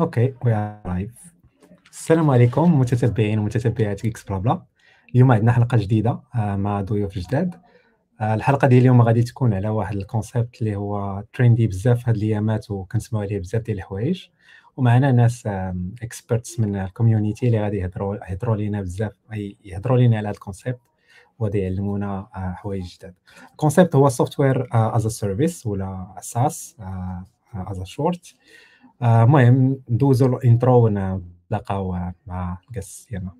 okay we live السلام عليكم متتبعين ومتتبعات إكس بلا بلا اليوم عندنا حلقة جديدة آه، مع ضيوف جداد آه، الحلقة ديال اليوم غادي تكون على واحد ال concept اللي هو trendy بزاف هاد الأيامات وكنسمعوا عليه بزاف ديال الحوايج. ومعنا ناس experts من ال community اللي غادي يهضروا يهضروا لينا بزاف يهضروا لينا على هذا ال concept وغادي يعلمونا آه، حوايج جداد. ال concept هو software as service ولا SaaS as short المهم ندوزو ال intro ونلاقاو مع ال guests ديالنا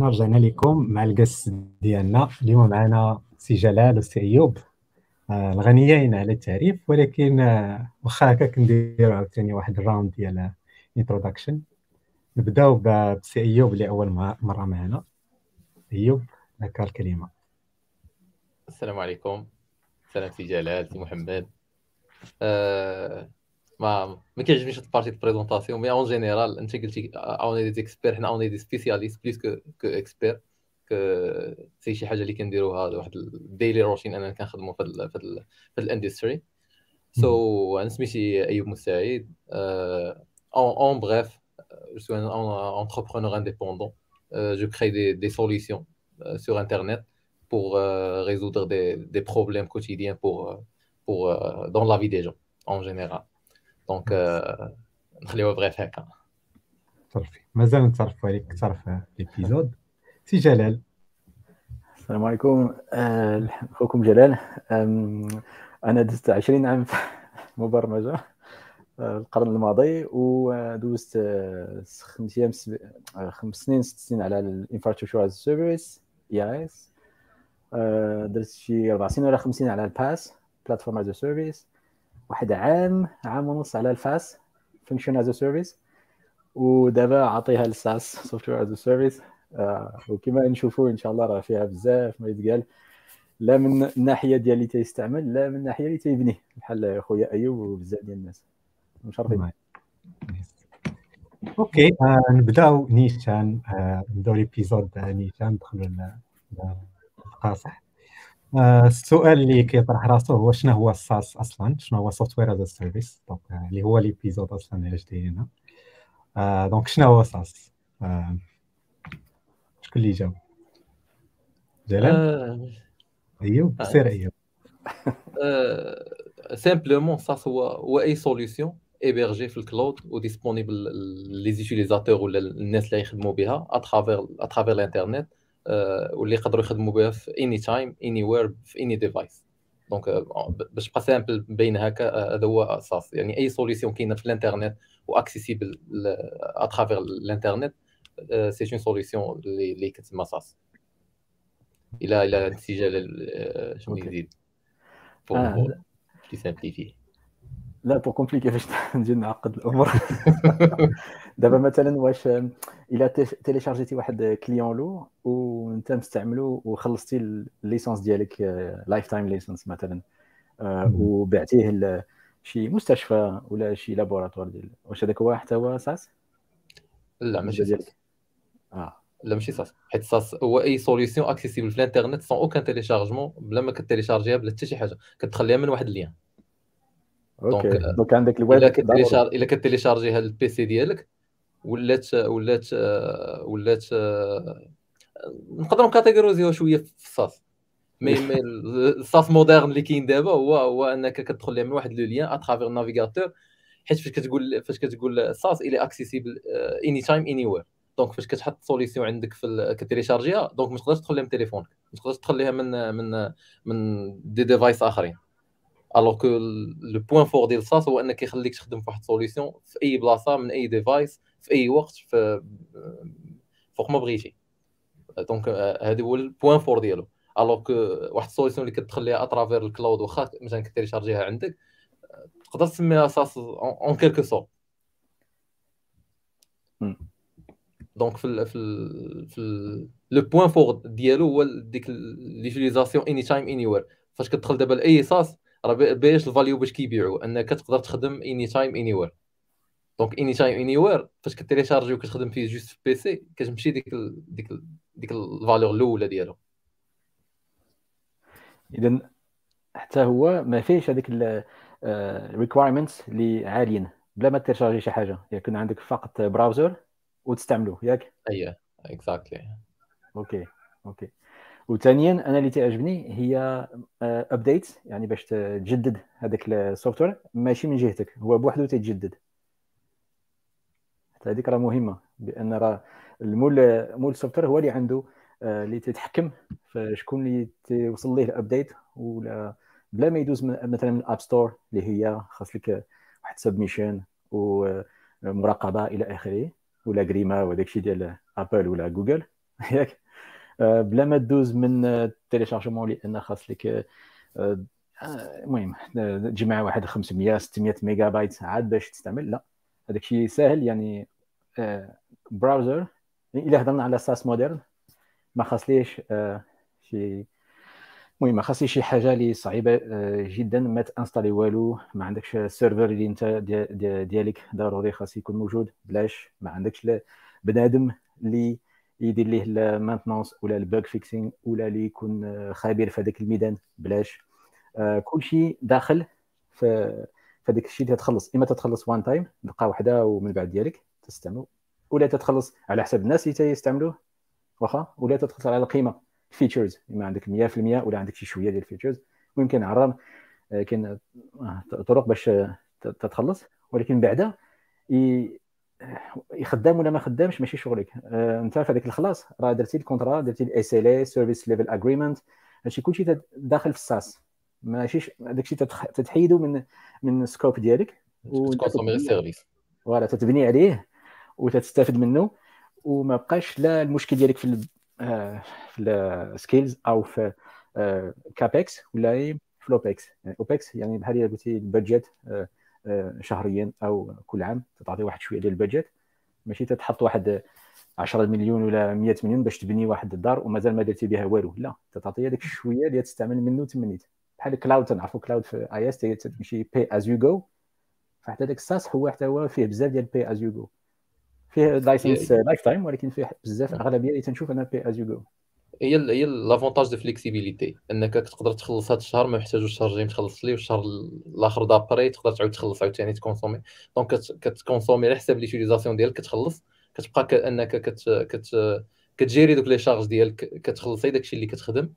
حنا رجعنا لكم مع ال guests ديالنا. اليوم معنا سي جلال وسي أيوب آه، الغنيين على التعريف ولكن آه، واخا هكا كنديروا عاوتاني واحد ال round ديال introduction نبداو بسي أيوب اللي أول مرة معنا. أيوب لك الكلمة. السلام عليكم. سلام سي جلال سي محمد. آه ما ما كيعجبنيش هاد ال partie présentation mais en général انت قلتي on est des experts حنا on est des spécialistes plus que que experts que c'est شي حاجة اللي كنديروها واحد ال daily routine أنا كنخدمو في ال في ال في ال industry so أنا سميتي أيوب مساعد en en bref je suis un entrepreneur indépendant. Euh, je crée des, des solutions euh, sur internet pour euh, résoudre des, des problèmes quotidiens pour, pour dans la vie des gens en général. donc نخليوها bref هكا صافي مازال نتعرفوا عليك أكثر في l'épisode سي جلال السلام عليكم اخوكم جلال أنا دزت 20 عام في مبرمجه القرن الماضي ودوزت خمس أيام خمس سنين ست سنين على ال infrastructure as service IaaS درت شي أربع سنين ولا خمس سنين على ال PaaS platform as service واحد عام عام ونص على ال FaaS function as service ودابا عطيها لل SaaS software as service وكما نشوفوا إن شاء الله راه فيها بزاف ما يتقال. لا من الناحيه ديال اللي تيستعمل لا من الناحيه اللي تيبني بحال خويا أيوب وبزاف ديال الناس. مشرفين. okay آه نبداو نيشان. آه نبداو l'épisode نيشان ندخلوا القاصح آه، السؤال اللي كيطرح راسو هو شنو هو ال SaaS أصلا؟ شنو هو software as service donc اللي هو l'épisode أصلا علاش دايرينها donc شنو هو SaaS؟ آه، شكون اللي يجاوب جلال؟ آه، ايوب سير أيوب. simplement SaaS هو هو أي solution hébergée في ال cloud و disponible les utilisateurs ولا الناس اللي يخدموا بها à travers à travers الانترنت واللي يقدروا يخدموا بها في any time anywhere في any device donc باش تبقى simple بين هكا هذا هو SaaS. يعني أي solution كاينة في الإنترنت و accessible à travers الإنترنت c'est une solution اللي كتسمى SaaS إلى إلى انسجال شنو يزيد؟ pour simplifier لا pour compliquer فاش نجي نعقد الأمور. دابا مثلا واش إلا téléchargيتي واحد client lourd وانت مستعملو وخلصتي ال licence ديالك lifetime licence مثلا وبعتيه لشي مستشفى ولا شي laboratoire ديال واش هذاك هو حتى هو SaaS؟ لا ماشي SaaS. آه. لا ماشي SaaS حيت SaaS هو أي solution accessible في الإنترنت sans aucun téléchargement بلا ما كت téléchargيها بلا حتى شي حاجة كتخليها من واحد ال lien okay donc عندك الويب الا كت téléchargيها ال PC ديالك ولات ولات ولات نقدروا ن catégorisيوها شوية في ال SaaS mais mais ال SaaS moderne اللي كاين دابا هو هو أنك كتدخل لها من واحد le lien à travers ال navigateur حيت فاش كتقول فاش كتقول ال SaaS الي accessible any time anywhere donc فاش كتحط solution عندك في كت téléchargيها donc ما تقدرش تدخل لها من تليفونك. ما تقدرش تدخل لها من من من des devices آخرين. alors que le point fort ديال SaaS هو انك يخليك تخدم في واحد solution في اي بلاصه من اي device في اي وقت في فوق ما بغيتي donc هذا هو ال point fort ديالو. alors que واحد solution اللي كتدخل ليها à travers ال cloud واخا مثلا كت téléchargيها عندك تقدر تسميها SaaS en quelque sorte donc في ال في ال في le point fort ديالو هو ديك l'utilisation any time anywhere فاش كتدخل دابا لأي SaaS راه باش ال value باش كيبيعوا انك تقدر تخدم any time anywhere donc any time anywhere فاش كت télécharger وكتخدم فيه juste في PC كتمشي ديك ال ديك ال ديك ال valeur الأولى ديالو. اذا حتى هو ما فيهش هذيك ال requirements اللي عاليين. بلا ما télécharger شي حاجة يكون عندك فقط browser وتستعملوه ياك؟ اييه exactly okay okay وثانيا أنا اللي تعجبني هي update يعني باش تجدد هذاك ال software ماشي من جهتك هو بوحدو تيتجدد حتى هذيك راه مهمة بأن راه المول مول ال software هو اللي عنده اللي تتحكم في شكون اللي توصل ليه ال update ولا بلا ما يدوز مثلا من ال App Store اللي هي خاص لك واحد submission ومراقبه إلى آخره ولا غريما وداك الشيء ديال ابل ولا جوجل ياك؟ بلا ما تدوز من ال téléchargement لأن خاص لك المهم تجمع واحد 500 600 ميجا بايت عاد باش تستعمل. لا هذاك الشيء ساهل يعني browser إلا هضرنا على SaaS moderne ما خاص ليش شي المهم ما خاصني شي حاجة اللي صعيبة جدا ما تا n'installي والو ما عندكش ال server اللي انت ديالك ضروري خاص يكون موجود بلاش ما عندكش بنادم اللي يدير ليه ال maintenance ولا ال bug fixing ولا اللي يكون خبير في هذاك الميدان بلاش. كل شيء داخل في هذاك الشيء اللي تخلص إما تتخلص one time دقه واحدة ومن بعد ديالك تستعملو. ولا تتخلص على حسب الناس اللي تيستعملوه واخا؟ ولا تتخلص على القيمة. features إما عندك 100% ولا عندك شي شوية ديال ال features ويمكن عرام كاين طرق باش تتخلص. ولكن بعدا يخدم ولا ما خدامش ماشي شغلك. انت في هذاك الخلاص؟ راه درتي ال contrat درتي ال SLA service level agreement هادشي كلشي داخل في ال SaaS. ماشي داك الشيء تتحيدو من من ال scope ديالك. وت consommer ال service voilà تتبني عليه وتستافد منه. وما بقاش لا المشكل ديالك في في ال skills أو في CapEx ولا في ل OpEx يعني OpEx يعني بحال قلتي ال budget شهريا أو كل عام تعطي واحد شوية ديال ال budget ماشي تتحط واحد 10 مليون ولا 100 مليون باش تبني واحد الدار ومازال ما درتي بها والو. لا تعطي هذاك الشويه اللي تستعمل منه تمنيت بحال cloud تنعرفوا cloud في IaaS تمشي pay as you go فحتى داك ال SaaS هو حتى هو فيه بزاف ديال pay as you go فيه license lifetime ولكن فيه بزاف أغلبية اللي تنشوف أنا pay as you go هي هي l'avantage de flexibilité إنك تقدر تخلص هذا الشهر ما يحتاجوش الشهر الجاي تخلص ليه والشهر الآخر دابري تقدر تعاود تخلص عاوتاني ت consommer. donc كت consommer على حساب l'utilisation ديالك كتخلص. كتبقى كانك كت كت كت gérer دوك les charges ديالك كتخلصي داكشي اللي كتخدم.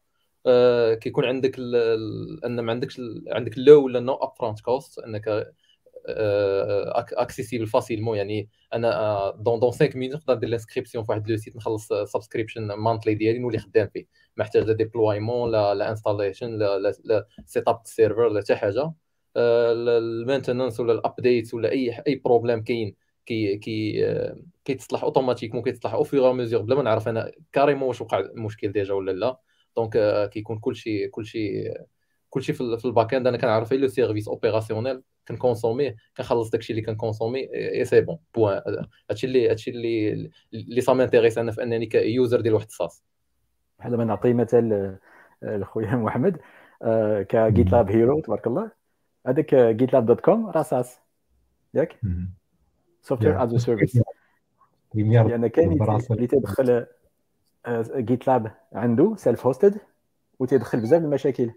آه كيكون عندك إن ما عندكش عندك low ولا no upfront cost إنك accessible facilement يعني أنا dans dans 5 minutes نقدر ندير l'inscription في واحد le site نخلص subscription monthly ديالي نولي خدام فيه. ما احتاج لا déploiement لا لا installation لا لا set up ال server لا حتى حاجة. ال maintenance ولا ال update ولا أي أي problème كاين كي كي كيتصلح اوتوماتيك ممكن يتصلح au fur et à mesure بلا ما نعرف أنا carrément واش وقع المشكل déjà ولا لا. دونك كيكون كلشي كلشي كلشي في ال back-end أنا كنعرف غير le service opérationnel كن consommer كنخلص داكشي اللي كن consommer et c'est bon. point هادشي اللي هادشي اللي اللي ça m'intéresse أنا في أنني ك user ديال واحد ال SaaS بحال دابا نعطي مثال لخويا محمد ك GitLab Hero تبارك الله. هذاك GitLab dot com راه SaaS ياك؟ software as service لأن كاين اللي تيدخل GitLab عنده self-hosted وتيدخل بزاف المشاكل.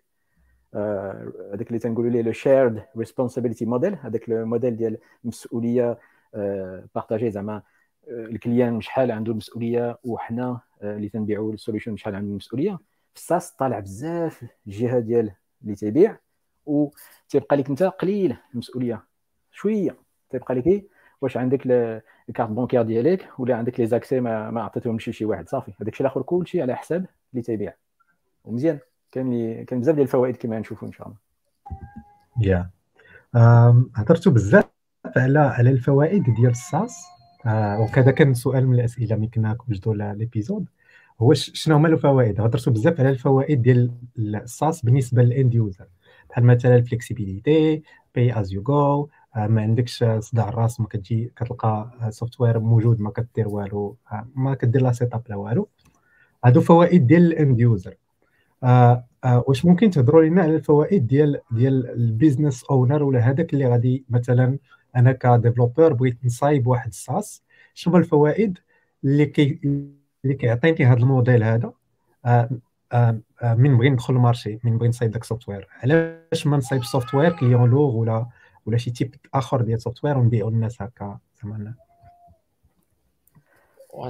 هذاك اللي تنقولوا ليه le shared responsibility model هذاك الموديل ديال المسؤوليه partagée زعما ال client شحال عنده المسؤولية وحنا اللي تنبيعوا ال solution شحال عنده المسؤولية. في ال SaaS طالع بزاف الجهة ديال اللي تيبيع وتيبقى لك انت قليل المسؤولية. شوية تيبقى لك واش عندك ال carte bancaire ديالك ولا عندك les accès ما, ما عطيتهمش شي واحد. صافي. هذاك الشيء الآخر كلشي على حساب اللي تيبيع. ومزيان. كاين لي كاين بزاف ديال الفوائد كما نشوفوا إن شاء الله. يا. هضرتوا بزاف على على الفوائد ديال ال SaaS آه وكذا كان سؤال من الأسئلة ملي كنا كنوجدوا l'épisode هو شنو هما الفوائد؟ هضرتوا بزاف على الفوائد ديال ال SaaS بالنسبة لل end user. بحال مثلا ال flexibility pay as you go ما عندكش صداع الراس ما كتجي كتلقى software موجود ما كدير والو. آه، ما كدير لا set up لا والو. هادو فوائد ديال ال end user. آه آه واش ممكن تهضروا لنا على الفوائد ديال ديال ال business owner ولا هذاك اللي غادي مثلا أنا ك developer بغيت نصايب واحد ال SaaS شنو الفوائد اللي كي اللي كيعطيني هذا الموديل هذا؟ آه آه آه من بغي ندخل ال marché من بغي نصايب داك ال software علاش ما نصايب software client lourd ولا ولا شي type آخر ديال ال software ونبيعو للناس هكا زعما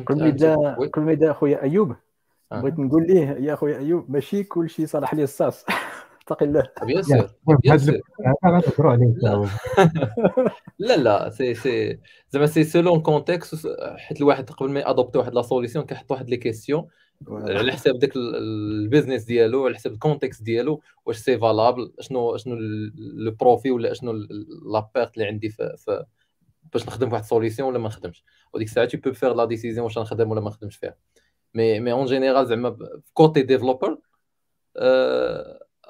كل ما يبدا كل ما يبدا أخويا أيوب؟ بغيت نقول ليه يا خويا أيوب ماشي كل شيء صالح لي ال SaaS. اتق الله. bien sûr لا. لا c'est c'est زعما c'est selon contexte حيت الواحد قبل ما ي adopter واحد la solution كيحط واحد les questions على حساب داك ال business ديالو على حساب ال contexte ديالو واش c'est valable شنو شنو le profit ولا شنو la perte اللي عندي في, باش نخدم في واحد solution ولا ما نخدمش. وديك الساعة tu peux faire la décision واش نخدم ولا ما نخدمش فيها. mais mais en général زعما côté developer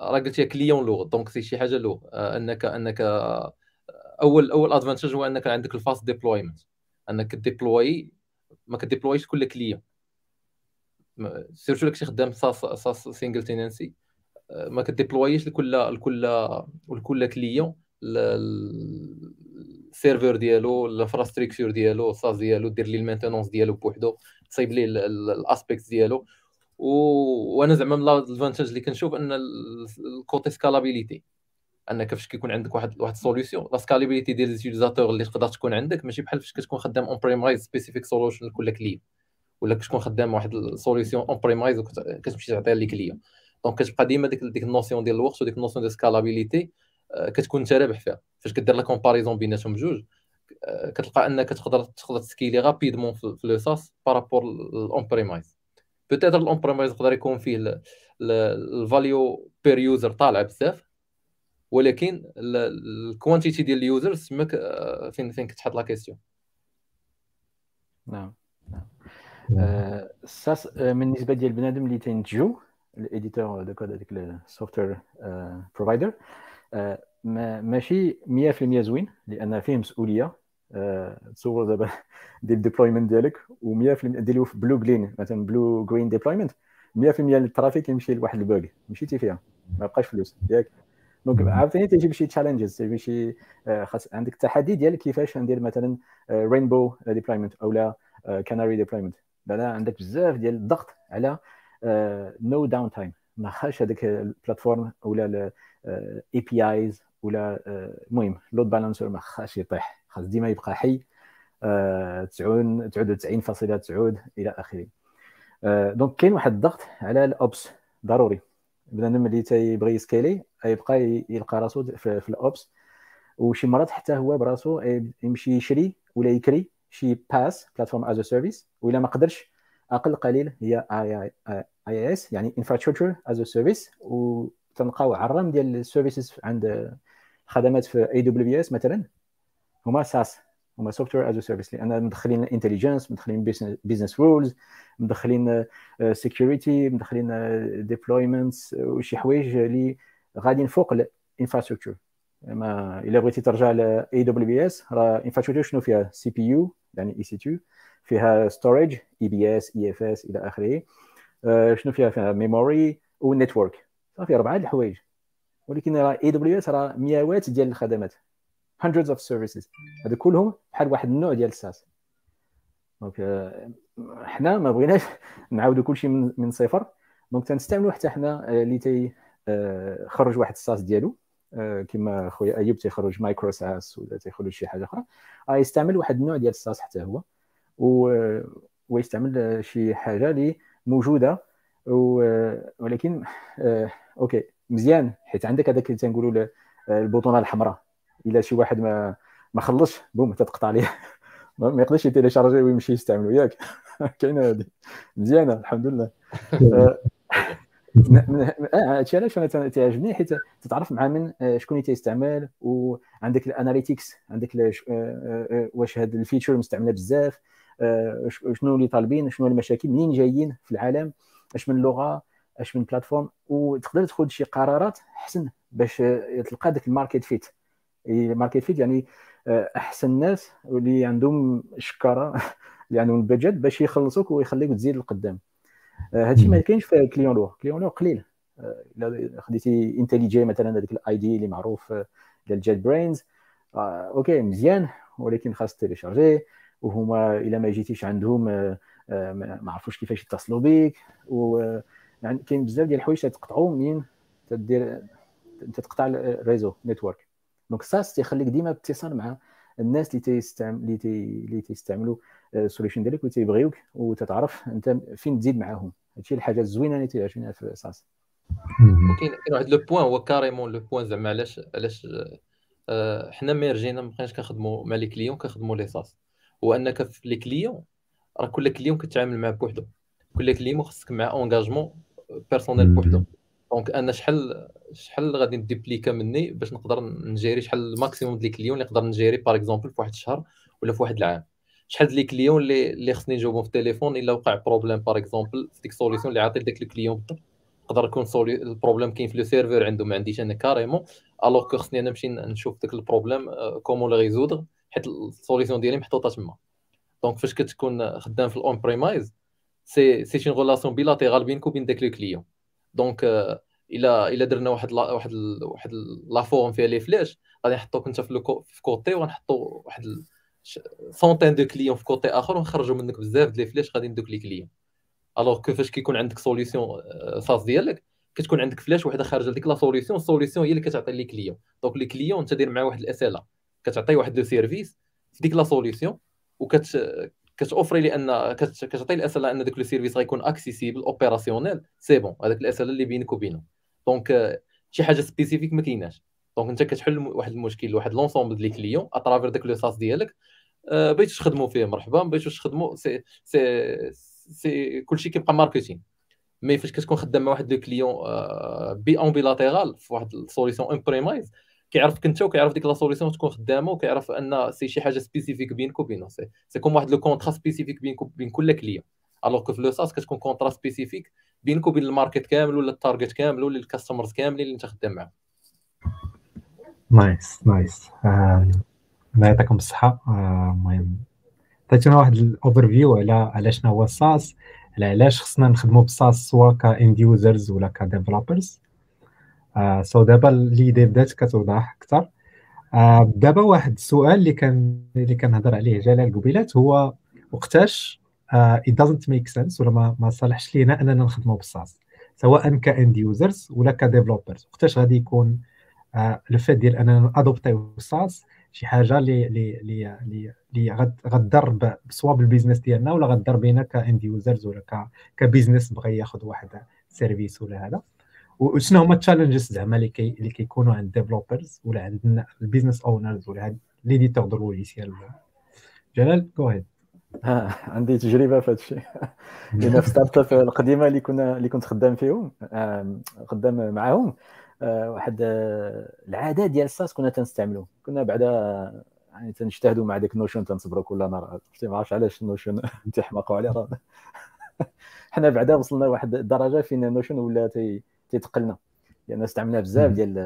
راه قلت client lourd donc c'est شي حاجة lourd انك أنك اول أول advantage هو أنك عندك ال fast deployment أنك deploy ما ك deploy ش كل client surtout داكشي خدام SaaS SaaS single tenancy ما ك deploy ش لكل لكل لكل client ال server ديالو ال infrastructure ديالو ال SaaS ديالو دير لي ال maintenance ديالو بوحدو. تصايب ليه ال aspect ديالو. وأنا زعما من ال advantage اللي كنشوف أن ال côté scalability انك فاش كيكون عندك واحد واحد solution la scalabilité ديال les utilisateurs اللي تقدر تكون عندك ماشي بحال فاش كتكون خدام on-premise specific solution لكل client ولا كتكون خدام واحد ال solution on-premise وكتمشي تعطيها لل client donc كتبقى ديما ديك ديك ال notion ديال الوقت وديك ال notion ديال scalability كتكون انت رابح فيها. فاش كدير la comparaison بيناتهم بجوج كتلقى أنك تقدر تقدر ت scaler rapidement في le SaaS par rapport ال on-premise peut-être ال on-premise يقدر يكون فيه ال value per user طالعه بزاف ولكن ال quantity ديال ال users تماك فين فين كتحط la question نعم نعم. ال SaaS بالنسبة ديال بنادم اللي تينتجو ال éditeur de code هذاك ال software provider ماشي 100% زوين لأن فيه مسؤولية آه، تصور دابا دير ال deployment ديالك و100% ديرو في blue-green مثلا blue-green deployment 100% ال traffic يمشي لواحد ال bug مشيتي فيها ما بقاش فلوس ياك. donc عاوتاني تيجي بشي challenges تيجي شي آه، خاص عندك التحدي ديالك كيفاش ندير مثلا rainbow deployment أو لا canary deployment لا عندك بزاف ديال الضغط على no downtime ما خاصش هذاك ال platform ولا ال APIs ولا المهم load balancer ما خاصش يطيح. خاص ديما يبقى حي تعود تعود 90.9 إلى آخره. donc كاين واحد الضغط على ال Ops ضروري. بنادم اللي تيبغي ي scaler يبقى يلقى راسو في, ال Ops وشي مرات حتى هو براسو يمشي يشري ولا يكري شي PaaS platform as service ولا ما قدرش. أقل قليل هي IaaS يعني infrastructure as service وتلقاو عرام ديال ال services عند خدمات في AWS مثلا هما SaaS هما software as service لأن مدخلين intelligence مدخلين business rules مدخلين security مدخلين deployments وشي حوايج اللي غاديين فوق ال infrastructure ما إلا بغيتي ترجع ل AWS راه infrastructure شنو فيها؟ CPU يعني EC2 فيها ستورج اي بي اس اي اف اس إلى آخره. شنو فيها؟ فيها memory و network صافي أربعة الحوايج ولكن راه AWS راه مئات ديال الخدمات. Hundreds of services. هذا كلهم بحال واحد النوع ديال ال SaaS. donc آه، حنا ما بغيناش نعاودوا كلشي من من صفر. donc تنستعملوا حتى حنا آه، اللي تي آه، خرج واحد ال SaaS ديالو. كما خويا أيوب تيخرج micro SaaS ولا تيخرج شي حاجة أخرى. يستعمل واحد النوع ديال ال SaaS حتى هو. و ويستعمل شي حاجة اللي موجودة. ولكن OK مزيان حيت عندك هذاك اللي تنقولوا البوطونة الحمراء. إلا شي واحد ما ما خلصش بوم تتقطع عليه. ما يقدرش ي télécharger ويمشي يستعملو ياك. كاينة هذه مزيانة الحمد لله. هادشي علاش أنا تعجبني حيت تتعرف مع من آه، شكون اللي تيستعمل وعندك ال analytics عندك آه، آه، واش هاد ال feature مستعملة بزاف شنو اللي طالبين شنو المشاكل منين جايين في العالم اش من لغة اش من platform وتقدر تاخذ شي قرارات احسن باش تلقى داك ال market fit. ال market fit يعني احسن ناس اللي عندهم الشكاره اللي عندهم ال budget باش يخلصوك ويخليك تزيد لقدام. هادشي ما كاينش في client lourd. client lourd قليل. إلا خديتي IntelliJ مثلا هذاك ال IDE اللي معروف ديال JetBrains OK مزيان ولكن خاص télécharger وهما إلا ما جيتيش عندهم ما عرفوش كيفاش يتصلوا بك و يعني كاين بزاف ديال الحوايج تقطعوا منين تدير تقطع ال réseau network donc SaaS تيخليك ديما باتصال مع الناس اللي تيستعمل اللي تي اللي تيستعملوا ال solution ديالك وتيبغيوك وتتعرف انت فين تزيد معاهم. هادشي الحاجة الزوينة اللي تيعجبني في ساس وكاين كاين واحد le point هو carrément le point زعما علاش علاش آه، حنا ميرجينا ما بقيناش كنخدموا مع les clients كنخدموا les SaaS هو أنك في les clients راه كل client كتعامل معاه بوحدو. كل client خصك معاه engagement personnel بوحدو donc أنا شحال شحال غادي نديبليكا مني باش نقدر ن gérer شحال ال maximum ديال ال clients اللي نقدر ن gérer par exemple في واحد الشهر ولا في واحد العام شحال ديال les clients اللي اللي خصني نجاوبهم في التليفون الا وقع problème par exemple في ديك ال solution اللي عاطي لذاك ال client بالضبط يقدر يكون seul le problème كاين في le serveur عنده ما عنديش أنا carrément alors que خصني أنا نمشي نشوف داك ال problème كومون لو ريزودر حيت السوليسيون ديالي محطوطه تما دونك فاش كتكون خدام في الاون بريمايز سي سي اون ريلاسيون بيلاتيرال بينك وبين داك لو كليون دونك الا الا درنا واحد لا واحد لا واحد لا فورم فيها لي فلاش غادي نحطوك انت في, في كوتي وغنحطو واحد سونتين دو كليون في كوتي آخر ونخرجوا منك بزاف ديال فلاش غادي ندوك لي كليون الوغ كو فاش كيكون عندك سوليسيون ساس ديالك كتكون عندك فلاش وحده خارجة لديك لا سوليسيون السوليسيون هي اللي كتعطي لي كليون دونك لي كليون انت دير معاه واحد الاس ال كتعطي واحد لو سيرفيس في ديك لا سوليسيون وكت كتوفري لي ان كتعطي الاس ال ان داك لو سيرفيس غيكون اكسيسيبل اوبيراسيونيل سي بون هذاك الاس ال اللي بينك وبينه دونك شي حاجة سبيسيفيك ما كايناش. دونك أنت كتحل واحد المشكل لواحد لونسومبل ديال لي كليون اترافير داك لو ساس ديالك. أه بغيتوش تخدموا فيه مرحبا ما بغيتوش تخدموا سي سي سي كلشي كيبقى ماركتين مي فاش كتكون خدام مع واحد لو كليون أه بي اون بيلاتيرال في واحد السوليسيون امبريمايز كيعرفك انت وكيعرف ديك la solution تكون خدامه وكيعرف أن c'est شي حاجة spécifique بينك وبينه. c'est c'est comme واحد le contrat spécifique بينك وبين كل client alors que في le SaaS كتكون contrat spécifique بينك وبين ال market كامل ولا ال target كامل ولا ال customers كاملين اللي انت خدام معاهم. nice nice الله يعطيكم الصحة. آه، المهم. عطيتونا واحد ال overview على على شنو هو ال SaaS على علاش خصنا نخدموا ب ال SaaS سواء ك end users ولا ك developers so دابا l'idée بدات كتوضح أكثر. آه، دابا واحد السؤال اللي كان اللي كنهضر عليه جلال قبيلات هو وقتاش uh, it doesn't make sense ولا ما ما صالحش لينا أننا نخدموا ب ال SaaS سواء ك end users ولا ك developers. وقتاش غادي يكون le fait ديال أننا adopt يو ال SaaS شي حاجة اللي اللي اللي اللي غتضر سواء بال business ديالنا ولا غتضر بينا ك end users ولا ك business بغى ياخذ واحد service ولا هذا. وشنو هما ال challenges زعما اللي كي اللي كيكونوا عند developers ولا عند ال business owners ولا les éditeurs de logiciels جلال go ahead عندي تجربة في هذا الشيء. لأن في startup القديمة اللي كنا اللي كنت خدام فيهم خدام معاهم آه، واحد آه، العاده ديال ال SaaS كنا تنستعملوا كنا بعدا يعني تنجتهدوا مع ديك Notion تنصبروا كل نهار. ما عرفتش علاش Notion تيحماقوا عليه حنا بعدا وصلنا لواحد الدرجة فين Notion ولا تيتقلنا. لأن استعملنا بزاف ديال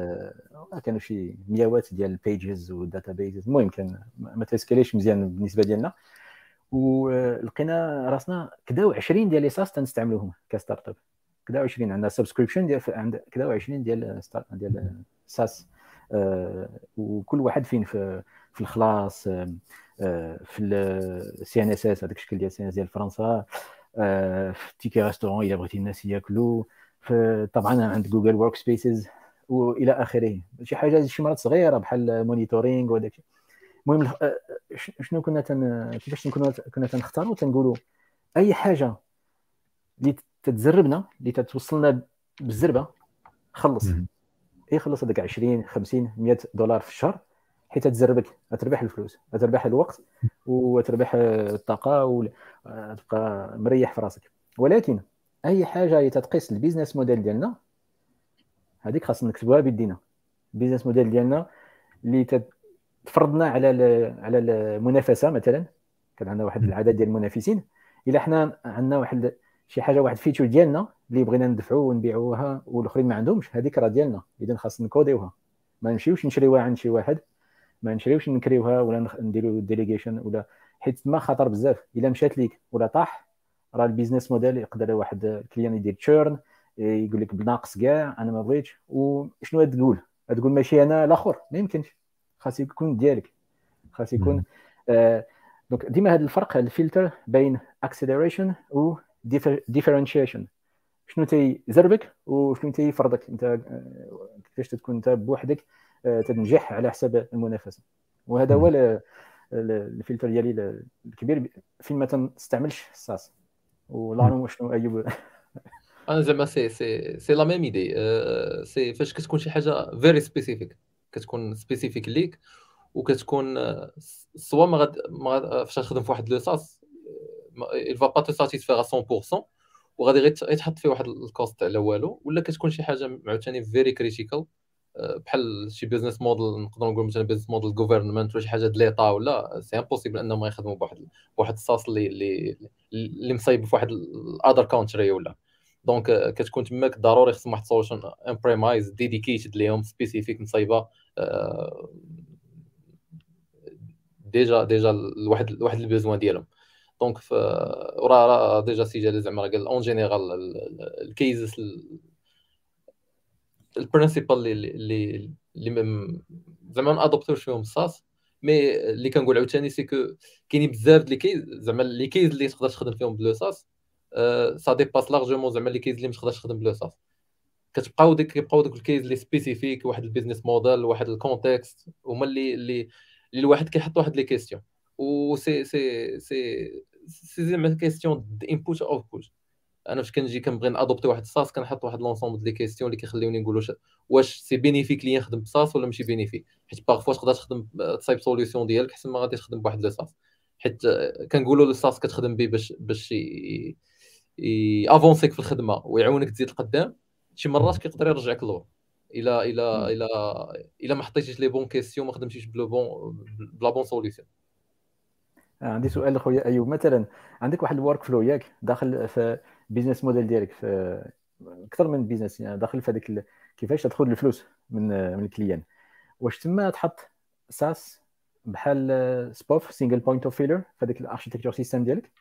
آه، كانوا شي مياوات ديال ال pages وال databases المهم كان ما تي scale يش مزيان بالنسبة ديالنا. ولقينا راسنا كدا 20 ديال les SaaS تنستعملوهم ك startup كدا 20 عندنا subscription ديال عند كدا 20 ديال ديال SaaS آه وكل واحد فين؟ في في الخلاص آه في ال CNSS هذاك الشكل ديال ال CNS ديال فرنسا. آه في tickets restaurant إلا بغيتي الناس ياكلوا. طبعا عند Google Workspaces وإلى آخره. شي حاجة شي مرات صغيرة بحال monitoring وداك المهم آه، آه، شنو كنا تن كيفاش كنا كنا تنختاروا تنقولوا أي حاجة اللي تتزربنا اللي تتوصلنا بالزربة خلص. اي خلص هذاك 20 50 100 دولار في الشهر حيت تزربك تربح الفلوس تربح الوقت وتربح الطاقة وتبقى مريح في راسك. ولكن أي حاجة هي تتقيس ال business model ديالنا هذيك خاصنا نكتبوها بيدينا. ال business model ديالنا اللي تفرضنا على على المنافسة مثلا. كان عندنا واحد العدد ديال المنافسين. إلا حنا عندنا واحد شي حاجة واحد feature ديالنا اللي بغينا ندفعوا ونبيعوها والآخرين ما عندهمش هذيك راه ديالنا. اذا خاص نكودiوها. ما نمشيوش نشريوها عند شي واحد ما نشريوش نكريوها ولا نديرو delegation ولا حيت ما خطر بزاف. إلا مشات ليك ولا طاح راه ال business model يقدر واحد ال client يدير churn يقول لك بناقص كاع أنا ما بغيتش. وشنو تقول؟ تقول ماشي أنا الآخر ما يمكنش. خاص يكون ديالك. خاص يكون آه donc ديما هذا الفرق الفلتر بين acceleration و differentiation شنو تيزربك وشنو تيفرضك؟ انت آه، كيفاش تكون انت بوحدك آه، تنجح على حساب المنافسة. وهذا هو الفلتر ديالي الكبير فين ما تنستعملش ال SaaS ولا شنو ايوب أنا زعما c'est c'est c'est la même idée c'est فاش كتكون شي حاجة very specific كتكون spécifique ليك وكتكون soit ما غاد ما فاش تخدم في واحد le SaaS il va pas te satisfaire à 100% وغادي غير يتحط فيه واحد ال cost على والو ولا كتكون شي حاجة عاوتاني very critical بحال شي business model نقدروا نقولوا مثلا بيزنس موديل government ولا شي حاجة د l'État ولا c'est impossible إنهم يخدموا بواحد بواحد ال SaaS اللي اللي اللي مصايب في واحد ال other country ولا. donc كتكون تماك ضروري خصهم واحد solution on-premise dedicated ليهم spécifique مصايبة déjà déjà لواحد واحد ال besoin ديالهم. donc وراه راه déjà si جالي زعما قال en général ال cases ال principal اللي اللي زعما ما adoptاوش فيهم ال SaaS. mais اللي كنقول عاوتاني c'est que كاينين بزاف les cases زعما les cases اللي تقدر تخدم فيهم ب le SaaS ça dépasse largement زعما les cases اللي ما تقدرش تخدم ب le SaaS كتبقاو ديك كيبقاو دوك ال cases اللي spécifique واحد ال business model واحد ال context هما اللي اللي اللي الواحد كيحط واحد les questions و سي سي سي سي زعما questions input output أنا فاش كنجي كنبغي نadopter واحد ال SaaS كنحط واحد l'ensemble ديال les questions اللي كيخليوني نقول واش c'est bénéfique ليا نخدم ب SaaS ولا ماشي bénéfique حيت parfois تقدر تخدم تصايب solution ديالك حسن ما غادي تخدم بواحد le SaaS. حيت كنقولوا le SaaS كتخدم به باش باش avanceيك في الخدمة ويعاونك تزيد القدام شي مرات كيقدر يرجعك لور. إلا إلا إلا إلا ما حطيتيش les bonnes questions ما خدمتيش ب le bon ب la bonne solution عندي سؤال أخويا ايوب مثلا عندك واحد ال workflow ياك داخل في ال business model ديالك في أكثر من business يعني داخل في هذيك كيفاش تاخذ الفلوس من من ال client. واش تما تحط SaaS بحال SPOF single point of failure في هذيك ال architecture system ديالك؟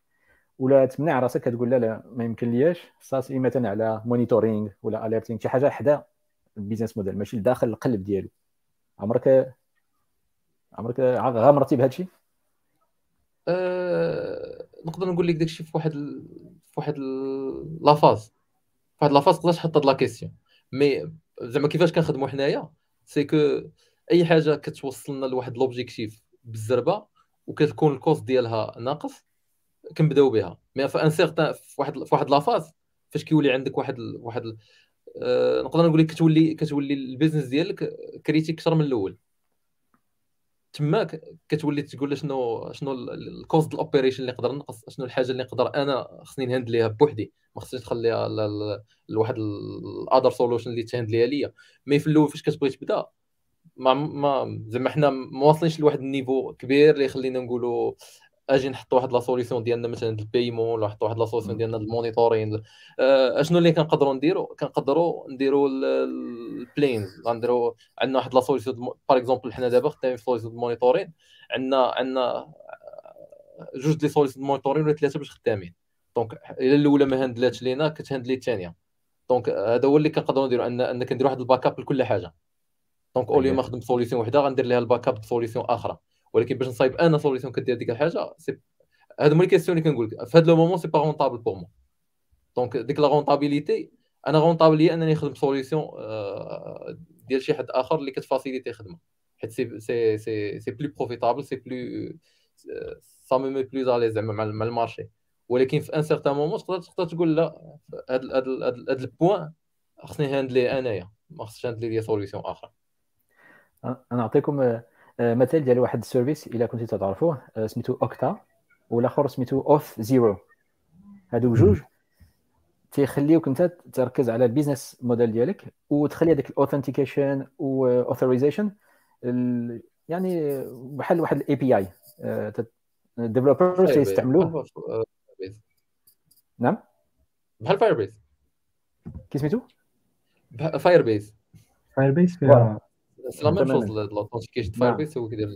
ولا تمنع راسك كتقول لا لا ما يمكن لياش SaaS مثلا على monitoring ولا alerting شي حاجة حدا ال business model ماشي داخل القلب ديالو. عمرك عمرك غامرتي بهذا الشيء؟ أه... نقدر نقول لك داكشي في واحد. في واحد la phase في واحد la phase تقدر تحط هاد لا كيسيون مي زعما كيفاش كنخدموا حنايا c'est que أي حاجة كتوصلنا لواحد l'objectif بالزربة وكتكون ال cost ديالها ناقص كنبداو بها. mais في un certain في واحد في la phase فاش كيولي عندك واحد واحد أه نقدر نقول لك كتولي كتولي ال business ديالك critique أكثر من الأول. تماك كتولي تقول شنو شنو ال cost ال operation اللي نقدر نقص شنو الحاجة اللي نقدر أنا خصني نhandleيها بوحدي. ما خصنيش نخليها لواحد ال other solution اللي تhandleيها ليا. mais في الأول فاش كتبغي تبدأ ما ما زعما حنا ما واصلينش لواحد ال niveau كبير اللي يخلينا نقولوا أجي نحط واحد la solution ديالنا مثلا ال paiement ولا نحط واحد la solution ديالنا ال monitoring آه، اشنو اللي كنقدروا نديروا كنقدروا نديروا ال plans غنديروا عندنا واحد la solution par exemple حنا دابا خدامين في solution monitoring عندنا عندنا جوج des solutions monitoring ولا ثلاثة باش خدامين. donc إلا الأولى ما handleاتش لينا كتhandleي الثانية. donc هذا هو اللي كنقدروا نديروا ان أن كندير واحد ال backup لكل حاجة. donc اولي ما خدم solution وحدة غندير ليها ال backup solution أخرى ولكن باش نصايب أنا solution كدير ديك الحاجة c'est هادو هما ال questions اللي كنقول لك في هذا le moment c'est pas rentable pour moi donc ديك la rentabilité أنا rentable لي أنني نخدم solution آه، ديال شي حد آخر اللي كتfaciliter خدمة. حيت c'est c'est c'est c'est plus profitable c'est plus ça mais mais plus زالي زعما مع ال marché. ولكن في un certain moment تقدر تقدر تقول لا هاد هاد هاد ال point خصني handleي أنايا. ما خصنيش handleي ليا solution أخرى أنا نعطيكم آه، مثال ديال واحد ال service إلا كنتي تعرفوه آه، سميتو Okta والآخر سميتو أوث زيرو. هادو بجوج تيخليوك انت تركز على ال business model ديالك وتخلي هذاك ال authentication و authorization يعني بحال واحد ال API ال developers تيستعملوه. نعم؟ بحال Firebase كي سميتو؟ Firebase Firebase فيها c'est la même chose Firebase هو كيدير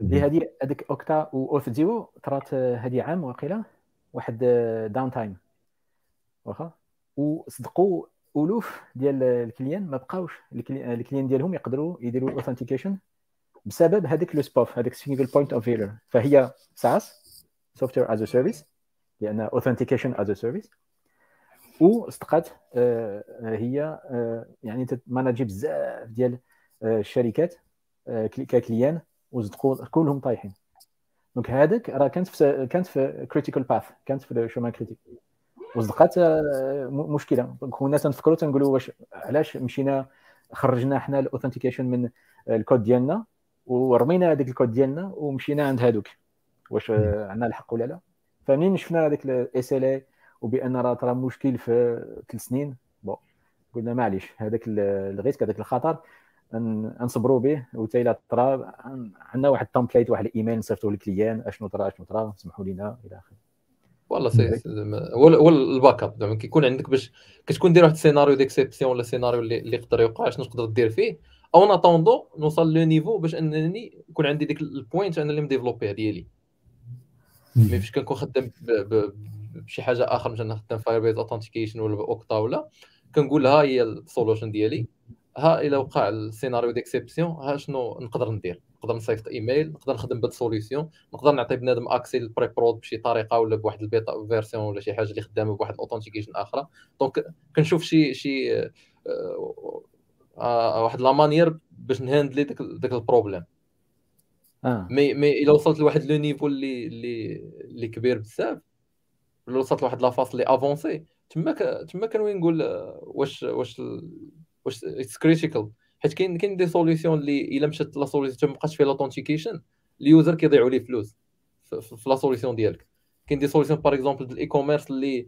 هي هذه هذيك Okta و Auth0 طرات هذه عام واقيلا. واحد downtime واخا وصدقوا الوف ديال ال clients ما بقاوش. ال clients ديالهم يقدروا يديروا ال authentication بسبب هذاك le SPOF هذاك single point of failure فهي SaaS software as service لأن authentication as service وصدقات هي آه، يعني تماناجي بزاف ديال الشركات ك clients وصدقوا كلهم طايحين. donc هذاك راه كانت في كانت في critical path كانت في ال chemin critique وصدقات مشكلة. donc كنا تنفكروا تنقولوا واش علاش مشينا خرجنا حنا ال authentication من الكود ديالنا ورمينا هذاك الكود ديالنا ومشينا عند هذوك. واش عندنا الحق ولا لا؟ فمنين شفنا هذاك ال SLA وبأن راه ترى مشكل في ثلاث سنين. bon قلنا معليش هذاك ال risque هذاك الخطر. نصبروا به وتا إلى طرا عندنا واحد ال template واحد الايميل نصيفطوه لل clients أشنو طرا أشنو طرا سمحوا لنا إلى آخره. voilà c'est هو ال backup زعما كيكون عندك باش كتكون دير واحد ال scénario d'exception ولا سيناريو اللي, اللي يقدر يوقع شنو تقدر دير فيه. أو en attendant نوصل le niveau باش أنني يكون عندي ديك ال point أنا اللي مديفلوبيها ديالي mais فاش كنكون خدام بشي حاجة آخر مثلا خدام Firebase authentication ولا Okta ولا كنقول ها هي ال solution ديالي. ها إلا وقع ال scénario d'exception ها شنو نقدر ندير؟ نقدر نصيفط إيميل نقدر نخدم بهاد ال solution نقدر نعطي بنادم accès لل pre-prod بشي طريقة ولا بواحد ال bêta version ولا شي حاجة اللي خدامة بواحد ال authentication أخرى donc كنشوف شي شي آه آه واحد la manière باش نهاندلي داك داك ال problème آه. مي مي إلا وصلت لواحد le niveau اللي اللي اللي كبير بزاف ولا وصلت لواحد la phase اللي avancée تما تما كنوي نقول واش واش واش it's critical حيت كاين كاين des solutions اللي إلا مشات la solution ما بقاش فيها l'authentication ال user كيضيعوا ليه فلوس في la solution ديالك. كاين des solutions par exemple ال e-commerce اللي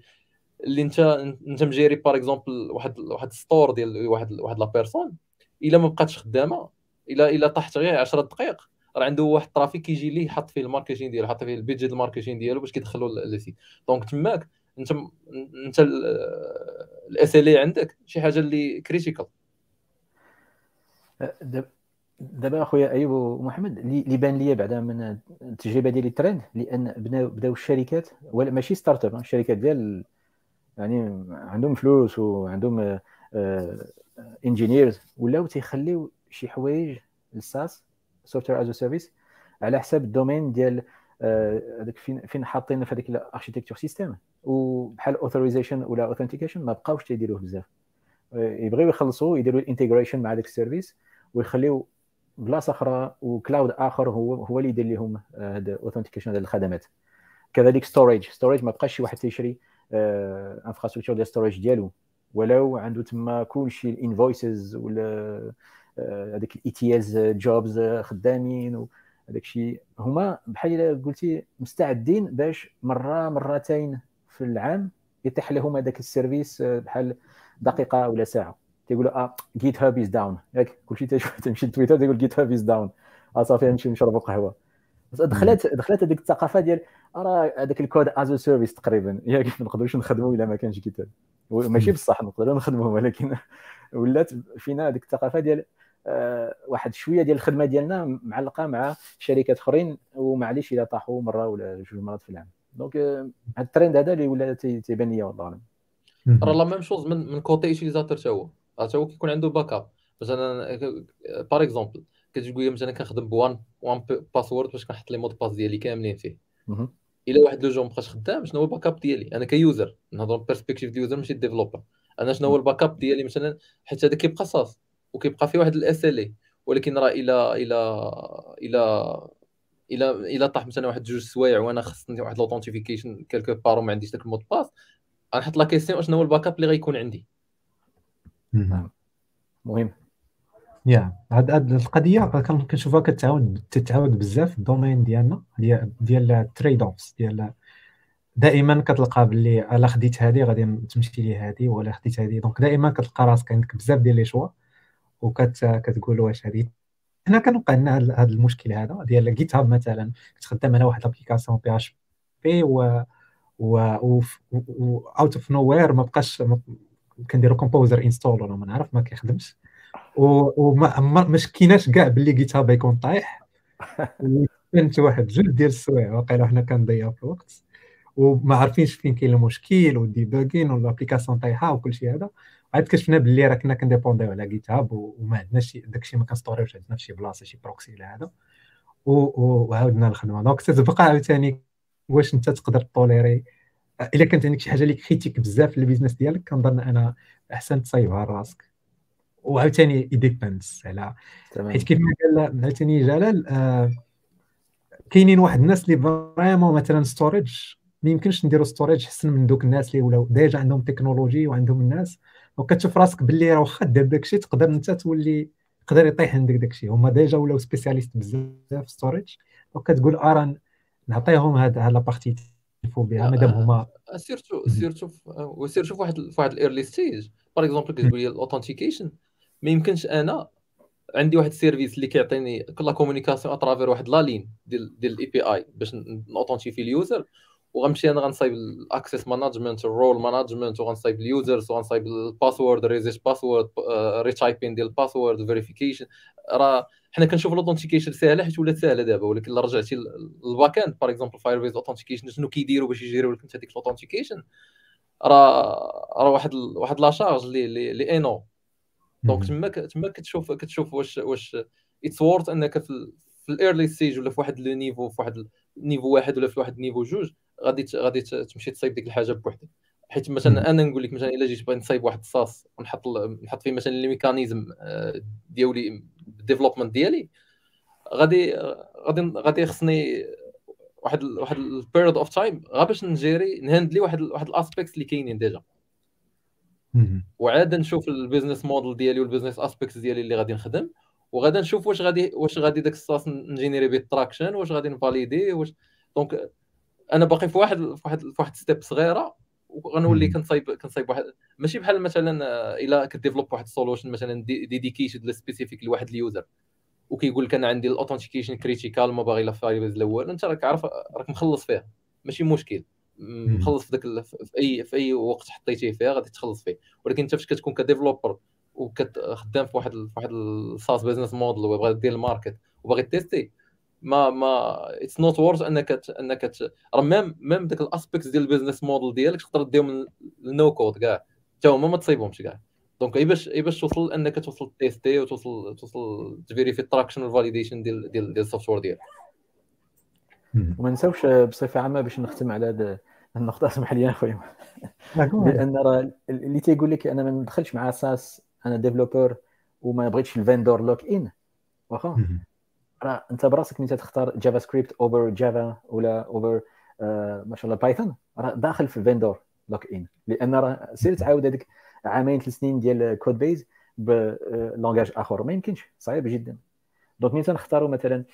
اللي انت انت مجيري par exemple واحد واحد store ديال واحد واحد la personne إلا ما بقاتش خدامة الا إلا طاحت غير 10 دقائق راه عنده واحد ال trafic كيجي ليه يحط فيه ال marketing ديالو يحط فيه ال budget ال marketing ديالو باش كيدخلوا لل site donc تماك انت انت ال SLA عندك؟ شي حاجة اللي critical دابا أخويا أيوب ومحمد اللي بان لي بعدا من التجربة ديالي الترند لأن بداو الشركات ولا ماشي startup الشركات ديال يعني عندهم فلوس وعندهم engineers ولاو تيخليو شي حوايج لل SaaS software as service على حساب ال domaine ديال هذاك فين فين حاطين في هذيك ال architecture système وبحال authorization ولا authentication ما بقاوش تيديروه بزاف. يبغيو يخلصوا يديروا ال integration مع ذاك ال service ويخليو بلاصة أخرى و cloud آخر هو هو اللي يدير لهم هذا authentication ديال الخدمات. كذلك storage storage ما بقاش شي واحد تيشري infrastructure ديال storage ديالو. ولو عنده تما كلشي ال invoices ولا هذاك ال ITS jobs خدامين هذاك الشيء. هما بحال قلتي مستعدين باش مرة مرتين في العام يتيح لهم هذاك ال service بحال دقيقة ولا ساعة. تيقولوا آه GitHub is down ياك كلشي تمشي لتويتر تيقول GitHub is down آه صافي نمشي نشربوا قهوة. دخلت دخلت هذيك الثقافة ديال راه هذاك ال code as service تقريبا. ياك ما نقدروش نخدموا إلا ما كانش كتاب ماشي بصح نقدروا نخدموا ولكن ولات فينا هذيك الثقافة ديال آه واحد شوية ديال الخدمة ديالنا معلقة مع شركات أخرين ومعليش إلا طاحوا مرة ولا جوج مرات في العام. donc هذا آه الترند هذا اللي ولا تيبان لي والله اعلم راه la même chose من من côté utilisateur حتى هو. حتى هو كيكون عنده backup مثلا par exemple كتقول مثلا كنخدم ب One 1Password باش كنحط لي mots de passe ديالي كاملين فيه. إلا واحد le jour مابقاش خدام شنو هو ال backup ديالي؟ أنا ك user نهضر perspective ديال user ماشي developer أنا شنو هو ال backup ديالي؟ مثلا حيت هذا كيبقى SaaS. وكيبقى فيه واحد ال SLA ولكن راه إلى إلى إلى إلى إلى طاح مثلا واحد جوج سوايع وأنا خصني واحد l'authentification quelque part وما عنديش داك ال mot de passe غنحط la question شنو هو ال backup اللي غيكون عندي. مهم. يا هاد هاد القضية كنشوفها كتعاود تتعاود بزاف في ال domaine ديالنا ديال ال trade-offs ديال دائما كتلقى باللي ألا خديت هذه غادي تمشي لي هذه ولا خديت هذه donc دائما كتلقى راسك عندك بزاف ديال les choix وكتقول واش هذه؟ هنا كنوقع لنا هذا المشكل هذا. ديال GitHub مثلا كتخدم على واحد l'application PH P و و out of nowhere ما بقاش كنديرو composer install ولا ما نعرف ما كيخدمش. وما ما كايناش كاع باللي GitHub يكون طايح. كانت واحد جوج ديال السوايع واقيلا حنا كنضيعوا في الوقت وما عارفينش فين كاين المشكل وال debugging وال application طايحة وكل شيء هذا. عاد كشفنا باللي راه كنا كنديبونديو على GitHub وما عندناش داكشي ما كنستوريوش عندنا في شي بلاصة شي proxy ولا هذا. وعاودنا الخدمة. donc تتبقى عاوتاني واش أنت تقدر tolérer إلا كانت عندك شي حاجة اللي critique بزاف في ال business ديالك كنظن أنا أحسن تصايبها لراسك وعاوتاني depends على حيت كيف ما قال عاوتاني جلال آه كاينين واحد الناس اللي vraiment مثلا storage ما يمكنش نديروا storage أحسن من دوك الناس اللي ولاو déjà عندهم تكنولوجي وعندهم الناس. وكتشوف راسك باللي راه واخا دير داكشي تقدر انت تولي يقدر يطيح عندك داكشي. هما déjà ولاو spécialistes بزاف storage وكتقول ارا نعطيهم هاد la partie يفو بها مادام هما surtout surtout و surtout في واحد في واحد ال early stage par exemple كتقول لي ال authentication ما يمكنش أنا عندي واحد ال service اللي كيعطيني كل communication à travers واحد la ligne ديال ديال ال API باش ن authentifier ال user وغنمشي أنا غنصايب ال access management ال role management وغنصايب ال users وغنصايب ال password reset password retyping ديال ال password verification راه حنا كنشوفوا ال authentication ساهله حيت ولات ساهلة دابا ولكن إلا رجعتي لل back end par exemple Firebase authentication شنو كيديروا باش يجيريوا لك انت هذيك ال authentication راه راه واحد واحد la charge اللي اللي إنو. donc تما تما كتشوف كتشوف واش واش it's worth إنك في, في ال early stage ولا في واحد le niveau في واحد niveau واحد ولا في واحد niveau جوج. غادي غادي تمشي تصايب ديك الحاجة بوحدك. حيت مثلا أنا نقول لك مثلا إلا جيت بغيت نصايب واحد ال SaaS ونحط نحط فيه مثلا les mécanismes آه، ديالي ال development ديالي غادي غادي غادي خصني واحد واحد ال period of time غا باش ن gérer ن handle ي واحد واحد ال aspects اللي كاينين déjà. وعاد نشوف ال business model ديالي وال business aspects ديالي اللي غادي نخدم وغادا نشوف واش غادي واش غادي داك ال SaaS ن générer به ال traction واش غادي ن valider واش donc أنا باقي في واحد في واحد في واحد step صغيرة وغنولي كنصايب كنصايب واحد. ماشي بحال مثلا آه، إلا ك develop واحد ال solution مثلا dedicated specific لواحد ال user. وكيقول لك أنا عندي ال authentication critical ما باغي لا Firebase الأول أنت راك عارف راك مخلص فيه ماشي مشكل. مخلص في ذاك في أي في أي وقت حطيتيه فيها غادي تخلص فيه. ولكن أنت فاش كتكون ك developer وكتخدم في واحد في واحد ال SaaS business model وباغي دير ال market وباغي ت tester ما ما it's not worth انك انك راه même même داك ال aspects ديال ال business model ديالك تقدر ديهم ال no code كاع. حتى هما ما تصيبهمش كاع. donc اي باش اي باش توصل انك توصل ت tester وتوصل توصل ت vérifier ال traction وال validation ديال ديال ديال ال software ديالك وما نساوش بصفة عامة باش نختم على هذا النقطة اسمح لي اخويا لأن راه اللي تيقول لك أنا ما ندخلش مع SaaS أنا developer وما بغيتش ال vendor lock-in واخا؟ راه أنت براسك انت تختار JavaScript over Java ولا اوفر آه ما شاء الله Python راه داخل في ال vendor lock-in لأن راه سير تعاود هذيك عامين ثلاث سنين ديال code base ب langage آخر. ما يمكنش صعيب جدا. donc ملي تنختاروا مثلا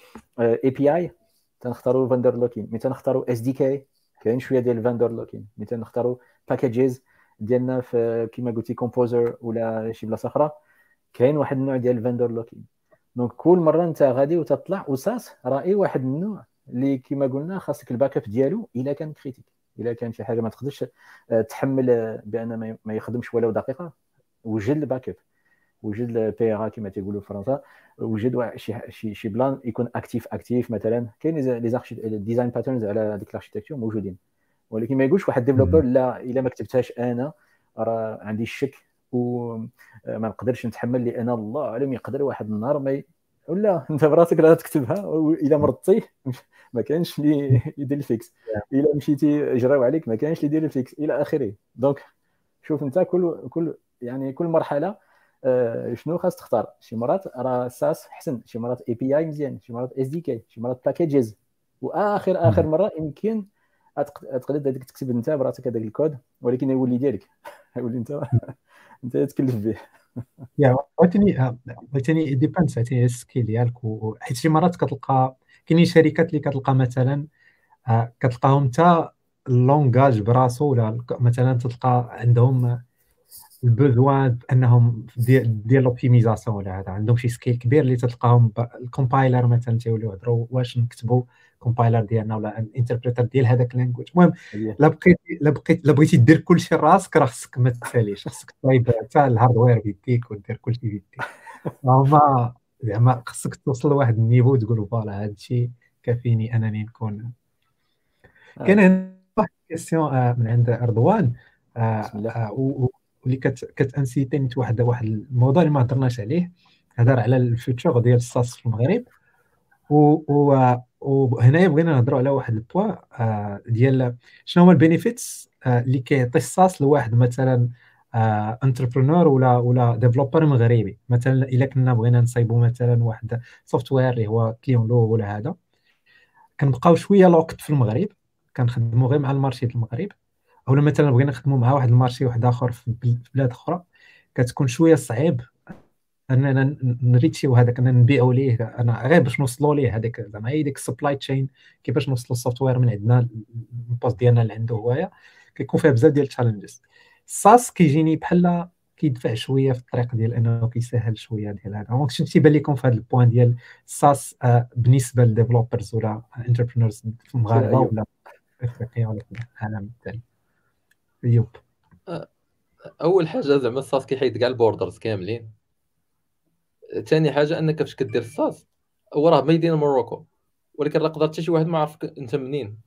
API تنختاروا vendor lock-in ملي تنختاروا SDK كاين شوية ديال ال vendor lock-in مثلا نختاروا packages ديالنا في كيما قلتي Composer ولا شي بلاصة أخرى؟ كاين واحد النوع ديال ال vendor lock-in donc كل مرة أنت غادي وتطلع و SaaS راه اي واحد النوع اللي كما قلنا خاصك ال backup ديالو إلا كان critique إلا كان شي حاجة ما تقدرش آه، تحمل بأن ما يخدمش ولو دقيقة. وجد ال backup. وجد ال PRA كما تيقولوا في فرنسا. وجد شي شي شي plan يكون actif actif مثلا. كاين les design patterns على هذيك ال architecture موجودين. ولكن ما يقولش واحد developer لا إلا ما كتبتهاش أنا راه عندي الشك وما نقدرش نتحمل لأن الله اعلم يقدر واحد النهار ما ي... ولا أنت براسك راه تكتبها وإلا مرضتي ما كانش اللي يدير ال fix. إلا مشيتي جراو عليك ما كانش اللي يدير ال fix إلى آخره. donc شوف أنت كل كل يعني كل مرحلة آه، شنو خاص تختار؟ شي مرات راه SaaS حسن شي مرات API مزيان شي مرات SDK شي مرات packages وآخر آخر مرة يمكن تقدر تكتب أنت براسك هذاك الكود ولكن يولي ديالك يولي أنت انت تكلف به. يا عاوتاني عاوتاني dépend عاوتاني ال scale ديالك حيت شي مرات كتلقى كاينين شركات اللي كتلقى مثلا آه، كتلقاهم انت ال langage براسو ولا مثلا تلقى عندهم ال besoin أنهم ديال ديال l'optimisation ولا هذا عندهم شي scale كبير اللي تلقاهم ال compiler مثلا تيوليو يهضروا واش نكتبوا compiler ديالنا ولا ال interpreter ديال هذاك ال language المهم لا بقيت لا بقيت لا بغيتي دير كلشي راسك راه خصك ما تساليش خصك ترايب حتى ال hardware بيديك ودير كلشي بيديك. ما زعما خصك توصل لواحد ال niveau تقول voilà هذا الشيء كافيني أنني نكون. آه. كاين واحد question آه، من عند رضوان آه، واللي كتانسيتي واحد واحد الموضوع اللي ما هضرناش عليه هضر على ال future ديال ال SaaS في المغرب. و وهنايا بغينا نهضروا على واحد البوا ديال شنو هما ال benefits اللي كيعطي ال SaaS لواحد مثلا entrepreneur ولا ولا developer مغربي. مثلا إلا كنا بغينا نصايبوا مثلا واحد software اللي هو client lourd ولا هذا. كنبقاو شوية locked في المغرب كنخدموا غير مع ال marché في المغرب. أولا مثلا بغينا نخدموا مع واحد ال marché واحد آخر في بلاد أخرى. كتكون شوية صعيب اننا ن reach يو هذاك اننا نبيعوا ليه؟ أنا غير باش نوصلوا ليه هذاك زعما هي ديك ال supply chain كيفاش نوصلوا ال software من عندنا؟ ال post ديالنا اللي عنده هوايه كيكون فيها بزاف ديال التشالنجز الساس كيجيني بحال كيدفع شوية في الطريق ديال أنه كيسهل شوية ديال هذا. donc شنو تيبان لكم في هذا ال point ديال ال SaaS آه، بالنسبة لل developers ولا entrepreneurs في المغاربه ولا افريقيا ولا في العالم الثاني ايوب أول حاجة زعما ال SaaS كيحيد كاع ال borders كاملين. ثاني حاجة أنك فاش كدير ال SaaS هو راه made in Morocco. ولكن راه قدر حتى شي واحد ما عرفك أنت منين.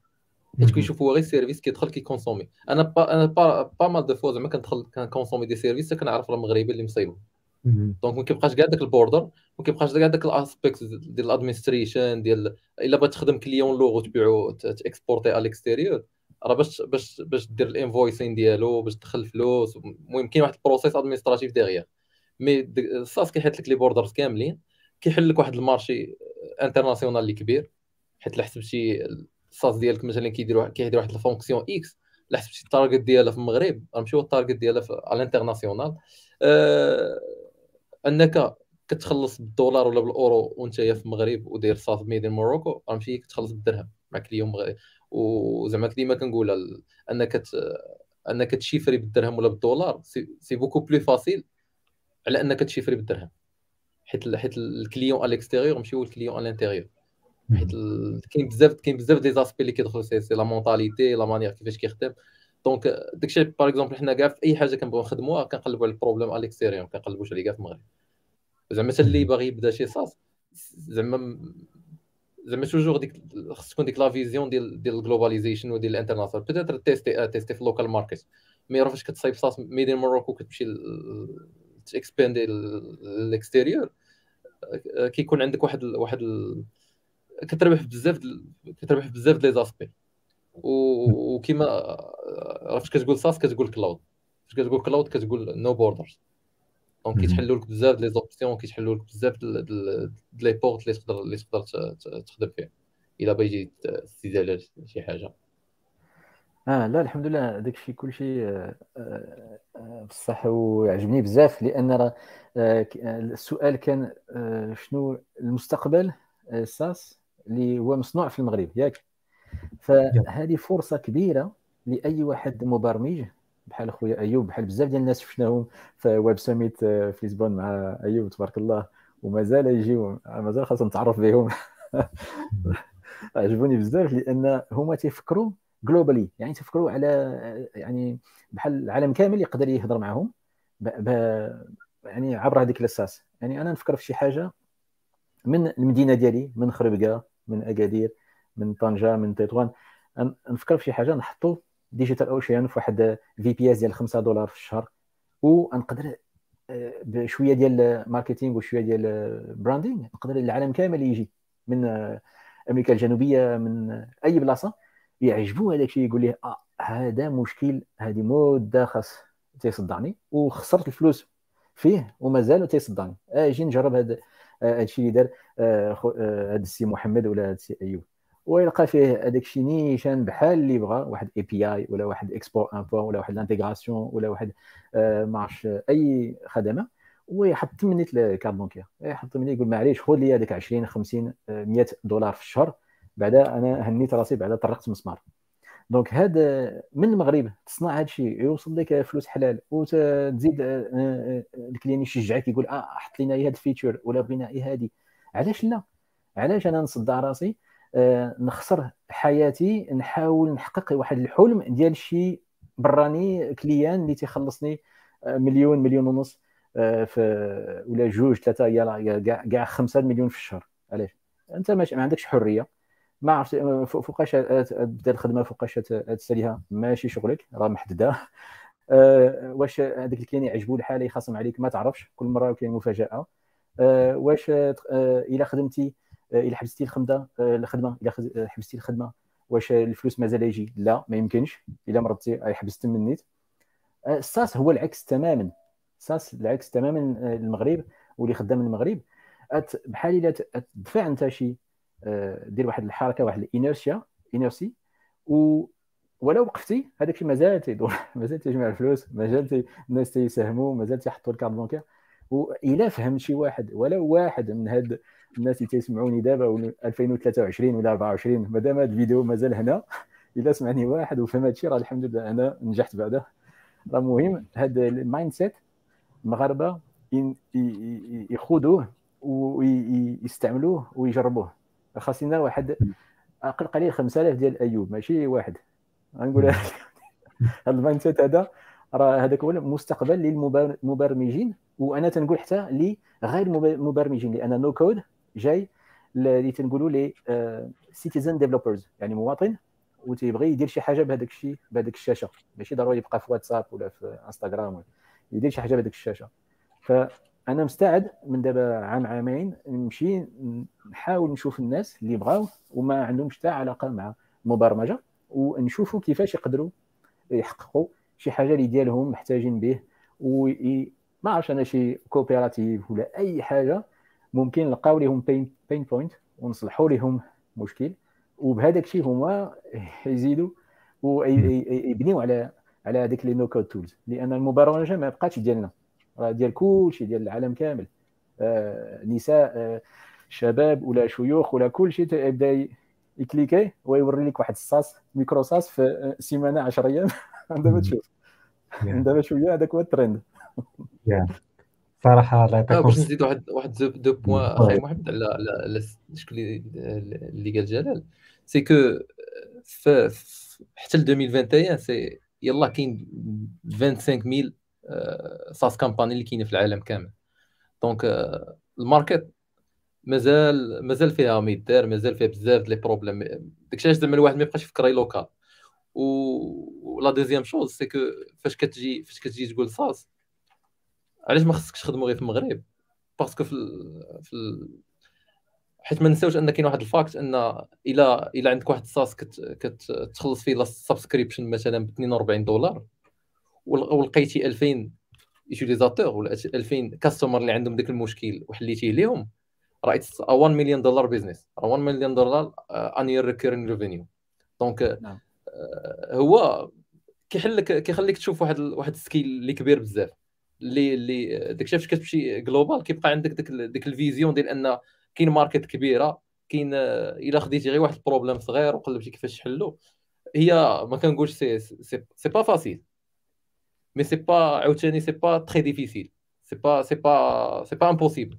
حيت كيشوف هو غير service كيدخل كي consommer. أنا pas أنا pas, pas mal de fois زعما كندخل كن consommer des services كنعرف راه مغربي اللي مصيبو. donc ما كيبقاش كاع داك ال border ما كيبقاش كاع داك ال aspect ديال ال administration ديال إلا بغيت تخدم client لوغ وتبيعو ت exporter على ال extérieur راه باش باش باش دير ال invoicing ديالو باش تدخل الفلوس المهم كاين واحد ال processus administratif déjà mais ال SaaS كيحيد لك les borders كاملين كيحل لك واحد ال marché international اللي كبير حيت لا حسبتي ال SaaS ديالك مثلا كيدير كيدير واحد ال fonction X لا حسبتي ال target ديالها في المغرب راه ماشي هو ال target ديالها على ال international أه أنك كتخلص بالدولار ولا بالأورو وانت في المغرب وداير SaaS made in Morocco راه ماشي كتخلص بالدرهم معك اليوم مغرب. وزعما ديما كنقولها أنك أنك ت chiffrer بالدرهم ولا بالدولار c'est beaucoup plus facile على أنك ت chiffrer بالدرهم. حيت حيت ال client على ال extérieur ماشي هو ال client على ال intérieur. حيت كاين بزاف كاين بزاف des aspects اللي كيدخلوا c'est c'est la mentalité la manière كيفاش كيخدم. donc داكشي par exemple حنا كاع في أي حاجة كنبغيو نخدموها كنقلبوا على ال problème على ال extérieur كنقلبوش عليه كاع في المغرب. زعما اللي باغي يبدا شي SaaS زعما زعما toujours ديك خص تكون ديك la vision ديال ديال ال globalization وديال ال international peut-être tester tester في ال local market mais راه فاش كتصايب SaaS made in Morocco كتمشي ت expand ي ال extérieur كيكون عندك واحد واحد كتربح بزاف كتربح بزاف des aspects وكيما فاش كتقول SaaS كتقول cloud فاش كتقول cloud كتقول no borders donc كيتحلوا لك بزاف les options كيتحلوا لك بزاف les portes اللي تقدر اللي تقدر تخدم فيه إلا بغيتي تزيد على شي حاجة. آه لا الحمد لله داك الشيء كلشي آه، آه، آه، بصح ويعجبني بزاف لأن راه السؤال كان شنو المستقبل SaaS اللي هو مصنوع في المغرب ياك. فهذه فرصة كبيرة لأي واحد مبرمج بحال خويا أيوب بحال بزاف ديال الناس شفناهم في ويب سميت في لشبون مع أيوب تبارك الله ومازال يجيو مازال خاصنا نتعرف بهم. عجبوني بزاف لأن هما تيفكروا جلوبالي يعني تفكروا على يعني بحال العالم كامل يقدر يهضر معهم ب... ب... يعني عبر هذيك الأساس. يعني أنا نفكر في شي حاجة من المدينة ديالي من خربقة من أكادير من طنجة من تطوان. نفكر في شي حاجة نحطو DigitalOcean في واحد VPS ديال 5 دولار في الشهر. ونقدر آه، بشوية ديال marketing وشوية ديال branding نقدر العالم كامل يجي من آه، أمريكا الجنوبية من أي بلاصة. يعجبو هذاك الشيء يقول ليه آه هذا مشكل هذه مده خاص تيصدعني وخسرت الفلوس فيه ومازال تيصدعني آجي نجرب هذا هذا الشيء اللي دار هذا السي محمد ولا هذا السي أيوب. ويلقى فيه هذاك الشيء نيشان بحال اللي بغى واحد API ولا واحد export import ولا واحد ال intégration ولا واحد آه، ما عرفتش أي خدمة ويحط منيت ال carte bancaire يحط منيت يقول معليش خذ لي هذاك 20 50 100 دولار في الشهر بعدا أنا هنيت راسي بعدا طرقت مسمار donc هذا من المغرب تصنع هذا الشيء يوصل لك فلوس حلال وتزيد آه، آه، ال client يشجعك يقول آه حط لنا هذا ال feature ولا بغينا هذه علاش لا؟ علاش أنا نصدع راسي؟ آه نخسر حياتي نحاول نحقق واحد الحلم ديال شي براني كليان اللي تيخلصني مليون مليون ونص آه في ولا جوج ثلاثة يلا كاع خمسة مليون في الشهر. علاش؟ أنت ما عندكش حرية. ما عرفت فوقاش تبدا الخدمة فوقاش تساليها ماشي شغلك راه محددة. أه واش هذاك اللي يعجبو الحاله يخاصم عليك ما تعرفش. كل مرة كاين مفاجأة. أه واش أه إلا خدمتي إلا حبستي الخدمة الخدمة إلا حبستي الخدمة واش الفلوس مازال يجي؟ لا ما يمكنش. إلا مرضتي حبست من النيت ال SaaS هو العكس تماما. SaaS العكس تماما المغرب واللي خدام المغرب. بحال إلا تدفع أنت شي آه، دير واحد الحركة واحد ال inertia inertie و ولو وقفتي هذاك الشيء مازال تيدور مازال تيجمع الفلوس مازال الناس تيساهموا مازال تيحطوا ال carte bancaire. والا فهم شي واحد ولو واحد من هاد الناس اللي تيسمعوني دابا 2023 ولا 24 مادام هذا الفيديو مازال هنا إلا سمعني واحد وفهم هذا الشيء راه الحمد لله أنا نجحت بعده راه مهم هذا ال mindset المغاربه يخوضوه ويستعملوه ويجربوه. خاصنا واحد أقل قليل 5000 ديال الايوب ماشي واحد. غنقول هذا ال mindset هذا راه هذاك هو المستقبل للمبرمجين وأنا تنقول حتى لغير المبرمجين لأن no code جاي اللي تنقولوا لي citizen developers يعني مواطن وتيبغي يدير شي حاجة بهذاك الشيء بهذاك الشاشة. ماشي ضروري يبقى في واتساب ولا في انستغرام يدير شي حاجة بهذاك الشاشة. ف أنا مستعد من دابا عام عامين نمشي نحاول نشوف الناس اللي بغاو وما عندهمش حتى علاقة مع المبرمجه ونشوفوا كيفاش يقدروا يحققوا شي حاجة اللي ديالهم محتاجين به و ما عرفش أنا شي coopérative ولا أي حاجة ممكن نلقاو لهم pain pain point ونصلحوا لهم مشكل. وبهذاك الشيء هما يزيدوا ويبنيو على على هذيك les no code tools لأن المبرمجة ما بقاتش ديالنا. راه ديال كلشي ديال العالم كامل. آه نساء آه شباب ولا شيوخ ولا كلشي يبدا يكليكي ويوري لك واحد ال SaaS micro SaaS في سيمانة 10 أيام. دابا تشوف. دابا شوية هذاك هو الترند. صراحة الله يعطيكم باش نزيد واحد واحد deux points أخي محمد على على الشكل اللي قال جلال؟ c'est que حتى ل 2021 SaaS يلا كاين 25000 SaaS company اللي كاينة في العالم كامل. donc ال market مازال مازال فيها ميدار مازال فيها بزاف les problèmes. داكشي زعما الواحد ما يبقاش يفكر local و لا deuxième chose c'est que فاش كتجي فاش كتجي تقول SaaS علاش ما خصكش تخدمو غير في المغرب؟ parce que في ال... في ال... حيت ما نساوش أن كاين واحد ال fact أن الا إلا عندك واحد ال SaaS كت... كتخلص فيه la subscription مثلا ب 42 دولار ولقيتي 2000 utilisateur ولا 2000 customer اللي عندهم ذاك المشكل وحليتيه لهم راه 1 مليون دولار business 1 مليون دولار annual recurring revenue donc هو كيحل لك كيخليك تشوف واحد واحد ال scale اللي كبير بزاف. اللي اللي داك الشيء فاش كتمشي global كيبقى عندك ديك ديك ال vision ديال أن كاين market كبيرة كاين إلا خديتي غير واحد ال problème صغير وقلبتي كيفاش تحلو. هي ما كنقولش c'est c'est, c'est pas facile mais c'est pas عاوتاني c'est pas très difficile c'est pas c'est pas c'est pas impossible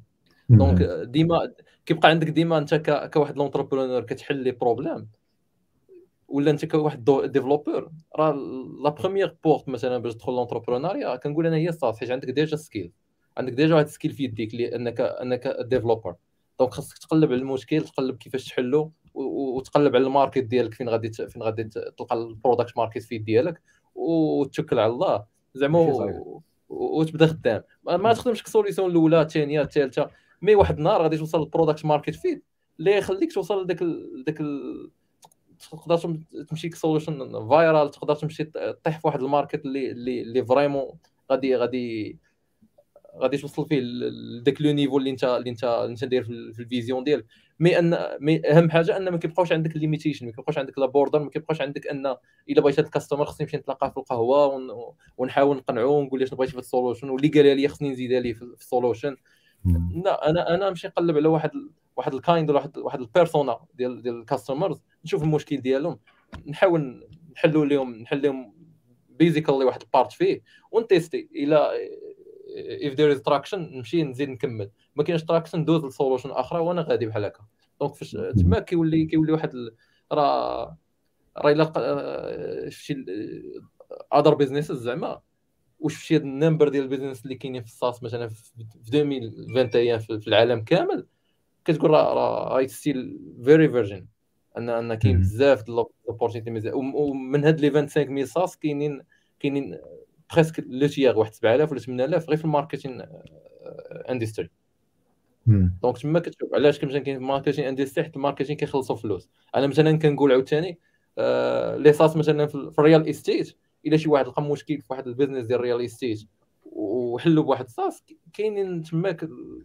donc ديما كيبقى عندك ديما أنت كواحد l'entrepreneur كتحل les problèmes ولا أنت كواحد développeur راه la première porte مثلا باش تدخل l'entrepreneuriat كنقول أنا هي start حيت عندك déjà skill عندك déjà واحد skill في يديك أنك أنك developer donc خاصك تقلب على المشكل تقلب كيفاش تحلو وتقلب على ال market ديالك فين غادي فين غادي تلقى ال product market fit ديالك وتوكل على الله. زعما وتبدا خدام. ما تخدمش ك solution الأولى الثانية الثالثه mais واحد النهار غادي توصل لل product market fit اللي يخليك توصل لذاك ذاك تقدر تمشي ك solution viral تقدر تمشي طيح في واحد ال market اللي اللي اللي vraiment غادي غادي غادي توصل فيه لذاك le niveau اللي انت اللي انت اللي انت داير في ال vision ديالك. مي ان مي أهم حاجة أن ما كيبقاوش عندك limitation ما كيبقاوش عندك la border ما كيبقاوش عندك أن إلا بغيت هذا ال customer خصني نمشي نتلاقاه في القهوة ون... ونحاول نقنعو ونقول له شنو بغيتي في ال solution واللي قال لي خصني نزيدها ليه في ال solution لا أنا أنا نمشي نقلب على واحد واحد ال kind ولا واحد واحد ال persona ديال ديال ال customers نشوف المشكل ديالهم نحاول نحلوا لهم نحل لهم basically واحد ال part فيه ونتيستي إلى if there is traction نمشي نزيد نكمل. ما كاينش traction ندوز ل solution آخرى وأنا غادي بحال هكا. donc فاش تما كيولي كيولي واحد راه راه إلا شفتي other business زعما واش شفتي هاد ال number ديال ال business اللي كاينين في ال SaaS مثلا في 2021 في العالم كامل كتقول راه راه still very virgin ان أن كاين بزاف د l'opportunité ومن هاد les 25000 SaaS كاينين كاينين presque le tiers واحد 7000 ولا 8000 غير في ال marketing industry donc تما كتشوف علاش كنمشي كاين في ال marketing industry حيت ال marketing كيخلصوا فلوس. أنا مثلا كنقول عاوتاني آه، les SaaS مثلا في ال real estate إلا شي واحد لقى مشكل في واحد ال business ديال ال real estate وحلوا بواحد ال SaaS كاينين تماك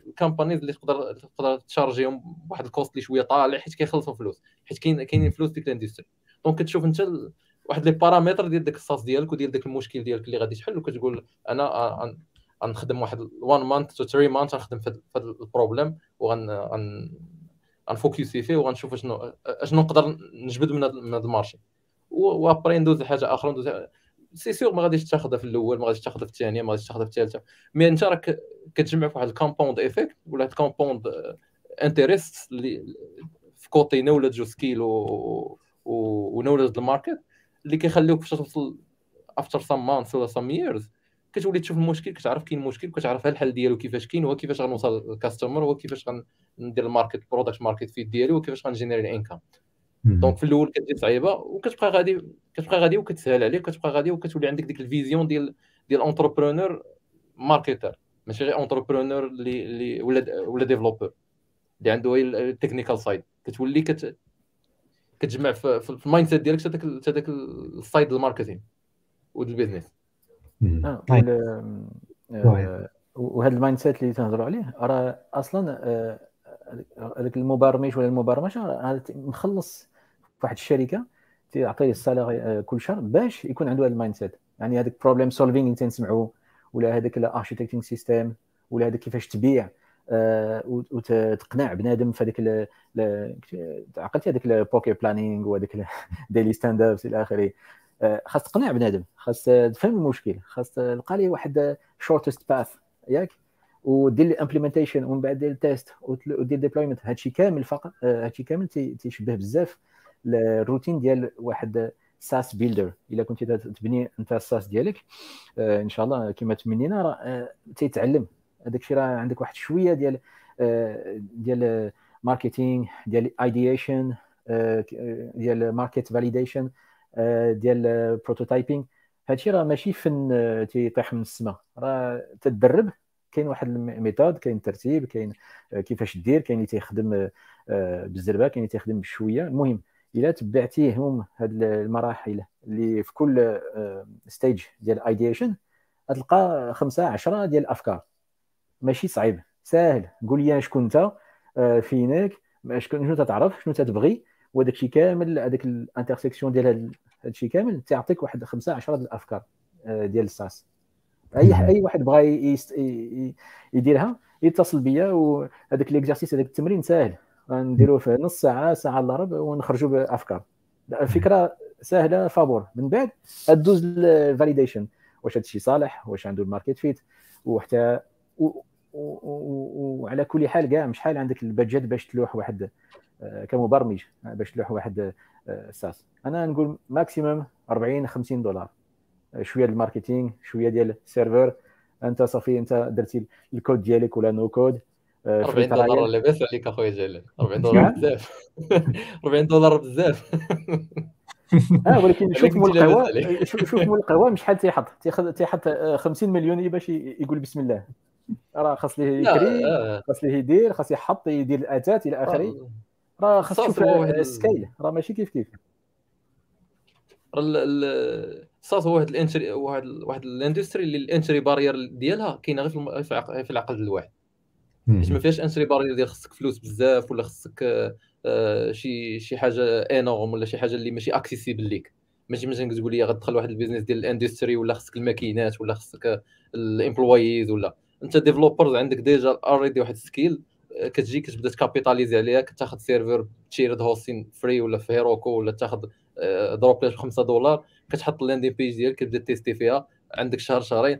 ال companies اللي تقدر تقدر تشارجيهم بواحد ال cost اللي شوية طالع حيت كيخلصوا فلوس. حيت كاين كاينين فلوس ديك ال industry donc كتشوف انت ال... واحد les paramètres ديال داك ال SaaS ديالك وديال داك المشكل ديالك اللي غادي تحل وكتقول أنا غنخدم واحد 1 month to 3 months غنخدم في هذا ال problème وغن غنفوكسي فيه وغنشوف اشنو اشنو نقدر نجبد من هذا ال marché. و après ندوز لحاجة آخرى ندوز سي سيغ ما غاديش تاخذها في الأول ما غاديش تاخذها في الثانية ما غاديش تاخذها في الثالثه mais أنت راك كتجمع في واحد ال compound effect ولا compound interest اللي في côté knowledge و skill و و knowledge ال market اللي كيخليوك فاش توصل after some months ولا some years كتولي تشوف المشكل كتعرف كاين مشكل كتعرف الحل ديالو كيفاش كاين هو كيفاش غنوصل لل customer هو كيفاش غندير ال market product market fit ديالي وكيفاش غنجينيري income donc في الأول كتجي صعيبة وكتبقى غادي كتبقى غادي وكتسهل عليك كتبقى غادي وكتولي عندك ديك ال vision ديال ديال entrepreneur marketer ماشي غير entrepreneur اللي اللي ولا ولا developer اللي عنده ال technical side كتولي كت كتجمع في, ال mindset ديالك حتى هذاك ال side ال marketing وديال آه، آه، وهذا ال mindset اللي تنهضروا عليه راه أصلا آه، هذاك المبرمج ولا المبرمج هذا مخلص في واحد الشركة تعطيه ال salary كل شهر باش يكون عنده هذا ال mindset يعني هذاك problem solving اللي تنسمعوا ولا هذاك ال architecting system ولا هذاك كيفاش تبيع وتقنع بنادم في هذاك عقلتي هذاك ال poker planning وهذاك daily stand-ups إلى آخره. خاص تقنع بنادم خاص تفهم المشكل خاص تلقى لي واحد shortest path ياك ودير لي implementation ومن بعد دير ال test ودير deployment هادشي كامل فقط هادشي كامل تيشبه بزاف الروتين ديال واحد SaaS builder إلا كنتي تبني أنت ال SaaS ديالك إن شاء الله كما تمنينا راه تيتعلم. هذاك الشيء راه عندك واحد شوية ديال ديال marketing ديال ideation ديال market validation ديال prototyping هادشي راه ماشي فن تيطيح من السماء راه تدرب كاين واحد ال method كاين ترتيب كاين كيفاش دير كاين اللي تيخدم بالزربة كاين اللي تيخدم بشوية. المهم إلا تبعتيهم هاد المراحل اللي في كل stage ديال ال ideation غتلقى خمسة عشرة ديال الأفكار. ماشي صعيب. ساهل. قول لي شكون أنت آه، فينك شنو تتعرف شنو تتبغي وداك الشيء كامل هذاك ال intersection ديال هذا الشيء كامل تعطيك واحد خمسة عشرة ديال الأفكار آه، ديال ال SaaS. أي أي واحد بغى يديرها يتصل بيا وهذاك l'exercice هذاك التمرين ساهل. غنديروه في نص ساعة ساعة إلا ربع ونخرجوا بأفكار. الفكرة سهلة فابور. من بعد دوز ال validation واش هذا الشيء صالح؟ واش عنده ال market fit وحتى وعلى كل حال كاع شحال عندك ال budget باش تلوح واحد آه، كمبرمج باش تلوح واحد SaaS أنا نقول maximum 40 50 دولار. آه، شوية ديال ال marketing شوية ديال ال server. أنت صافي أنت درتي الكود ديالك ولا no code 40 دولار لاباس عليك أخويا جلال؟ 40 دولار بزاف. 40 دولار بزاف. آه ولكن شوف مول القهوه شوف مول القهوه شحال تيحط. تيحط 50 مليون باش يقول بسم الله. راه خاص ليه يكري آه. خاص ليه يدير خاص يحط يدير الأثاث إلى آخره. آه. راه خاص تشوف ال scale راه ماشي كيف كيف. ال SaaS هو واحد ال entry واحد واحد ال industry اللي ال entry barrier ديالها كاينة غير في العقل الواحد. حيت ما فيهاش entry barrier ديال خصك فلوس بزاف ولا خصك آه، شي شي حاجة énorme ولا شي حاجة اللي ماشي accessible ليك. ماشي مثلا تقول لي غتدخل واحد ال business ديال ال industry ولا خصك الماكينات ولا خصك ال employees ولا. أنت developers عندك déjà already واحد skill كتجي كتبدا تكابيتاليزي عليها كتاخذ server shared hosting free ولا في Heroku ولا تاخذ drop ب 5 دولار كتحط ال landing page ديالك كتبدا تيستي فيها. عندك شهر شهرين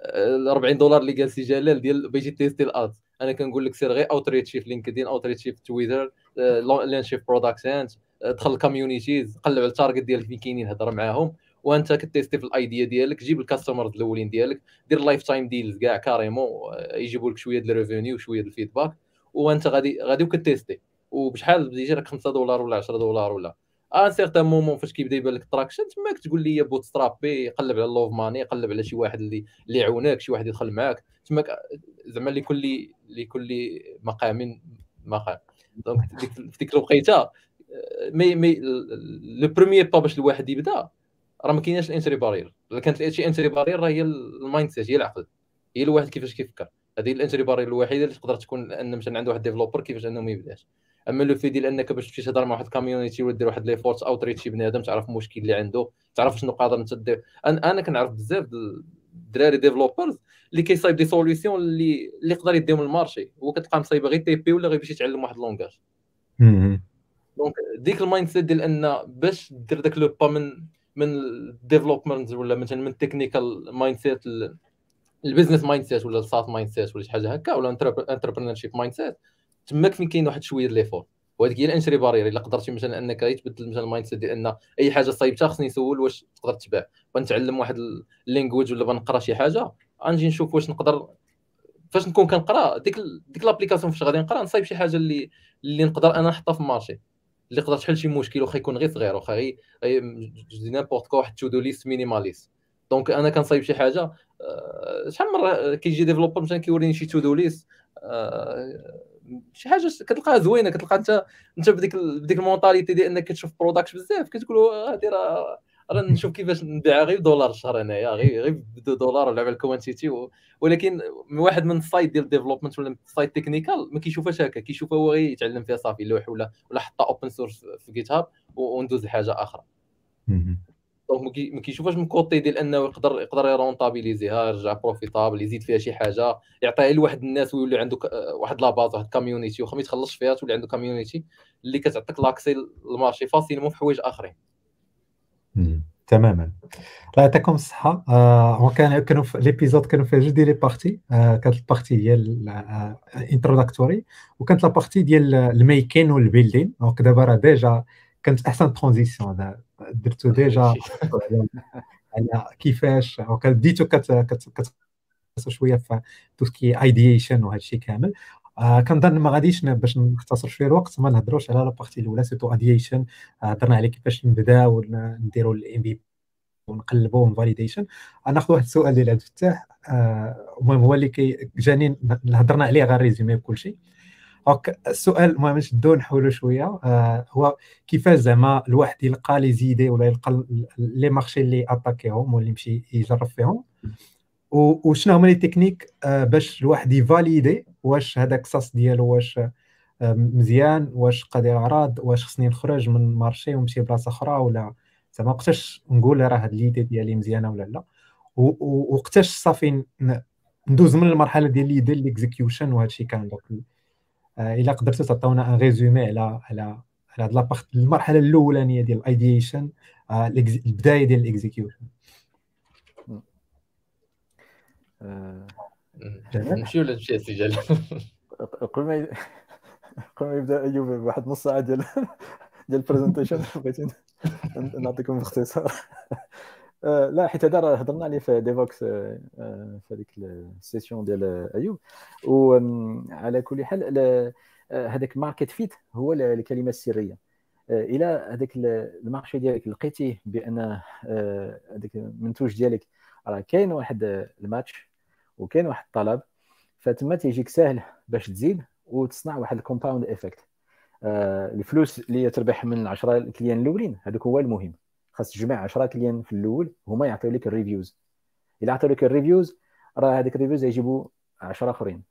ال 40 دولار اللي قال سي جلال ديال بيجي تيستي ال ads أنا كنقول لك سير غير اوت ريتشي في LinkedIn اوت ريتشي في تويتر لانشي في production دخل ال communities قلب على ال target ديالك فين كاينين هضر معاهم. وأنت كتيستي في ال idea ديالك جيب ال customers الأولين ديالك دير lifetime deals كاع carrément يجيبوا لك شوية ديال ال revenue وشويه ديال ال feedback وانت غادي غادي وكتيستي وبشحال يجي لك 5 دولار ولا 10 دولار ولا. un certain moment فاش كيبدا يبان لك traction تماك تقول لي بوت سترابي قلب على ال love money قلب على شي واحد اللي اللي يعاونك شي واحد يدخل معاك. تماك زعما لكل لكل مقام مقام. donc في ديك الوقيتة mais mais le premier pas باش الواحد يبدأ راه ما كايناش ال entry barrier إلا كانت شي entry barrier راه هي ال mindset هي العقل. هي الواحد كيفاش كيفكر. هذه ال entry barrier الوحيدة اللي تقدر تكون أن مثلا عند واحد developer كيفاش انه ما يبدأش. أما لو في ديال أنك باش تمشي تهضر مع واحد ال community ولا دير واحد لي فورس outreach بنادم تعرف المشكل اللي عنده تعرف شنو قادر انت دير أنا, أنا كنعرف بزاف الدراري developers اللي كيصايب des solutions اللي اللي يقدر يديهم ال marché. هو كتلقى مصايبه غير TP ولا غير باش يتعلم واحد langage donc ديك ال mindset ديال أن باش دير داك le pas من من ال development ولا مثلا من ال technical mindset ال business mindset ولا ال SaaS mindset ولا شي حاجة هكا ولا entrepreneurship mindset تماك فين كاين واحد شوية l'effort وهذيك هي ال entry barrier الا قدرتي مثلا انك تبدل مثلا ال mindset ديال ان اي حاجة صايبتها خصني نسول واش تقدر تباع بنتعلم واحد ال language ولا بنقرا شي حاجة غنجي نشوف واش نقدر فاش نكون كنقرا ديك ديك l'application فاش غادي نقرا نصايب شي حاجة اللي اللي نقدر أنا نحطها في ال marché اللي تقدر تحل شي مشكل واخا يكون غير صغير واخا غير n'importe quoi واحد to-do list minimaliste donc أنا كنصايب شي حاجة آه، شحال من مره كيجي developer مثلا كيوريني شي to-do list شي حاجة كتلقاها زوينة كتلقى انت انت بديك بديك ال mentalité ديال إنك كتشوف product بزاف كتقول هادي راه راه نشوف كيفاش نبيع غير دولار الشهر انايا غير غير ب دولار ولا على ال quantité و... ولكن واحد من ال side ديال ال development ولا ال side technical ما كيشوفهاش هكا كيشوفها هو غير يتعلم فيها صافي لوح ولا ولا حطها open source في GitHub وندوز لحاجة آخرى. donc ما كيشوفهاش من côté ديال انه يقدر يقدر يرونطابيليزيها يرجع profitable يزيد فيها شي حاجة يعطيها لواحد الناس ويولي عنده واحد la base واحد community واخا ما يتخلصش فيها تولي عنده community اللي كتعطيك l'accès لل marché facilement في حوايج آخرين. تماما. الله يعطيكم الصحة. آه كان كانوا في l'épisode كانوا فيها جوج ديال les parties آه كانت ال partie ديال ال introductory وكانت لا بارتي ديال الميكين والبيلدين دونك دابا راه ديجا كانت أحسن ترانزيسيون درتو ديجا. على كيفاش بديتو كت شوية في تو سكي ايديشن وهذا الشيء كامل. آه كنظن ما غاديش باش نختصر شوية الوقت ما نهضروش على لابارتي الأولى سيتو اديشن هضرنا على كيفاش نبداو نديروا الام بي ونقلبوا فاليديشن ناخذ واحد السؤال ديال عبد الفتاح آه، المهم هو اللي كي جاني هضرنا عليه غير résumé بكل شيء donc السؤال المهم نشدو نحولو شوية. آه هو كيفاش زعما الواحد يلقى les idées ولا يلقى les marchés اللي attaquيهم ولا يمشي يجرب فيهم؟ وشنو هما les techniques آه باش الواحد يvalidي واش هذاك ال SaaS ديالو واش آه مزيان واش قادر اعراض واش خصني نخرج من marché ونمشي بلاصه أخرى ولا زعما وقتاش نقول راه هاد l'idée ديالي مزيانة ولا لا؟ وقتاش صافي ندوز من المرحلة ديال l'idée ل l'exécution وهذا الشيء كان donc إلا قدرتوا تعطيونا un résumé على على على هاد la partie المرحلة الأولانية ديال ال ideation آه، البداية ديال ال execution نمشي ولا تمشي سي جلال؟ قبل ما قبل ما يبدأ أيوب بواحد نص ساعة ديال ديال ال presentation بغيت نعطيكم باختصار. آه، لا حيت هذا هضرنا عليه في Devoxx في هذيك ال session ديال ايوب وعلى كل حال هذاك market fit هو الكلمة السريه إلى هذاك ال marché ديالك لقيتيه بان هذاك المنتوج ديالك راه كاين واحد الماتش وكاين واحد الطلب فتما تيجيك ساهل باش تزيد وتصنع واحد ال compound effect الفلوس اللي تربح من 10 clients الاولين هذوك هو المهم خاص تجمع 10 clients في الأول هما يعطيو لك ال reviews. إلا عطيو لك ال reviews راه هذيك ال reviews يجيبوا 10 آخرين.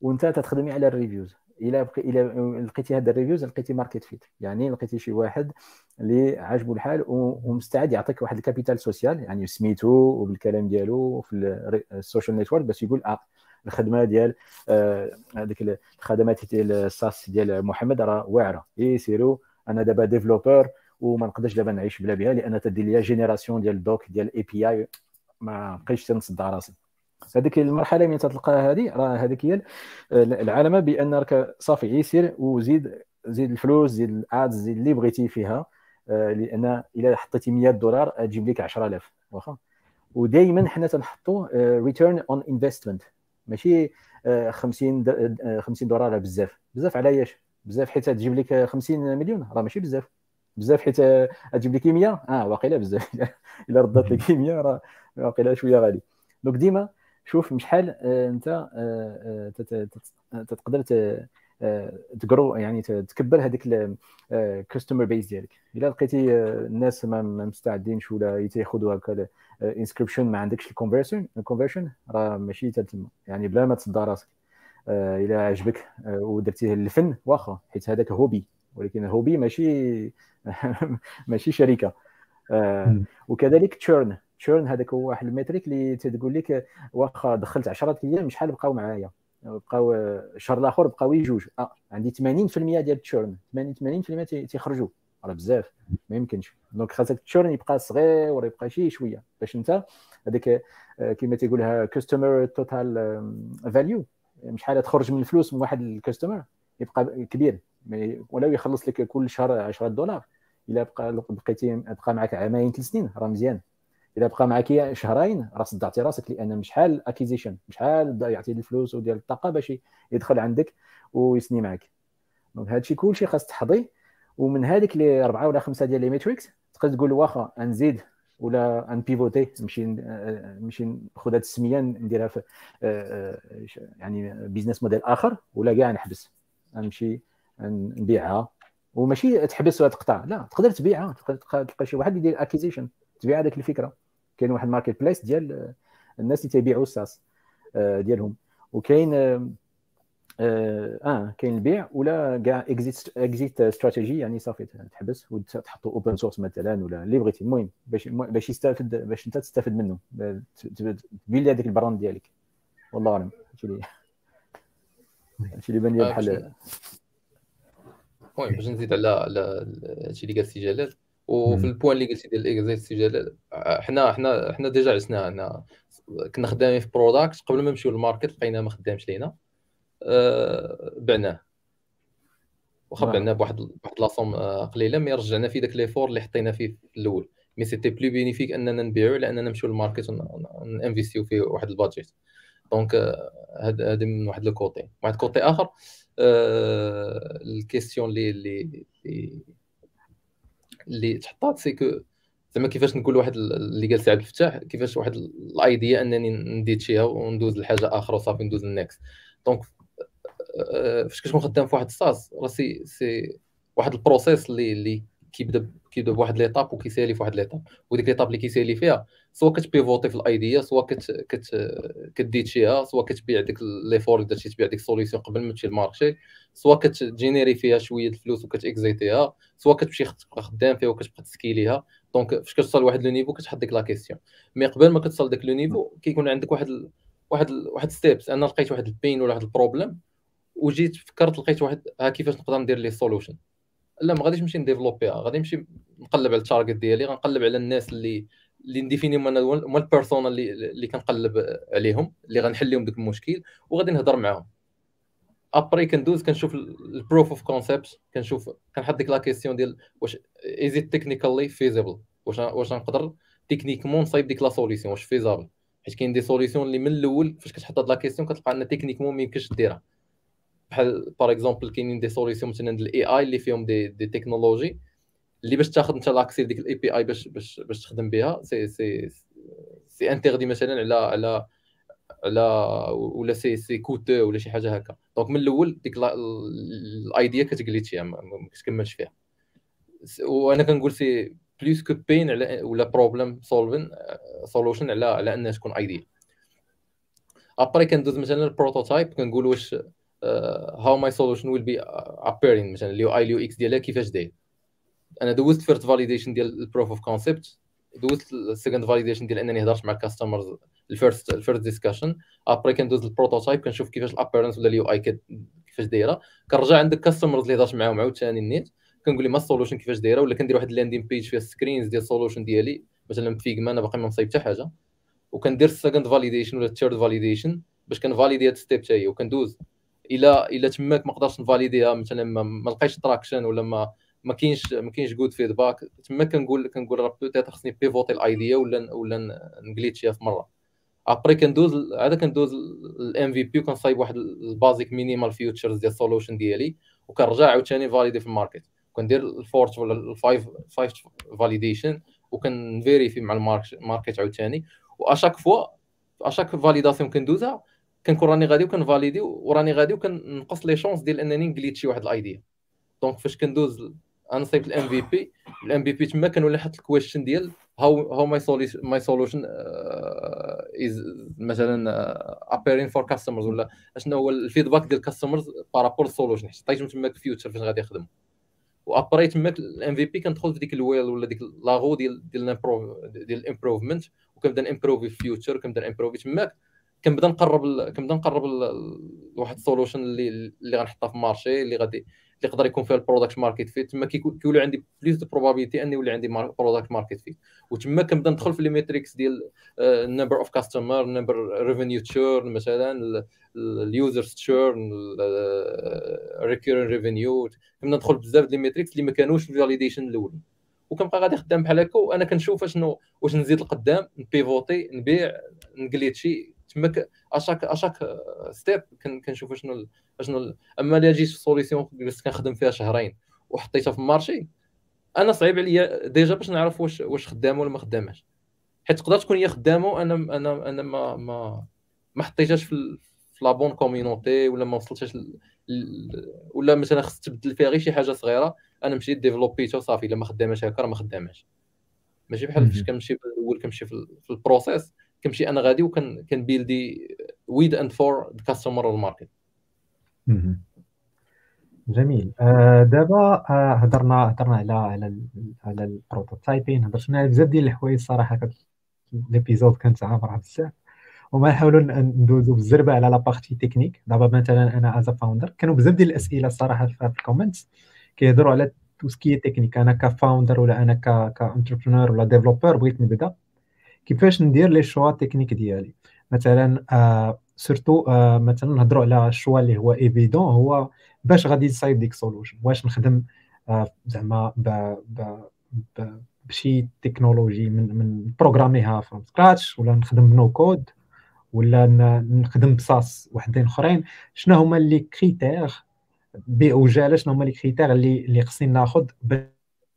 وانت تتخدمي على ال reviews. إلا بقي إلا لقيتي هاد ال reviews لقيتي market fit يعني لقيتي شي واحد اللي عاجبو الحال ومستعد يعطيك واحد ال capital social يعني سميتو وبالكلام ديالو في ال social network باش يقول آه الخدمة ديال هذيك آه الخدمات ديال ال SaaS ديال محمد راه واعرة. إي سيرو أنا دابا developer وما نقدرش دابا نعيش بلا بها لأن تدير ليا génération ديال ال doc ديال ال API ما بقيتش تنصدع راسي. هذيك المرحلة من تلقاها هذه راه هذيك هي العلامه بأن راك صافي يسير وزيد زيد الفلوس زيد ال ads زيد اللي بغيتي فيها آه، لأن إلا حطيتي 100 دولار تجيب لك 10000 واخا؟ ودائما حنا تنحطوا return on investment ماشي 50 آه، 50 آه، دولار بزاف. بزاف على إيش؟ بزاف حيت تجيب لك 50 مليون راه ماشي بزاف. بزاف حيت تجيب لك 100 آه واقيلا بزاف. إلا ردات لك 100 راه واقيلا شوية غالي. donc ديما شوف شحال أنت تقدر تgrow يعني تكبر هذيك ال customer base ديالك. إلا لقيتي الناس ما مستعدينش ولا تياخذوا هكا inscription ما عندكش ال conversion ال conversion راه ماشي تما. يعني بلا ما تصدى راسك. إلا عجبك ودرتيه الفن واخا. حيت هذاك hobby ولكن hobby ماشي ماشي شركة. وكذلك churn. churn هذاك هو واحد ال métrique اللي تقول لك واخا دخلت 10 أيام شحال بقاو معايا؟ بقاو الشهر الآخر بقاو يجوج. آه عندي 80% ديال ال churn 80 80% تيخرجوا راه بزاف. ما يمكنش. donc خاصك ال churn يبقى صغير يبقى شي شوية. باش انت هذيك آه، كما تيقولها customer total value شحال تخرج من الفلوس من واحد ال customer يبقى كبير. ولو يخلص لك كل شهر 10 دولار إلا بقى بقيتي بقى معك عامين ثلاث سنين راه مزيان. اذا بقى معك شهرين راه صدعتي راسك لأن شحال acquisition شحال يعطي الفلوس وديال الطاقة باش يدخل عندك ويسني معك donc هادشي كلشي خاص تحضي. ومن هذيك les أربعة ولا خمسة ديال les metrics تقدر تقول واخا نزيد ولا ان pivotي نمشي نمشي ناخذ هذه السمية نديرها في يعني business model آخر ولا كاع نحبس. نمشي نبيعها. وماشي تحبس ولا تقطع. لا تقدر تبيعها تقدر تلقى شي واحد يدير acquisition تبيع هذيك الفكرة. كاين واحد marketplace ديال الناس اللي تيبيعوا ال SaaS آه، ديالهم. وكاين آه, آه كاين البيع ولا كاع exit exit strategy يعني صافي تحبس وتحطوا open source مثلا ولا اللي بغيتي المهم باش باش يستافد باش انت تستافد منه. تبين هذيك ال brand ديالك. والله أعلم. هادشي اللي هادشي اللي بان لي آه، بحال المهم باش نزيد على على هادشي اللي قال سي جلال وفي ال point اللي قلتي ديال ال exit سي جلال حنا حنا حنا déjà عشنا هنا كنا خدامين في product قبل ما نمشيو لل market لقينا ما خدامش لينا أه بعناه واخا نعم. بعناه بواحد بواحد la somme آه، قليله mais رجعنا في داك l'effort اللي حطينا فيه في الأول mais c'était plus bénéfique اننا نبيعو لاننا نمشيو لل market ون investيو فيه واحد ال budget donc هذا من واحد ال côté واحد ال côté اخر أه ال question اللي اللي اللي تحطات c'est que زعما كيفاش نقول واحد اللي قال سي عبد الفتاح كيفاش واحد ال idea أنني نditchيها وندوز لحاجة أخرى وصافي ندوز لل next donc آه، فاش كتكون خدام في واحد ال SaaS راه سي سي واحد ال process اللي اللي كيبدا كيبدا بواحد l'étape وكيسالي في واحد l'étape وديك l'étape اللي كيسالي فيها سواء كت pivotي في ال idea سواء كت كت كditchيها سواء كتبيع ديك l'effort اللي درتي تبيع ديك solution قبل ما تمشي لل marché سواء كتجينيري فيها شوية الفلوس وكتاكزيتيها سواء كتمشي تبقى خدام فيها وكتبقى تسكيليها donc فاش كتوصل لواحد le niveau كتحط ديك la question mais قبل ما كتوصل داك le niveau كيكون عندك واحد. واحد. واحد steps أنا لقيت واحد ال pain ولا واحد ال problem وجيت فكرت لقيت واحد ها كيفاش نقدر ندير لي solution لا ما غاديش نمشي نديفلوبيها غادي نمشي نقلب على ال target ديالي غنقلب على الناس اللي اللي نديفيني هما هما ال persona اللي اللي كنقلب عليهم اللي غنحل لهم داك المشكل وغادي نهضر معاهم. après كندوز كنشوف ال proof of concept كنشوف كنحط ديك la question ديال واش is it technically feasible واش واش نقدر techniquement نصايب ديك la solution واش faisable حيت كاين des solutions اللي من الأول فاش كتحط هاد la question كتلقى أن techniquement ما يمكنش ديرها. بحال par exemple كاينين des solutions مثلا ال AI اللي فيهم des des technologies اللي باش تاخذ انت l'accès ديك ال API باش باش باش تخدم بها سي سي c'est interdit مثلا على على على ولا c'est c'est coûteux ولا شي حاجة هكا. donc من الأول ديك ال idea كتجليتشيها ما كتكملش فيها. وأنا كنقول c'est plus que pain على ولا problem solving solution على على أنها تكون idea après كندوز مثلا ال prototype كنقول واش how my solution will be appearing مثلا ال UI ال UX ديالها كيفاش داير. أنا دوزت first validation ديال ال proof of concept دوزت ال second validation ديال أنني هضرت مع ال customers ال first ال first discussion après كندوز ال prototype كنشوف كيفاش ال appearance ولا ال UI كيفاش دايرة. كنرجع عند ال customers اللي هضرت معاهم عاوتاني النيت كنقول لي ما ال solution كيفاش دايرة ولا كندير واحد ال landing page فيها screens ديال ال solution ديالي. مثلا Figma أنا باقي ما مصايب حتى حاجة. وكندير ال second validation ولا ال third validation باش كنفاليدي هاد step هي وكندوز. إلى إلى تماك ما قدرتش نفاليديها مثلا ما, لقيتش traction ولا ما ما كاينش ما كاينش good feedback تما كنقول كنقول راه peut-être خصني بيفوتي ال idea ولا ولا نجليتشيها في مرة. après كندوز عاد كندوز ال MVP وكنصايب واحد ال basic minimal features ديال ال solution ديالي وكنرجع عاوتاني فاليدي في ال market كندير ال fourth ولا ال five five validation وكنفيريفي مع ال market عاوتاني. و à chaque fois à chaque validation كندوزها كنكون راني غادي وكنفاليدي وراني غادي وكنقص les chances ديال انني نجليتشي واحد idea donc فاش كندوز أنا صايبت ال MVP ال MVP تما كنولي نحط ال question ديال how how my my solution is مثلا appearing for customers ولا أشنو هو ال feedback ديال ال customers par rapport ال solution حيت عطيتهم تماك feature فاش غادي يخدم. و après تماك ال MVP كندخل في ديك ال wheel ولا ديك la roue ديال ديال ال improvement وكنبدا نامبروفي في feature كنبدا نامبروفي تماك كنبدا نقرب كنبدا نقرب لواحد ال solution اللي اللي غنحطها في ال marché اللي غادي اللي يقدر يكون فيها ال product market fit تما كيولي عندي plus de probabilité أني يولي عندي product market fit وتما كنبدا ندخل في les metrics ديال ال number of customer ال number revenue churn مثلا ال user churn recurring revenue كنبدا ندخل بزاف ديال les metrics اللي ما كانوش في ال validation الأول. وكنبقى غادي خدام بحال هكا وأنا كنشوف اشنو واش نزيد لقدام نبيفوتي نبيع نقليتشي تما à chaque à chaque step كنشوف شنو شنو أما الا جيت في solution جلست كنخدم فيها شهرين وحطيتها في ال marché أنا صعيب عليا déjà باش نعرف واش واش خدامة ولا ما خداماش. حيت تقدر تكون هي خدامة أنا أنا أنا ما ما ما حطيتهاش في في la bonne community ولا ما وصلتهاش ولا مثلا خص تبدل فيها غير شي حاجة صغيرة أنا مشيت ديفلوبيتها وصافي الا ما خداماش هكا راه ما خداماش. ماشي بحال فاش كنمشي الأول كنمشي في ال process كنمشي أنا غادي وكان كنبيلدي with and for the customer وال market جميل. آه دابا آه هضرنا هضرنا على على على ال prototyping هضرنا على بزاف ديال الحوايج الصراحه هاد l'épisode كانت عامره بزاف وما نحاولوا ندوزو بالزربة على la partie technique دابا مثلا أنا as founder كانوا بزاف ديال الأسئلة الصراحه في ال comments كيهضروا على tout ce qui technique أنا ك founder ولا أنا ك entrepreneur ولا developer بغيت نبدأ. كيفاش ندير les choix techniques ديالي؟ مثلا آه surtout آه مثلا نهضروا على ال choix اللي هو évident هو باش غادي نصايب ديك solution واش نخدم؟ آه زعما بشي تكنولوجي من من بروغراميها from scratch ولا نخدم no code ولا نخدم بصاص وحدين أخرين. شنو هما les critères بعجاله شنو هما les critères اللي اللي خصني ناخذ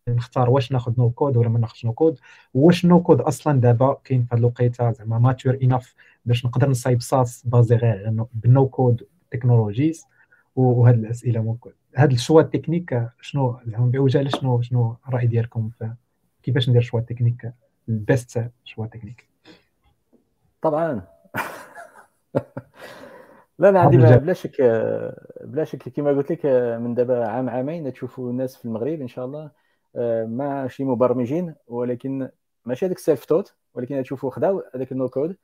نختار واش ناخذ no code ولا ما ناخذش no code واش no code أصلا دابا كاين في هذه الوقيتة زعما mature enough باش نقدر نصايب SaaS basic غير بال no code technologies وهاد الأسئلة ممكن هاد ال choix ال technique شنو زعما بعجاله شنو شنو الراي ديالكم في كيفاش ندير choix technique ال best choix technique طبعا. لا أنا عندي بلا شك بلا شك كما قلت لك من دابا عام عامين تشوفوا الناس في المغرب إن شاء الله. ماشي مبرمجين ولكن ماشي هذاك ال self-taught ولكن تشوفوا خداو هذاك ال no code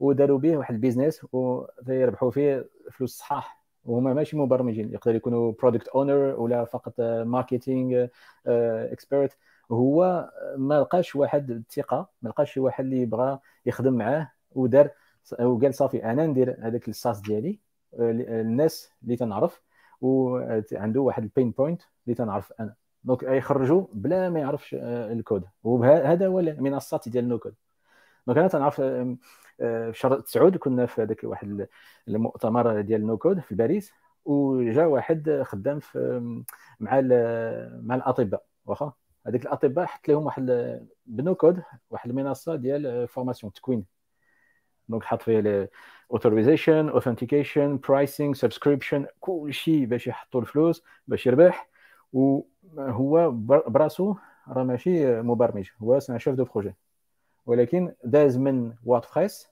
وداروا به واحد ال business ويربحوا فيه فلوس صحاح. وهما ماشي مبرمجين يقدر يكونوا product owner ولا فقط marketing expert هو ما لقاش واحد الثقة ما لقاش شي واحد اللي بغى يخدم معاه ودار وقال صافي أنا ندير هذاك ال SaaS ديالي الناس اللي تنعرف وعنده واحد ال pain point اللي تنعرف أنا. donc يخرجوا بلا ما يعرفش آه، الكود. وهذا هو المنصات ديال ال no-code. donc أنا تنعرف آه، في شهر تسعود كنا في هذاك واحد المؤتمر ديال no-code في باريس وجا واحد خدام في مع مع الأطباء واخا؟ هذيك الأطباء حط لهم واحد ب no-code واحد المنصة ديال formation تكوين. donc حط فيه authorization authentication pricing subscription كل شيء باش يحطوا الفلوس باش يربح. وهو براسو راه ماشي مبرمج هو c'est un chef de projet. ولكن داز من ووردبريس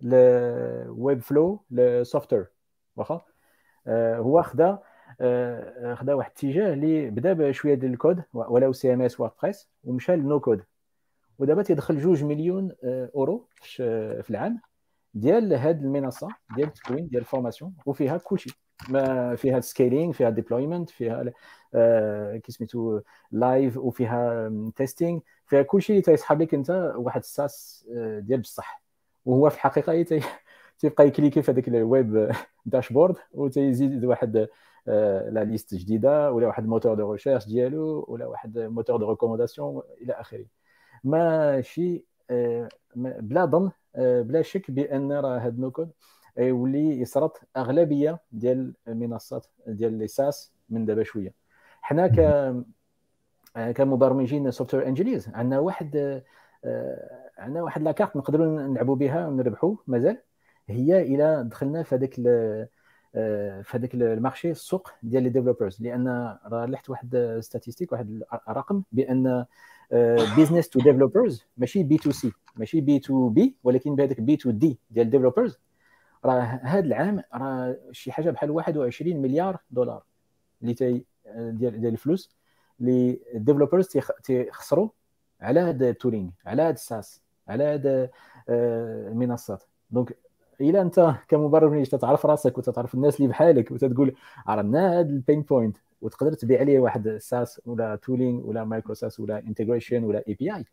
ل Webflow ل software واخا؟ آه، هو خدا آه، خدا واحد الاتجاه اللي بدا بشوية ديال الكود ولو CMS ووردبريس ومشى ل no-code. ودابا تيدخل جوج مليون آه، أورو في العام. ديال هذه المنصة ديال التكوين ديال ال formation وفيها كلشي. ما فيها scaling فيها deployment فيها آه كي سميتو live وفيها testing فيها كلشي اللي تيسحب لك انت واحد ال SaaS آه، ديال بصح. وهو في الحقيقة تيبقى يcliquي في هذاك ال web dashboard وتيزيد واحد آه، la liste جديدة ولا واحد moteur de recherche ديالو ولا واحد moteur de recommandation إلى آخره. ماشي آه، بلا ظن بلا شك بأن راه هاد no-code يولي يسرط أغلبية ديال المنصات ديال les SaaS من دابا شوية. حنا ك كمبرمجين software engineers عندنا واحد عندنا واحد la carte نقدروا نلعبوا بها ونربحوا مازال. هي إلى دخلنا في هذاك في هذاك ال marché السوق ديال les developers لأن راه لحت واحد statistique واحد الرقم بأن business to developers ماشي B2C ماشي B2B ولكن بهذاك B2D ديال developers راه هذا العام راه شي حاجة بحال 21 مليار دولار اللي تي ديال ديال الفلوس اللي ال developers تيخسروا على هذا ال tooling على هذا ال SaaS على هذا المنصات donc إلا أنت كمبرمج تتعرف راسك وتتعرف الناس اللي بحالك وتتقول عرفنا هذا ال pain point وتقدر تبيع عليه واحد SaaS ولا tooling ولا micro SaaS ولا integration ولا API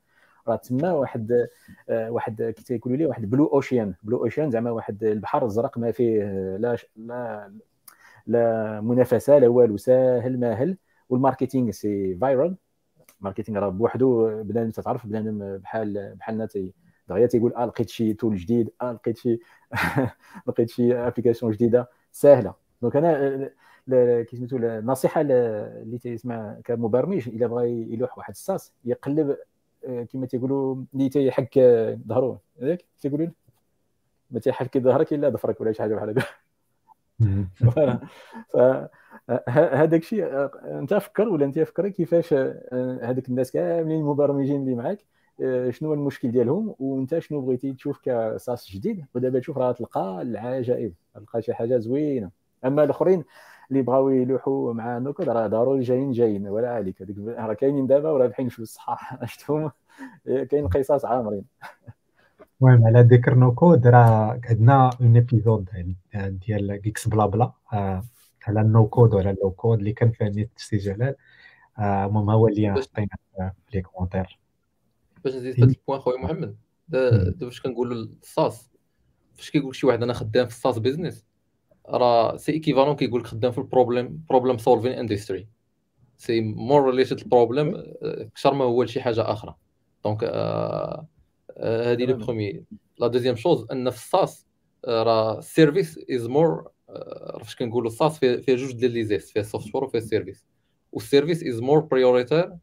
راه تما واحد آه، واحد كي تيقولوا لي واحد blue ocean blue ocean زعما واحد البحر الزرق ما فيه لا لا لا منافسة لا والو ساهل ماهل. وال marketing c'est viral ال marketing راه بوحدو بنادم تتعرف بنادم بحال بحالنا تي دغيا تيقول آه لقيت شي tool جديد آه لقيت شي لقيت شي application جديدة. سهله donc أنا كي سميتو النصيحة اللي تيسمع كمبرمج إلا بغى يلوح واحد ال SaaS يقلب آه، كما تيقولوا اللي تيحك ظهرو ياك تيقولوا ما تيحك ظهرك إلا ظفرك ولا شي حاجة بحال هكا. فهذاك الشيء آه، أنت فكر ولا أنت فكري كيفاش آه، هذوك الناس كاملين المبرمجين اللي معاك آه، شنو المشكل ديالهم؟ وانت شنو بغيتي تشوف كساس جديد؟ ودابا تشوف راه تلقى العجائب تلقى شي حاجة زوينة. أما الأخرين اللي بغاو يلوحوا مع نوكود راه ضروري جايين جايين ولا عليك. هذيك راه كاينين دابا ورابحين في الصحاح شفتهم؟ كاين قصص عامرين. المهم على ذكر no-code راه عندنا un épisode ديال Geeksblabla آه، على ال no-code وعلى ال low-code اللي كان فيه نيت سي جلال آه، المهم هو اللي عطينا في les commentaires باش نزيد في هذا ال point خويا محمد. دابا فاش كنقولوا ال SaaS فاش كيقول شي واحد أنا خدام في ال SaaS business راه c'est équivalent كيقول لك خدام في ال problem problem solving industry c'est more related ال problem أكثر ما هو لشي حاجة آخرى. donc هذه le premier la deuxième chose أن في ال SaaS راه ال service is more فاش كنقولوا ال SaaS فيه جوج ديال les S فيه ال software وفيه ال service وال service is more prioritaire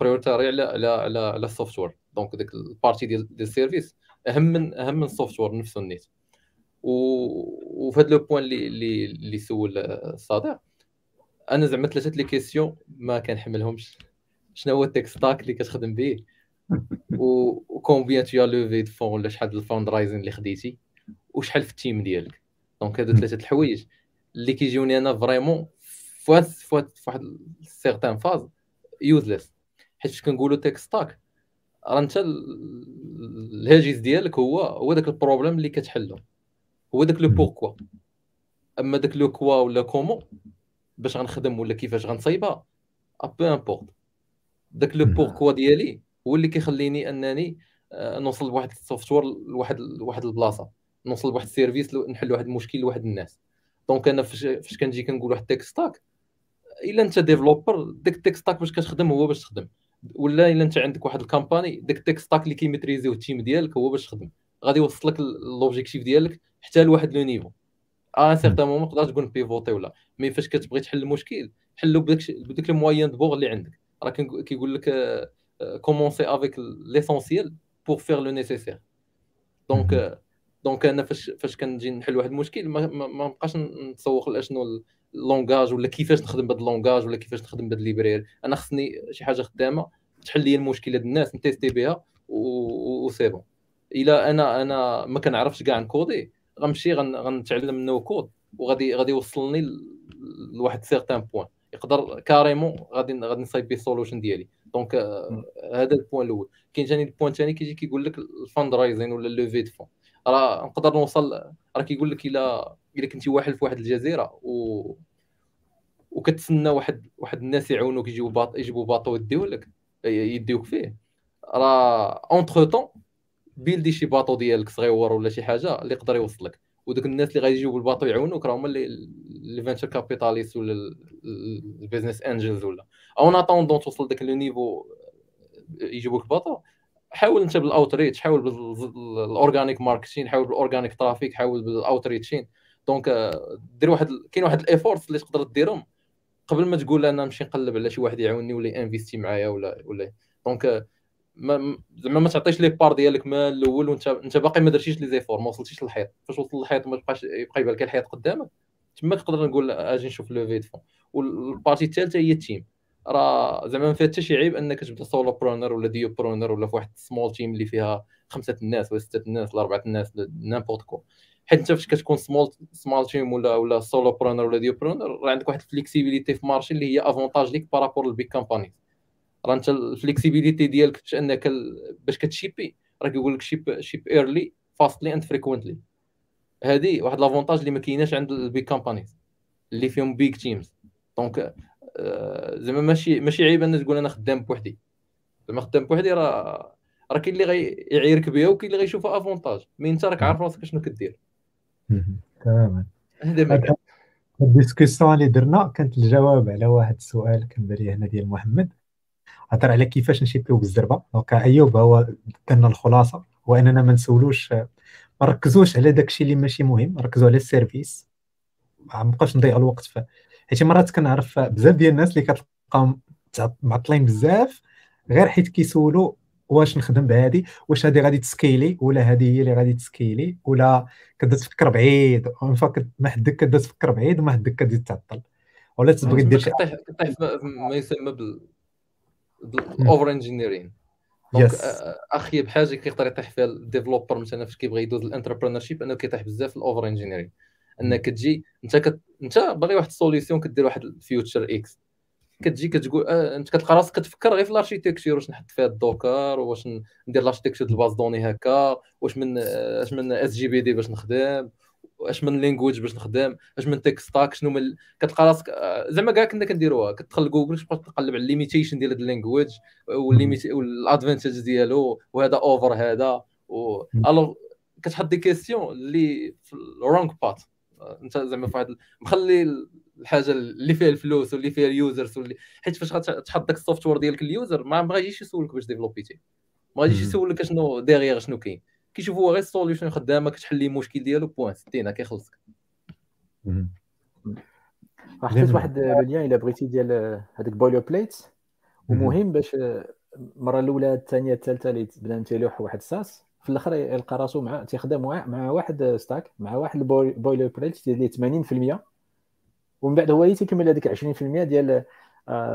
prioritaire على على على على ال software donc ديك ال partie ديال ديال ال service أهم من أهم من ال software نفسه النيت. وفي هذا le point اللي اللي اللي سول الصديق أنا زعما ثلاثة les questions ما كنحملهمش. شنو هو ال tech stack اللي كتخدم به؟ وcombien tu levé de fonds ولا شحال ال fundraising اللي خديتي؟ وشحال في ال team ديالك؟ donc هادو ثلاثة الحوايج اللي كيجيوني أنا vraiment في واحد certaine phase useless حيت فاش كنقولوا tech stack راه انت الهاجس ديالك هو هو داك ال problem اللي كتحلو. هو داك le pourquoi أما داك le quoi ولا comment باش غنخدم ولا كيفاش غنصايبها؟ peu importe داك le pourquoi ديالي هو اللي كيخليني أنني آه، نوصل لواحد software لواحد لواحد البلاصة. نوصل لواحد service نحل واحد المشكل لواحد الناس. donc أنا فاش كنجي كنقول واحد tech stack إلا أنت developer ديك ال tech stack باش كتخدم هو باش تخدم. ولا إلا أنت عندك واحد company ديك ال tech stack اللي كي maîtrisيو ال team ديالك هو باش تخدم غادي يوصل لك l'objectif ديالك حتى لواحد le niveau. à certain moment تقدر تكون pivoter ولا. mais فاش كتبغي تحل المشكل حلو بداك بداك ال moyens de bord اللي عندك. راه كيقول لك commencer avec l'essentiel pour faire le nécessaire donc donc أنا فاش فاش كنجي نحل واحد المشكل ما, ما, بقاش نتسوق لأشنو ال langage ولا كيفاش نخدم بهذا ال langage ولا كيفاش نخدم بهذا ال librairie أنا خصني شي حاجة خدامة تحل لي المشكل هاد الناس نتيستي بها و c'est bon. إلا أنا أنا ما كنعرفش كاع نكودي غنمشي غنتعلم no-code وغادي غادي يوصلني لواحد certain point يقدر carrément غادي غادي نصايب بيه ال solution ديالي. donc هذا البوان الأول. كاين ثاني البوان الثاني كيجي كيقول لك ال fundraising ولا levée de fonds راه نقدر نوصل راه كيقول لك إلا إلا كنتي واحد في واحد الجزيرة و وكتسنى واحد واحد الناس يعاونوك يجيبوا bat يجيبوا bateau يديوه لك يديوك فيه. راه entre-temps بيلدي شي bateau ديالك صغيور ولا شي حاجة اللي يقدر يوصلك. ودوك الناس اللي غادي يجيو بال bateau يعاونوك راه هما اللي venture capitalists ولا ال business angels ولا. en attendant توصل داك le niveau يجيبوك ال bateau حاول انت بال outreach حاول بال organic marketing حاول بال organic traffic حاول بال outreaching donc دير واحد كاين واحد ال efforts اللي تقدر ديرهم. قبل ما تقول أنا نمشي نقلب على شي واحد يعاوني ولا انفيستي معايا ولا ولا. donc ما زعما ما تعطيش les parts ديالك من الأول وانت أنت باقي ما درتيش les efforts ما وصلتيش للحيط. فاش وصل للحيط ما بقاش يبقى يبان لك الحيط قدامك تما تقدر نقول آجي نشوف les fonds. وال partie الثالثه هي ال team. راه زعما ما فيها حتى شي عيب أنك تبدا solopreneur ولا duopreneur ولا في واحد small team اللي فيها خمسة الناس ولا ستة الناس ولا أربعة الناس n'importe quoi. حيت انت فاش كتكون small small team ولا ولا solopreneur ولا duopreneur راه عندك واحد ال flexibility في marché اللي هي avantage ليك par rapport لل big company راه انت ال flexibility ديالك باش انك باش كتشيبي راه كيقول لك ship ship early fastly and frequently هذه واحد l'avantage اللي ما كايناش عند ال big companies اللي فيهم big teams donc زعما ماشي ماشي عيب ان تقول أنا خدام بوحدي. زعما خدام بوحدي راه راه كاين اللي غيعيرك بها وكاين اللي غيشوفها avantage mais أنت راك عارف راسك شنو كدير. تماما. ال discussion اللي درنا كانت الجواب على واحد السؤال كان بالي هنا ديال محمد. هضر على كيفاش نشيبيو بالزربة. donc أيوب هو درنا الخلاصة هو أننا ما نسولوش ما نركزوش على داكشي اللي ماشي مهم نركزوا على ال service. ما نبقاوش نضيعوا الوقت في حيت مرات كنعرف بزاف ديال الناس اللي كتلقاهم معطلين بزاف غير حيت كيسولوا واش نخدم بهادي؟ واش هادي غادي تسكيلي ولا هادي هي اللي غادي تسكيلي ولا كتبدا تفكر بعيد ما حدك كتبدا تفكر بعيد وما حدك كتزيد تعطل. ولا تبغي دير شي كطيح ما يسمى بال بال over-engineering donc أخي بحاجة كيقدر يطيح فيها ال developer مثلا فاش كيبغي يدوز ال entrepreneurship أنه كيطيح بزاف في ال over-engineering أنك تجي أنت كت... أنت باغي واحد ال solution كدير واحد ال feature X كتجي كتقول آه أنت كتلقى راسك كتفكر غير في ال architecture واش نحط فيها ال Docker واش ندير ال architecture ديال ال base de données هكا واش من اش من SGBD باش نخدم اش من language باش نخدم اش من tech stack شنو من كتلقى راسك آه، زعما كاع كنا كنديروها. كتدخل جوجل تبقى تقلب على ال limitations ديال هاد ال language وال advantage ديالو وهذا over هذا و alors كتحط des questions اللي في ال wrong path انت زعما في واحد مخلي الحاجة اللي فيها الفلوس واللي فيها ال users واللي حيت فاش غتحط داك ال software ديالك ال user ما غاديش يسولك باش ديفلوبيتي ما غاديش يسولك شنو derrière شنو كاين. كيشوف هو غير ال solution خدامه كتحل ليه المشكل ديالو point c'est tout كيخلصك حطيت واحد le lien إلا بغيتي ديال هذاك boilerplate ومهم باش المرة الأولى الثانية الثالثة اللي بدا تيلوح واحد الساس في الأخر يلقى راسو مع تيخدم مع واحد stack مع واحد ال boilerplate ليه 80% ومن بعد هو اللي تيكمل هذيك 20% ديال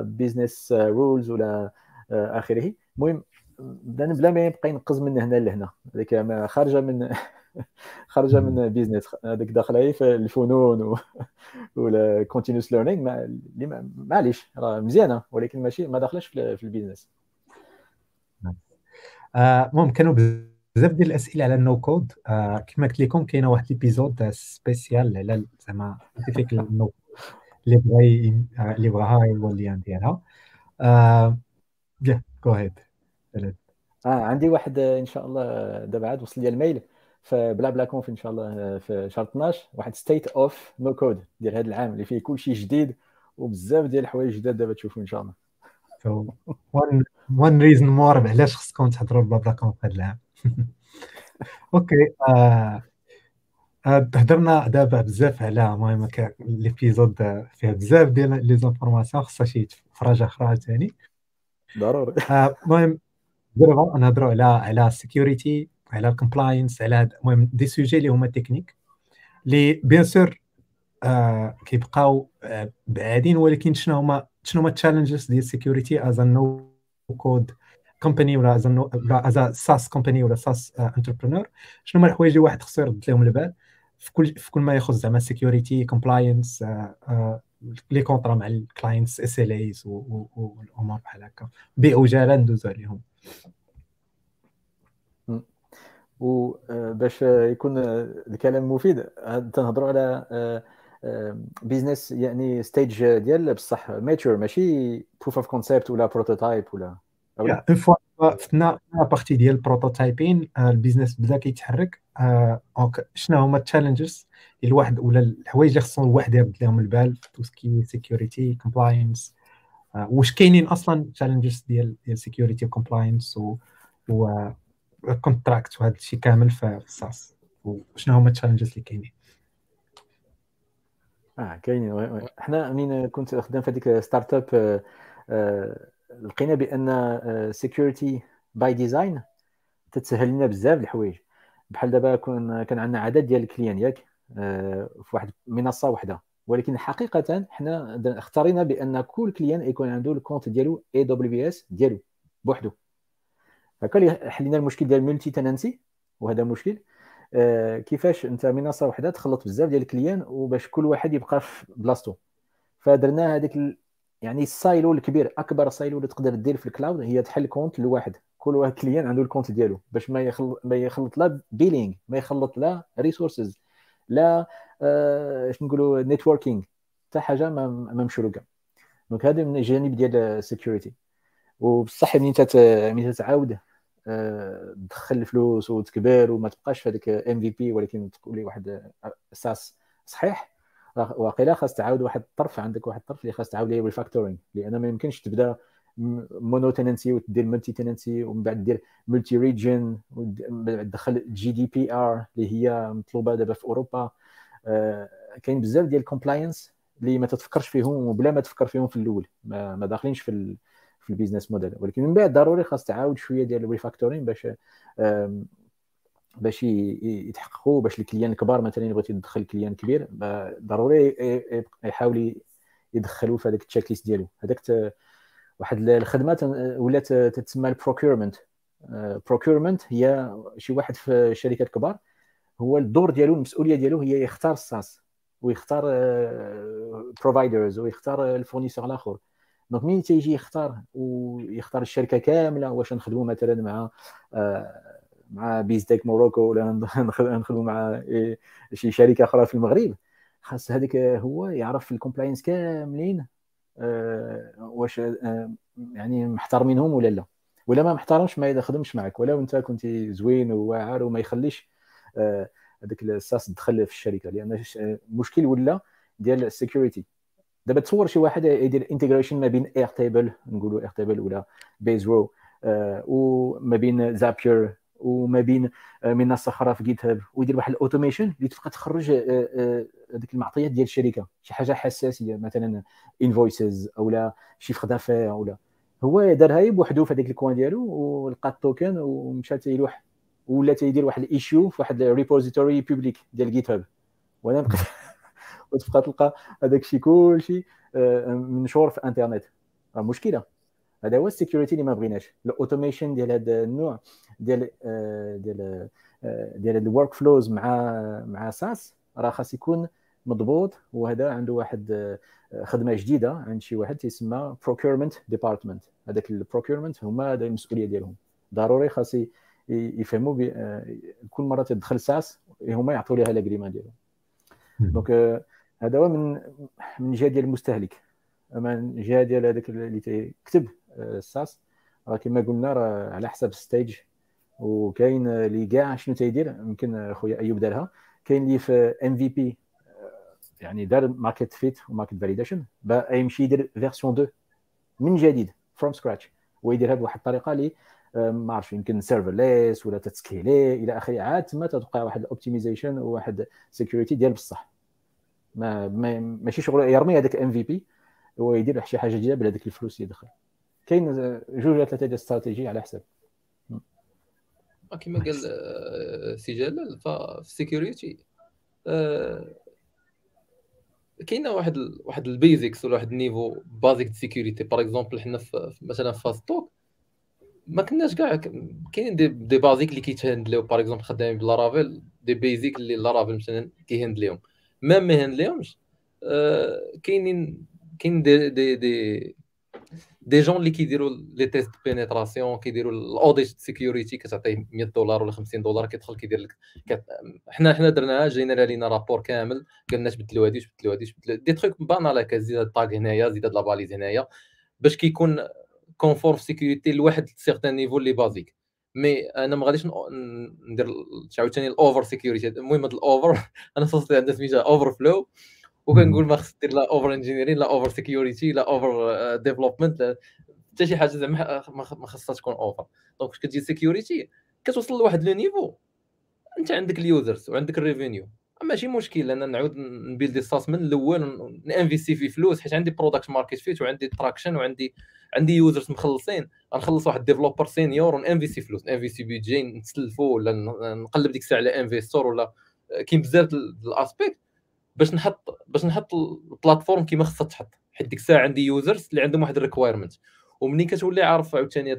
business rules ولا آه، آخره. المهم بدا بلا ما يبقى ينقز من هنا لهنا. هذيك خارجة من خارجة من business هذيك داخلة في الفنون و... ولا continuous learning معليش راه مزيانة ولكن ماشي ما داخلاش في, في ال business آه كانوا بزاف ديال الأسئلة على ال no-code آه كما قلت لكم كاينة واحد l'épisode spécial على زعما scientifique ال no اللي بغى اللي بغاها يولي ديالها آه بيان جو هيد آه عندي واحد إن شاء الله دابا عاد وصل لي الميل. فبلا بلا كونف إن شاء الله في شهر 12 واحد ستيت اوف نو كود ديال هذا العام اللي فيه كل شيء جديد وبزاف ديال الحوايج جداد دابا تشوفوا إن شاء الله. وان ريزن مور علاش خصكم تحضروا بلا بلا كونف هذا العام. أوكي آه، آه، هضرنا دابا بزاف على المهم l'épisode فيها بزاف ديال les informations خصها شي تفرجه أخرى ثاني ضروري. آه، المهم دابا نهضروا على على ال security على ال compliance على المهم des sujets اللي هما techniques اللي bien sûr آه كيبقاو آه بعادين ولكن شنو هما شنو هما ال challenges ديال ال security as no-code company ولا as ولا as SaaS company ولا SaaS entrepreneur شنو هما الحوايج اللي واحد خصو يرد لهم البال؟ في كل في كل ما يخص زعما security compliance les contrats مع ال clients SLAs والأمور بحال هكا. جالا ندوزو عليهم. وباش يكون الكلام مفيد تنهضروا على business يعني stage ديال بصح mature ماشي proof of concept ولا prototype ولا ولا une fois فتنا partie ديال ال prototyping ال business بدأ كيتحرك. donc شنو هما ال challenges الواحد ولا الحوايج اللي خصهم الواحد يرد لهم البال tout ce qui security compliance واش كاينين أصلا challenges ديال ديال security و contract وهذا الشيء كامل في ال SaaS وشنو هما ال challenges اللي كاينين؟ آه كاينين. oui oui حنا منين كنت خدام في هذيك startup آه، آه، لقينا بأن security by design تتسهل لنا بزاف الحوايج. بحال دابا كون كان عندنا عدد ديال ال clients ياك آه، في واحد المنصه واحدة ولكن حقيقة حنا اختارينا بأن كل client يكون عنده ال compte ديالو AWS ديالو بوحدو. هكا حلينا المشكل ديال ال multi-tenancy وهذا مشكل. آه كيفاش انت منصة واحدة تخلط بزاف ديال ال clients وباش كل واحد يبقى في بلاصتو. فدرنا هذيك. يعني ال silo الكبير أكبر silo اللي تقدر دير في ال cloud هي تحل compte لواحد. كل واحد client عنده ال compte ديالو باش ما يخلط ما يخلط لا billing ما يخلط لا resources لا آه نقولوا networking حتى حاجة ما, مشروكة. donc هذا من الجانب ديال ال security وبصح ملي ملي تتعاود تدخل الفلوس وتكبر وما تبقاش في هذاك MVP ولكن تولي واحد SaaS صحيح واقيلا خاص تعاود واحد الطرف عندك واحد الطرف اللي خاص تعاود ليه بال refactoring لأن ما يمكنش تبدا mono-tenancy وتدير multi-tenancy ومن بعد دير multi-region تدخل GDPR اللي هي مطلوبة دابا في أوروبا. آه، كاين بزاف ديال ال compliance اللي ما تتفكرش فيهم وبلا ما تفكر فيهم في الأول. ما, ما داخلينش في في ال business model ولكن من بعد ضروري خاص تعاود شوية ديال ال refactoring باش باش يتحققوا باش ال clients الكبار مثلا يبغي يدخل client كبير. ضروري يحاول يدخلوا في هذاك ال checklist ديالو. هذاك واحد الخدمه ولات تتسمى ال procurement procurement هي شي واحد في الشركات الكبار هو الدور ديالو المسؤولية ديالو هي يختار ال SaaS ويختار providers ويختار ال fournisseur الآخر. donc مين تيجي يختار؟ ويختار الشركة كاملة واش نخدموا مثلا مع آه، مع BizTech Morocco ولا نخدموا مع شي شركة أخرى في المغرب؟ خاص هذيك هو يعرف ال compliance كاملين. آه، واش آه، يعني محترمينهم ولا لا؟ ولا ما محترمش ما يخدمش معك ولو انت كنت زوين وواعر وما يخليش هذاك ال SaaS تدخل في الشركة لأن المشكل ولا ديال ال sécurité دابا تصور شي واحد يدير integration ما بين Airtable نقولوا Airtable ولا Baserow آه وما بين Zapier وما بين آه منصه أخرى في GitHub ويدير واحد ال automation اللي تبقى تخرج هذيك آه، آه، المعطيات ديال الشركة. شي حاجة حساسية مثلا invoices أو لا chiffre d'affaires ولا هو دارها بوحدو في هذيك ال coin ديالو ولقى ال token ومشى تيلوح. ولا تيدير واحد ال issue في واحد ال repository public ديال GitHub وأنا بقيت وتبقى تلقى هذاك الشيء كلشي آه، منشور في الانترنت مشكلة. هذا هو ال sécurité اللي ما بغيناش. ال automation ديال هذا النوع ديال آه، ديال آه، ديال ال workflows مع مع SaaS راه خاص يكون مضبوط. وهذا عنده واحد خدمة جديدة عند شي واحد تيسمى procurement department هذاك ال procurement هما هذا المسؤولية ديالهم. ضروري خاص يفهموا كل مرة تدخل SaaS هما يعطوا لها l'agrément ديالهم. donc هذا هو من من الجهه ديال المستهلك. أما من الجهه ديال هذاك اللي تيكتب آه، ال SaaS. راه كما قلنا راه على حسب ال stage وكاين اللي كاع شنو تيدير يمكن خويا أيوب دارها. كاين اللي في MVP يعني دار market fit و market validation يمشي يدير version 2 من جديد from scratch ويديرها بواحد الطريقة اللي آه، ما عرفش يمكن serverless ولا t scali إلى آخره عاد تما تبقى واحد ال optimization وواحد sécurité ديال بصح. ما, ما ماشي شغل يرمي هذاك MVP ويدير شي حاجة جديدة بهذاك الفلوس يدخل كاين جوج ولا ثلاثة ديال stratégies على حسب كما قال آه، سي جلال ففي ال sécurité آه، كاينة واحد واحد ال basics ولا واحد ال niveau basique sécurité par exemple حنا مثلا في فاستوك ما كناش كاع كاينين des, des basiques اللي كيت handle يو. par exemple خدامين ب Laravel des basiques اللي Laravel مثلا كي handle يهم. ما ما ي handle يهمش آه كاينين كاين دي دي دي دي جون اللي كيديروا les tests pénétration كيديروا ال audit sécurité كتعطيه 100 دولار ولا 50 دولار كيدخل كيدير لك. حنا حنا درناها جينا لينا rapport كامل قلنا تبدلوا هادي تبدلوا هادي تبدلوا des trucs banals هكا زيد هاد ال tag هنايا زيد هاد la balise هنايا باش كيكون conforme في sécurité لواحد certain niveau اللي basique mais أنا ما غاديش ندير عاوتاني ال over security المهم هاد ال over أنا صوصتي عندها سميتها overflow وكنقول ما خص دير لا over engineering لا over security لا over development حتى شي حاجة زعما ما خصها تكون over donc فاش كتجي security كتوصل لواحد le niveau. أنت عندك ال users وعندك ال revenue. ماشي مشكل أنا نعاود ن build ي ال SaaS من الأول n'investi في فلوس حيت عندي product market fit وعندي traction وعندي عندي users مخلصين. غنخلص واحد developer senior ونانفيستي فلوس. نانفيستي budget نتسلفو ولا نقلب ديك الساعة على investor ولا كاين بزاف ال aspects. باش نحط باش نحط ال plateforme كيما خصها تحط. حيت ديك الساعة عندي users اللي عندهم واحد ال requirement ومنين كتولي عارف عاوتاني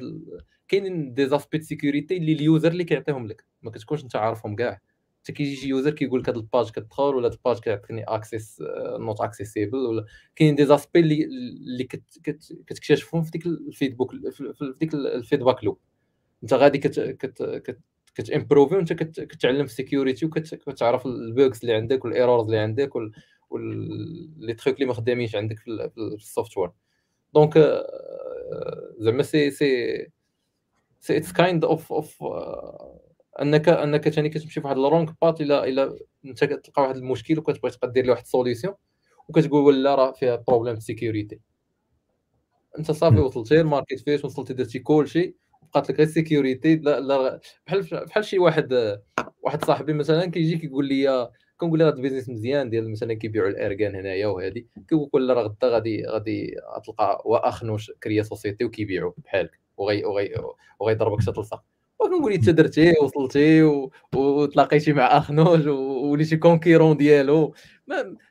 كاينين des aspects sécurité اللي ال user اللي كيعطيهم لك. ما كتكونش انت عارفهم كاع. حتى كيجي شي user كيقول لك هاد ال page كتدخل ولا هاد ال page كيعطيني accès not accessible ولا كاين des aspects اللي اللي كتكتشفهم في ديك ال feedback في ديك ال feedback loop انت غادي كت كت كت كتامبروفي وانت كتعلم في ال security وكتعرف ال bugs اللي عندك وال errors اللي عندك و les trucs اللي ما خدامينش عندك في ال software donc زعما c'est c'est c'est it's kind of of أنك أنك ثاني كتمشي في واحد ال wrong path إلا إلا أنت كتلقى واحد المشكل وكتبغي تبقى دير له واحد ال solution وكتقول ولا راه فيها problème sécurité أنت صافي وصلتي ال market fit وصلتي درتي كلشي. بقات لك غير sécurité لا لا بحال بحال شي واحد واحد صاحبي مثلا كيجي كيقول لي كنقول له هذا ال business مزيان ديال مثلا كيبيعوا الأركان هنايا وهذه كيقول له راه غدا غادي غادي تلقى واخنوش كريا société وكيبيعوا بحالك وغي وغي وغيضربك شي تلصق وكنقول انت درتي وصلتي وتلاقيتي مع اخنوش ووليتي concurrent ديالو؟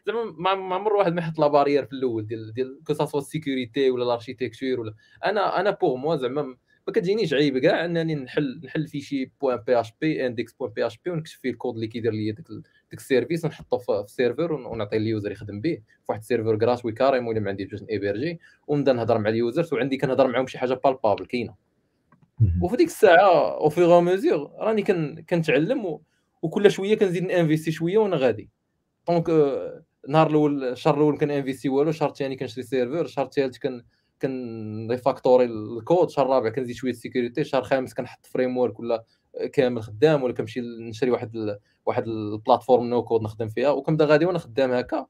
زعما ما عمر واحد ما يحط la barrière في الأول ديال ديال que ce soit ال sécurité ولا ال architecture ولا. أنا أنا pour moi زعما ما كتجينيش عيب كاع انني نحل نحل في شي بوان بي اش بي اندكس بوان بي اش بي ونكتب فيه الكود اللي كيدير لي ديك ديك ال service ونحطه في ال serveur ونعطي ال user يخدم به في واحد ال serveur gratuit carrément ولا ما عندي جوج hébergé ونبدا نهضر مع ال users وعندي كنهضر معاهم شي حاجة بال Bubble كاينة. وفي ديك الساعة au fur et à mesure راني كنتعلم وكل شوية كنزيد نأنفيستي شوية وأنا غادي. donc النهار الأول الشهر الأول كنأنفيستي والو الشهر الثاني كنشري serveur الشهر الثالث كن كنريفاكتوري الكود الشهر الرابع كنزيد شوية ال sécurité الشهر الخامس كنحط framework ولا كامل خدام ولا كنمشي نشري واحد ال... واحد ال plateforme no code نخدم فيها. وكنبدا غادي وأنا خدام هكا.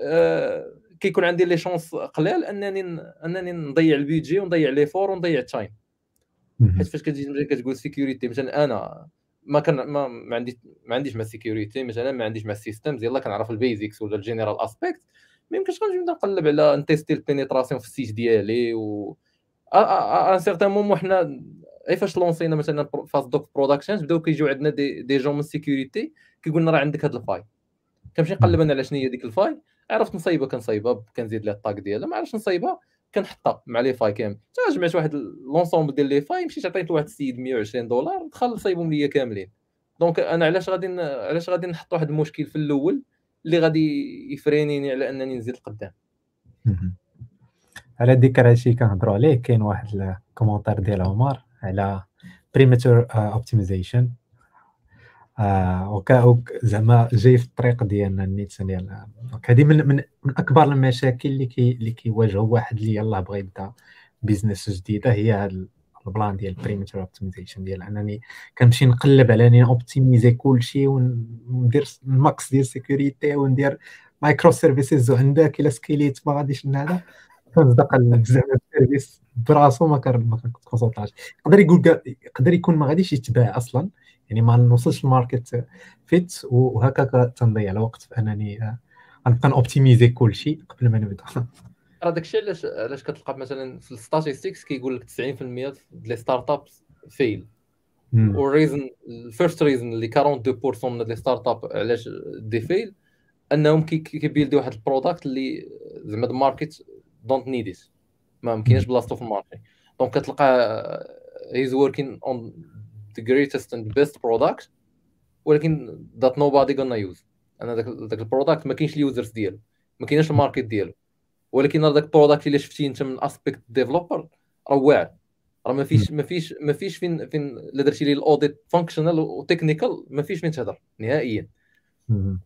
أه... كيكون عندي les chances قلال انني أنني نضيع ال budget ونضيع l'effort ونضيع ال time حيت فاش كتجي كتقول sécurité مثلا أنا ما كان ما, ما عندي ما عنديش مع ال sécurité مثلا ما عنديش مع ال systems يلا كنعرف ال basics ولا ال general aspect ما يمكنش غنجي نبدا نقلب على نتيستي ال pénétration في ال site ديالي و un certain moment حنا إي فاش لونسينا مثلا phase de production بداو كيجيو عندنا des, des gens من ال sécurité كيقول لنا راه عندك هذا ال faille كنمشي نقلب أنا على شنو هي ديك ال faille عرفت نصايبها كنصايبها كنزيد لها ال tag ديالها ما عرفتش نصايبها كنحطها مع les failles كامل حتى جمعت واحد l'ensemble ديال les failles مشيت عطيت لواحد السيد 120 دولار دخل صايبهم ليا كاملين. donc أنا علاش غادي علاش غادي نحط واحد المشكل في الأول؟ اللي غادي يفرينيني على أنني نزيد لقدام. على ذكر هادشي كنهضروا عليه كاين واحد ال commentaire ديال عمر على premature optimization زعما جاي في الطريق ديالنا النيت ديال هذه من, من من أكبر المشاكل اللي كي اللي كيواجهوا واحد اللي يلاه بغى يبدا business جديدة هي ال plan ديال premature optimization ديال انني كنمشي نقلب على اني اوبتيميزي كلشي وندير ال max ديال sécurité وندير micro services وعندك الا سكيليت ما غاديش لهذا كنصدق زعما ال service براسو ما كنكونسلطاش يقدر يقول يقدر يكون ما غاديش يتباع أصلا. يعني ما نوصلش ال market fit وهكاك تنضيع الوقت في أنني غنبقى نوبتيميزي كلشي قبل ما نبدأ. راه داكشي علاش علاش كتلقى مثلا في ال statistics كيقول لك 90% ديال les startups fail وال reason ال first reason اللي 42% من les startups علاش they fail أنهم كيبيلدي واحد ال product اللي زعما ال market don't need it ما مكيناش بلاصتو في ال market donc كتلقى he's working on the greatest and best product ولكن that nobody gonna use أنا داك داك ال product ما كاينش ال users ديالو. ما كاينش ال market ديالو. ولكن راه داك ال product اللي شفتي انت من aspect developer راه واعر. راه ما فيش ما فيش ما فيش فين فين الا درتي لي ال audit functional و technical ما فيش فين تهضر نهائيا.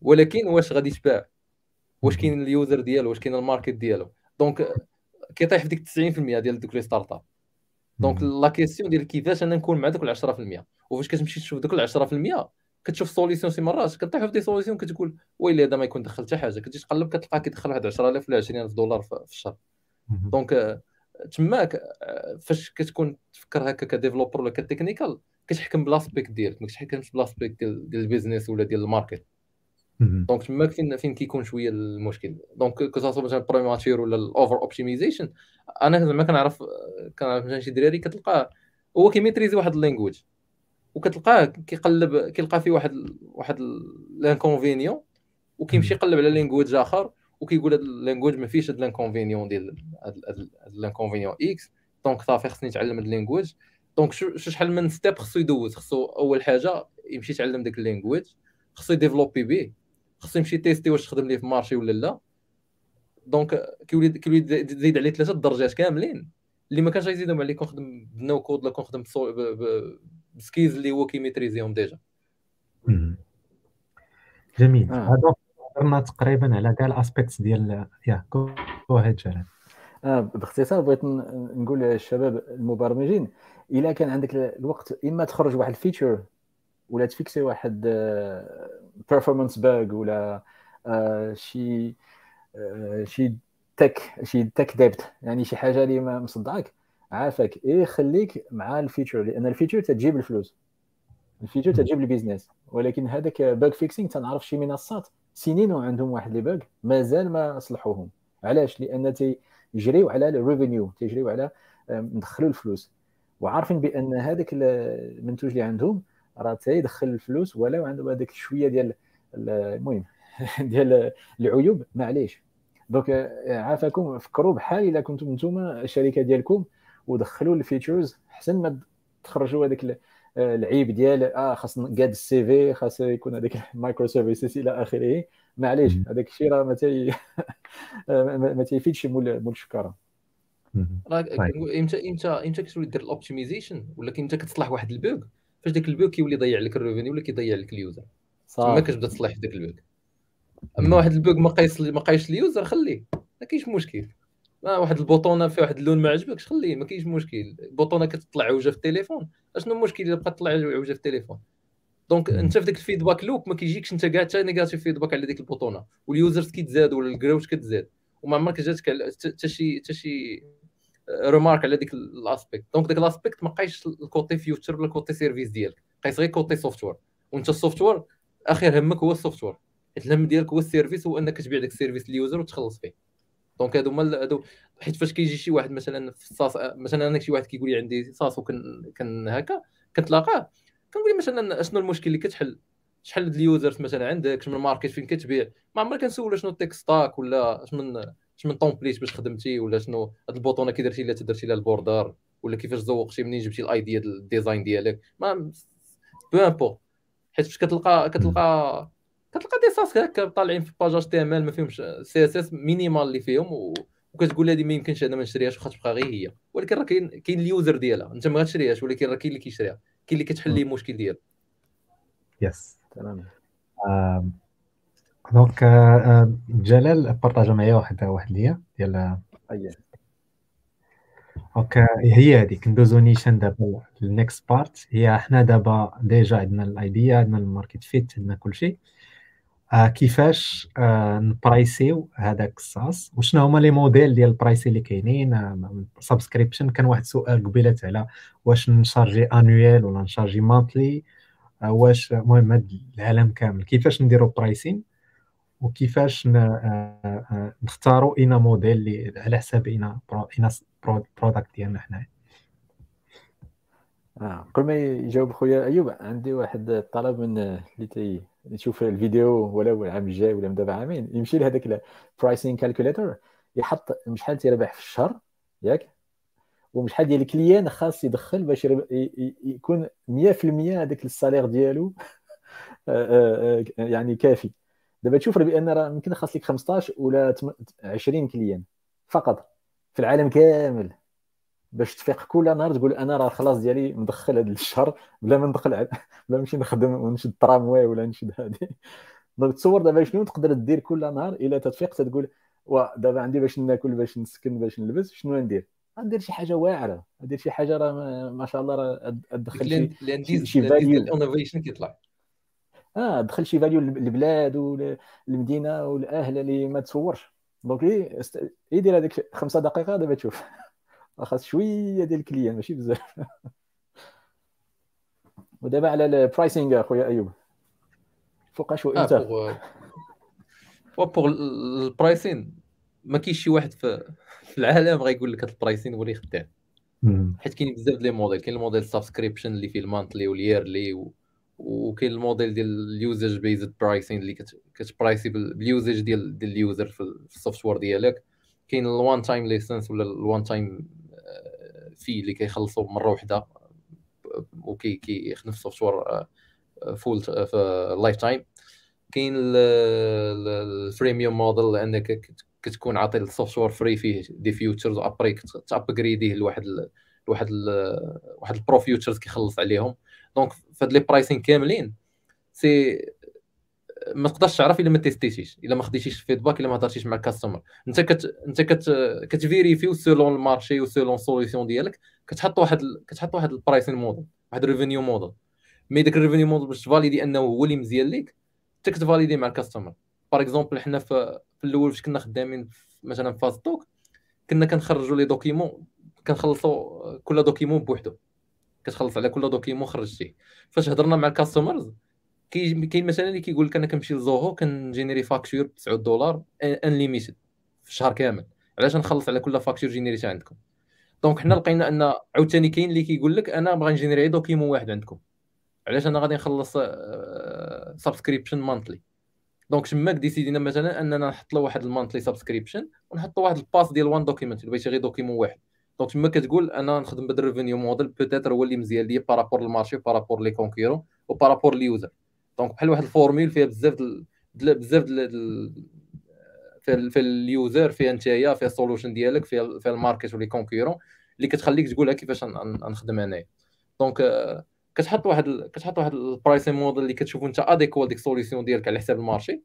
ولكن واش غادي تباع واش كاين ال user ديالو؟ واش كاين ال market ديالو؟ donc كيطيح في ديك 90% ديال دوك les startups donc la question ديال كيفاش أنا نكون مع دوك ال 10% وفاش كتمشي تشوف دوك ال 10% كتشوف solution سي مرات كطيح في des solutions كتقول ويلي هذا ما يكون دخل حتى حاجة. كتجي تقلب كتلقى كيدخل واحد 10000 ولا 20000 دولار في الشهر. donc تماك فاش كتكون تفكر هكا ك developer ولا ك technical كتحكم ب l'aspect ديالك ما كتحكمش ب l'aspect ديال ال business ولا ديال ال market. donc تماك فين فين كيكون شوية المشكل. donc que مثلا ال premature ولا ال over optimization أنا زعما كنعرف كنعرف مثلا شي دراري كتلقاه هو كيميتريزي واحد ال language. وكتلقاه كيقلب كيلقى فيه واحد واحد l'inconvénient وكيمشي يقلب على language آخر وكيقول هذا ال language ما فيش هاد l'inconvénient ديال هاد l'inconvénient X donc صافي خصني نتعلم هاد ال language donc شحال من step خصو يدوز؟ خصو أول حاجة يمشي يتعلم داك اللانجويج خصو يديفلوبي به خصو يمشي تيستي واش تخدم ليه في مارشي ولا لا. دونك كيولي كيولي تزيد عليه ثلاثة درجات كاملين اللي ما كانش غيزيدهم عليه كنخدم بنو كود ولا كنخدم بسكيز اللي هو كيميتريزيهم ديجا جميل. هذا هضرنا تقريبا على كاع الاسبيكتس ديال يا جو هيد جلال آه باختصار بغيت نقول للشباب المبرمجين الا كان عندك الوقت اما تخرج واحد الفيتشر ولا تفيكسي واحد بيرفورمانس باج ولا آه، شي آه، شي تك شي تك ديبت يعني شي حاجة اللي مصدعك عافاك إيه خليك مع الفيتشر لأن الفيتشر تجيب الفلوس. الفيتشر تجيب البيزنس. ولكن هذاك باج فيكسينغ تنعرف شي منصات. سنين وعندهم واحد لي باج مازال ما صلحوهم علاش؟ لأن تيجريو على الريفينيو تيجريو على ندخلوا الفلوس. وعارفين بأن هذاك المنتوج اللي عندهم راه تيدخل الفلوس ولو عنده هذاك شوية ديال المهم ديال العيوب. معليش. دونك عافاكم. فكروا بحال إلا كنتم نتوما الشركة ديالكم ودخلوا الفيتشرز احسن ما تخرجوا هذاك العيب ديال آه خاص قاد السي في خاص يكون هذاك المايكرو سيرفيسز إلى آخره. معليش هذاك الشيء راه ما تي ما تيفيدش مول مول الشكارة. إمتى إمتى إمتى كتولي دير الاوبتيميزيشن ولا إمتى كتصلح واحد البوغ فاش داك البوغ كيولي يضيع لك الريفينيو ولا كيضيع لك اليوزر؟ ما كتبدا تصلح داك البوغ أما واحد البوغ ما قايس ما قايش اليوزر خليه. ما كاينش مشكل. ما واحد البوطونه فيها واحد اللون ما عجبكش خليه ما كاينش مشكل. البوطونه كتطلع عوجه في التليفون. أشنو المشكل الا بقات تطلع عوجه في التليفون؟ دونك أنت في ديك الفيدباك لوب ما كيجيكش أنت كاع حتى نيجاتيف فيدباك على ديك البوطونه. واليوزرز كيتزاد ولا الكراوش كتزاد. وما عمرك جاتك حتى شي حتى شي ريمارك على ديك الأسبيكت. دونك ديك الأسبيكت ما بقايش الكوتي فيوتشر ولا الكوتي سيرفيس ديالك. قيس غير كوتي سوفتوير وأنت السوفتوير اخر همك هو السوفتوير الهم ديالك هو السيرفيس هو أنك تبيع داك السيرفيس لليوزر وتخلص فيه. دونك هادو هما هادو حيت فاش كيجي شي واحد مثلا في الصاص مثلا أنا شي واحد كيقول لي عندي صاص وكن كن هكا كنتلاقاه كنقول له مثلا شنو المشكل اللي كتحل؟ شحال اليوزرز مثلا عندك؟ شنو الماركت فين كتبيع؟ ما عمرك كنسول شنو التيك ستاك ولا اش من اش من طومبليت باش خدمتي ولا شنو هاد البوطونة كي درتي لها تدرتي لها البوردر ولا كيفاش زوقتي منين جبتي الأيديا ديال الديزاين ديالك؟ ما بو امبور حيت فاش كتلقى كتلقى كتلقى دي ساس هكا طالعين في باج اش تي ام ال ما فيهمش سي اس اس مينيمال اللي فيهم و... وكتقول هذه ما يمكنش أنا ما نشريهاش واخا تبقى غير هي. ولكن راه كاين كاين اليوزر ديالها أنت ما غاتشريهاش ولكن راه كاين اللي كيشريها كاين اللي كتحل ليه المشكل ديالو. يس تمام. دونك جلال بارطاجا معايا واحد واحد ليا ديال اييه أوكي هي هذيك ندوزو نيشان دابا النكست بارت هي حنا دابا ديجا عندنا الايديا عندنا الماركت فيت عندنا كلشي. آه كيفاش آه نبرايسيو هذاك الساس وشنو هما لي موديل ديال البرايسي اللي كاينين؟ سبسكريبشن كان واحد السؤال قبيلات على واش نشارجي انويل ولا نشارجي مانثلي آه واش المهم هذا العالم كامل. كيفاش نديرو برايسين وكيفاش نختاروا اينا موديل على حساب اينا اينا برودكت ديالنا حنايا؟ آه قبل ما يجاوب خويا أيوب عندي واحد الطلب من اللي تي يشوف الفيديو ولو العام الجاي ولا من دابا عامين يمشي لهذاك البرايسين كالكوليتر يحط شحال تيربح في الشهر ياك؟ وشحال ديال الكليان خاص يدخل باش يكون 100% هذاك السالير ديالو آه، آه، يعني كافي. دابا تشوف بان راه يمكن خاص لك 15 ولا 20 كليان فقط في العالم كامل. باش تفيق كل نهار تقول أنا راه خلاص ديالي مدخل هذا الشهر بلا ما ندخل بلا نمشي نخدم ونشد ترامواي ولا نشد هذه دونك تصور دابا شنو تقدر دير كل نهار إلا تتفيق تقول دابا عندي باش ناكل باش نسكن باش نلبس شنو ندير؟ ندير شي حاجة واعرة ندير شي حاجة راه ما شاء الله راه تدخل شي شي فاليو الانوفيشن كيطلع. آه دخل شي فاليو للبلاد والمدينه والاهل اللي ما تصورش. دونك يدير هذيك خمسة دقائق دابا تشوف. خاص شوية ديال الكليان ماشي بزاف. ودابا على البرايسينغ أخويا أيوب. فوقاش هو أنت؟ و بوغ البرايسين ما كاينش شي واحد في, العالم غايقول لك هاد البرايسين هو اللي خدام. حيت كاين بزاف لي موديل كاين الموديل سبسكريبشن اللي فيه المانتلي والييرلي و... وكاين الموديل ديال اليوزج بيزد برايسين اللي كتبرايسي باليوزج ديال ديال اليوزر في السوفت وير ديالك. كاين الوان تايم ليسنس ولا الوان تايم في اللي كيخلصوا مرة واحدة وكي كيخدم في السوفت فول في اللايف تايم كاين الفريميوم موديل لأنك كتكون عاطي السوفت وير فري فيه دي فيوتشرز وأبري تأبجريديه لواحد لواحد واحد البرو فيوتشرز كيخلص عليهم. دونك فهاد لي برايسين كاملين سي ما تقدرش تعرف إلا ما تيستيتيش إلا ما خديتيش الفيدباك إلا ما هضرتيش مع الكاستمر أنت كت أنت كت كتفيريفي selon ال marché و selon solution ديالك كتحط واحد كتحط واحد ال pricing model واحد ال revenue model mais داك ال revenue model باش تفاليدي أنه هو اللي مزيان ليك أنت كتفاليدي مع ال customer par exemple حنا في, في الأول فاش كنا خدامين مثلا في فاز توك كنا كنخرجوا les documents كنخلصوا كل document بوحدو. كتخلص على كل document خرجتيه. فاش هضرنا مع ال customers كاين مثلا اللي كيقول لك أنا كنمشي ل Zoho كنجينيري facture ب 9 دولار unlimited في الشهر كامل. علاش نخلص على كل facture جينيريتي عندكم؟ donc حنا لقينا أن عاوتاني كاين اللي كيقول لك أنا بغا نجينيري document واحد عندكم. علاش أنا غادي نخلص subscription monthly donc تماك ديسيدينا مثلا أننا نحط له واحد ال monthly subscription ونحط واحد ال pass ديال one document اللي بغيتي غير document واحد. donc تما كتقول أنا نخدم بهذا ال revenue model peut-être هو اللي مزيان ليا بارابور للمارشي بارابور لي كونكيرون وبارابور ليوزر دونك بحال واحد ال formule فيها بزاف بزاف في, في ال user فيها نتايا فيها ال solution ديالك فيها فيها ال market و les concurrents اللي كتخليك تقولها كيفاش نخدم انايا donc كتحط واحد كتحط واحد ال pricing model اللي كتشوف انت adéquat ديك ال solution ديالك على حساب ال marché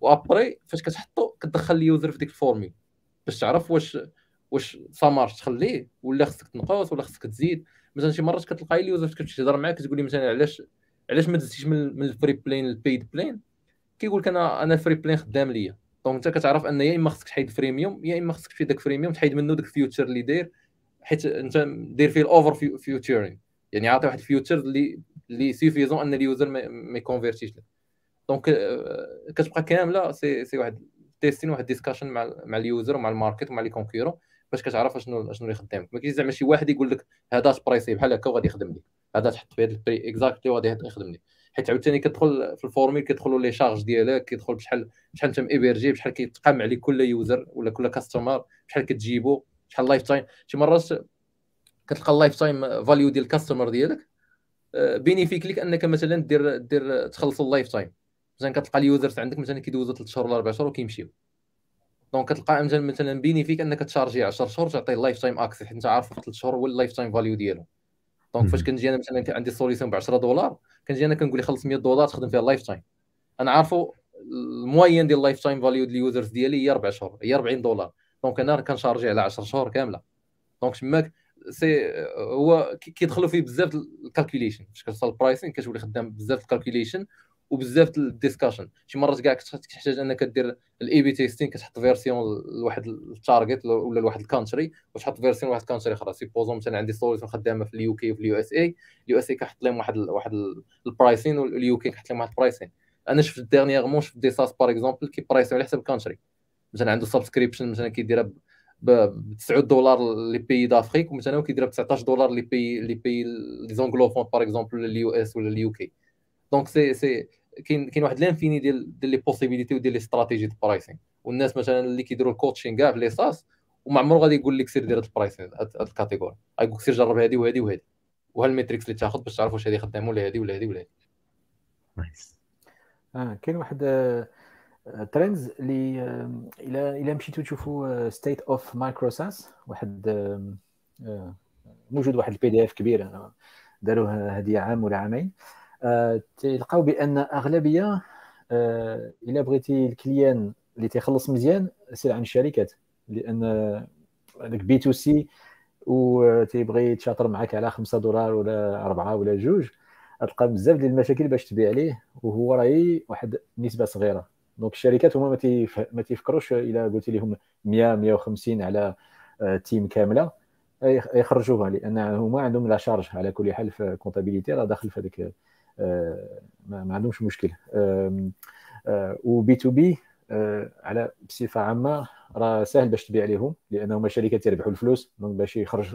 و après فاش كتحطو كتدخل ال user في ديك ال formule. باش تعرف واش واش ça marche تخليه ولا خصك تنقص ولا خصك تزيد. مثلا شي مرات كتلقاي ال user كتمشي تهضر معاه كتقول لي مثلا علاش علاش ما دزتيش من ال free plan لل paid plan كيقول لك أنا أنا ال free plan خدام ليا. donc أنت كتعرف أن يا إما خصك تحيد freemium يا إما خصك في داك freemium تحيد منه داك ال feature اللي داير حيت أنت دير فيه ال over featuring يعني عاطي واحد ال feature اللي اللي suffisant أن ال user ما يكونفيرتيش لك donc كتبقى كاملة سي سي واحد testing واحد discussion مع مع ال user ومع ال market ومع les concurrents باش كتعرف شنو شنو اللي خدامك. ما كاينش زعما شي واحد يقول لك هذا pricing بحال هكا وغادي يخدم لك هذا تحط فيه ال prix exactly وغادي يخدم لك حيت عاوتاني كتدخل في ال formule كيدخلوا les charges ديالك كيدخل بشحال بشحال انت ميبرجي بشحال كيتقام عليك كل user ولا كل customer بشحال كتجيبو شحال lifetime شي مرات كتلقى ال lifetime value ديال ال customer ديالك bénéfique لك أنك مثلا دير دير تخلص ال lifetime مثلا كتلقى ال users عندك مثلا كيدوزو 3 شهور ولا 4 شهور وكيمشيو. donc كتلقى مثلا مثلا bénéfique أنك تشارجي 10 شهور تعطيه ال lifetime access حيت أنت عارف في 3 شهور هو ال lifetime value ديالو. donc فاش كنجي أنا مثلا عندي solution ب 10 دولار كنجي أنا كنقول لي خلص 100 دولار تخدم فيها ال lifetime أنا عارفو ال moyenne ديال ال lifetime value ديال ال users ديالي هي 4 شهور هي 40 دولار. donc أنا كنشارجي على 10 شهور كاملة. دونك تماك c'est هو كيدخلوا فيه بزاف ال calculation فاش كتوصل ال pricing كتولي خدام بزاف ال calculation وبزاف ال discussion. شي مرات كاع كتحتاج أنك دير ال A/B testing كتحط version لواحد ال target ولا لواحد ال country وتحط version لواحد ال country أخرى. supposons مثلا عندي solution خدامة في ال UK وفي ال USA ال USA كيحط لهم واحد واحد ال pricing وال UK كيحط لهم واحد ال pricing أنا شفت dernièrement شفت des SaaS par exemple كيبرايسيو على حسب ال country مثلا عنده subscription مثلا كيديرها ب 9 دولار les pays d'Afrique ومثلا كيديرها ب 19 دولار les pays les pays les anglophones par exemple ال US ولا ال UK donc c'est c'est كاين كاين واحد l'infini ديال ديال les possibilités وديال les stratégies de pricing والناس مثلا اللي كيديروا ال coaching كاع في les SaaS وما عمره غادي يقول لك سير دير هاد ال pricing هاد ال category غايقول لك سير جرب هادي وهادي وهادي. وها ال metrics اللي تاخذ باش تعرف واش هادي خدامه ولا هادي ولا هادي ولا هادي. nice آه كاين واحد trends اللي إلى إلى مشيتو تشوفوا state of micro SaaS واحد موجود واحد ال PDF كبير داروه هذه عام ولا عامين. تلقاو بأن أغلبية إلا بغيتي ال client اللي تيخلص مزيان سير عن الشركات. لأن هذاك B2C وتيبغي يتشاطر معك على 5 دولار ولا 4 ولا جوج تلقى بزاف ديال المشاكل باش تبيع ليه وهو راهي واحد النسبة صغيرة. donc الشركات هما ما تيفكروش إلا قلت لهم 100 150 على team كاملة يخرجوها لأن هما عندهم la charge على كل حال في comptabilité راه داخل في هذاك ما عندهمش مشكل و B2B على بصفة عامة راه سهل باش تبيع لهم لأنهم شركات يربحوا الفلوس donc باش يخرج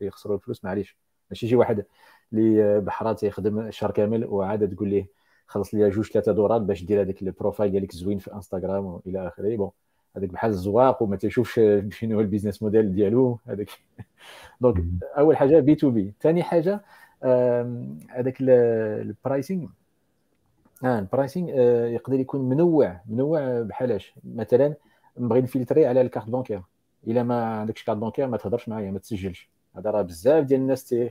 يخسروا الفلوس معليش ماشي شي واحد اللي بحرا يخدم الشهر كامل وعاد تقول ليه خلص لي جوج ثلاثة دولار باش دير هذاك ال profile ديالك زوين في إنستغرام وإلى آخره. bon هذاك بحال الزواق وما تيشوفش شنو هو ال business model ديالو هذاك. donc أول حاجة B2B. ثاني حاجة هذاك ال pricing آه ال pricing آه يقدر يكون منوع منوع بحالاش مثلا نبغي نفلتري على ال carte bancaire. إلا ما عندكش carte bancaire ما تهضرش معايا ما تسجلش. هذا راه بزاف ديال الناس تي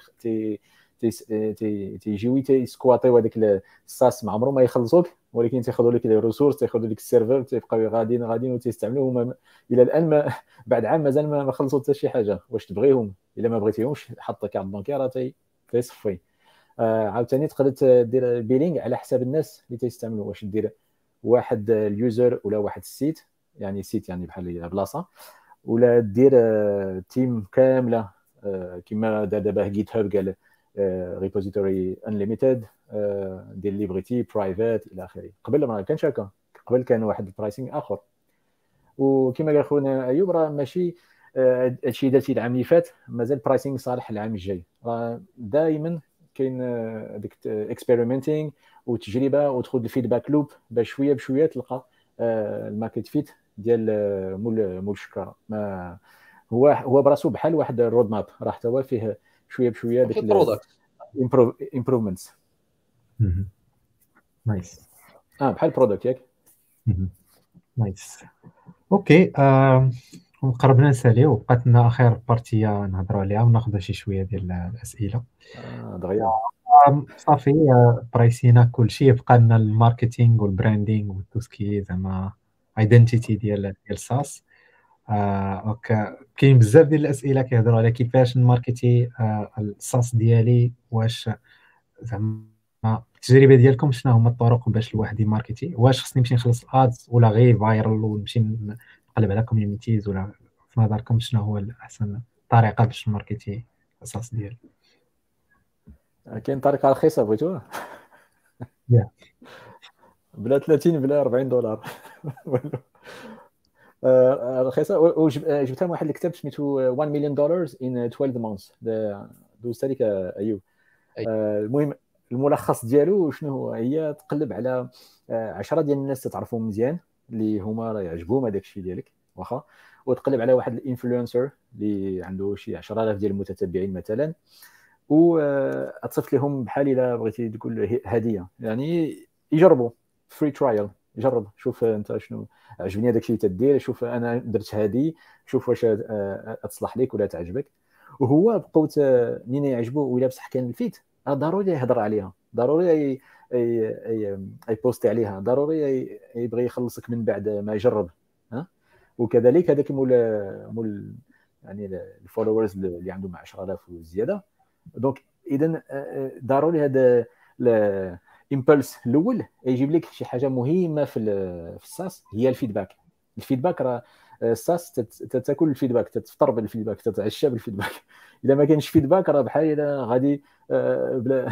تي تيجيو تيسكواطيو هذاك ال SaaS ما عمرو ما يخلصوك. ولكن تياخذوا لك ressources تياخذوا لك ال server تيبقاو غاديين غاديين وتيستعملوه هما إلى الآن ما بعد عام مازال ما خلصوا حتى شي حاجة. واش تبغيهم؟ إلا ما بغيتيهمش حط carte bancaire راه تيصفي آه عاوتاني تقدر دير billing على حساب الناس اللي تيستعملوا واش دير واحد ال user ولا واحد ال seat يعني seat يعني بحال بلاصة ولا دير team كاملة كما دار دابا GitHub قال repository unlimited ديال les repos private إلى آخره. قبل ما كانش هكا قبل كان واحد ال pricing آخر. وكما قال خونا أيوب راه ماشي هادشي درتي العام اللي فات مازال pricing صالح العام الجاي. راه دائما كاين ديك experimenting وتجربة وتخذ ال feedback loop باش شوية بشوية تلقى ال market fit ديال مول مول الشكاره ما هو هو براسو بحال واحد ال roadmap راه حتى هو فيه شوية بشوية ديك improvements nice آه بحال product ياك. nice okay قربنا نساليو وبقات لنا آخر partie نهضروا عليها وناخذ شي شوية ديال الأسئلة. آه دغيا. صافي price ينا كلشي بقى لنا الماركتينغ والبراندينغ والتوسكي زعما identity ديال ديال SaaS. آه كاين بزاف ديال الأسئلة كيهضروا على كيفاش نماركتي آه ال SaaS ديالي واش زعما التجربة ديالكم شنو هما الطرق باش الواحد يماركتي واش خصني نمشي نخلص ads ولا غير viral ونمشي نقلب على communities ولا في نظركم شنو هو الأحسن طريقة باش نماركتي ال SaaS ديالي كاين طريقة رخيصه بغيتوها بلا 30 بلا 40 دولار. رخيصه وجبتها من واحد الكتاب سميتو 1 million dollar in 12 months دوزت عليك أيوب. المهم الملخص ديالو شنو هو؟ هي تقلب على 10 ديال الناس تعرفهم مزيان. اللي هما راه يعجبهم هذاك الشيء ديالك واخا؟ وتقلب على واحد ال influencer اللي عنده شي 10000 ديال المتتبعين مثلا وتصيفط لهم بحال إلا بغيتي تقول هدية. يعني يجربوا free trial جرب شوف أنت شنو عجبني هذاك الشيء تدير شوف أنا درت هذه شوف واش تصلح لك ولا تعجبك. وهو بقوت منين يعجبو ولا بصح كان ال fit. ضروري يهضر عليها ضروري يبوستي عليها ضروري يبغي يخلصك من بعد ما يجرب ها؟ وكذلك هذاك مول مول يعني ال followers اللي عندهم 10000 وزيادة. donc اذا ضروري هذا ال impulse الأول يجيب لك شي حاجة مهمة في في ال SaaS هي ال feedback. ال feedback راه ال SaaS تاكل ال feedback تفطر بال feedback تتعشى بال feedback. إذا ما كانش feedback راه بحال غادي بلا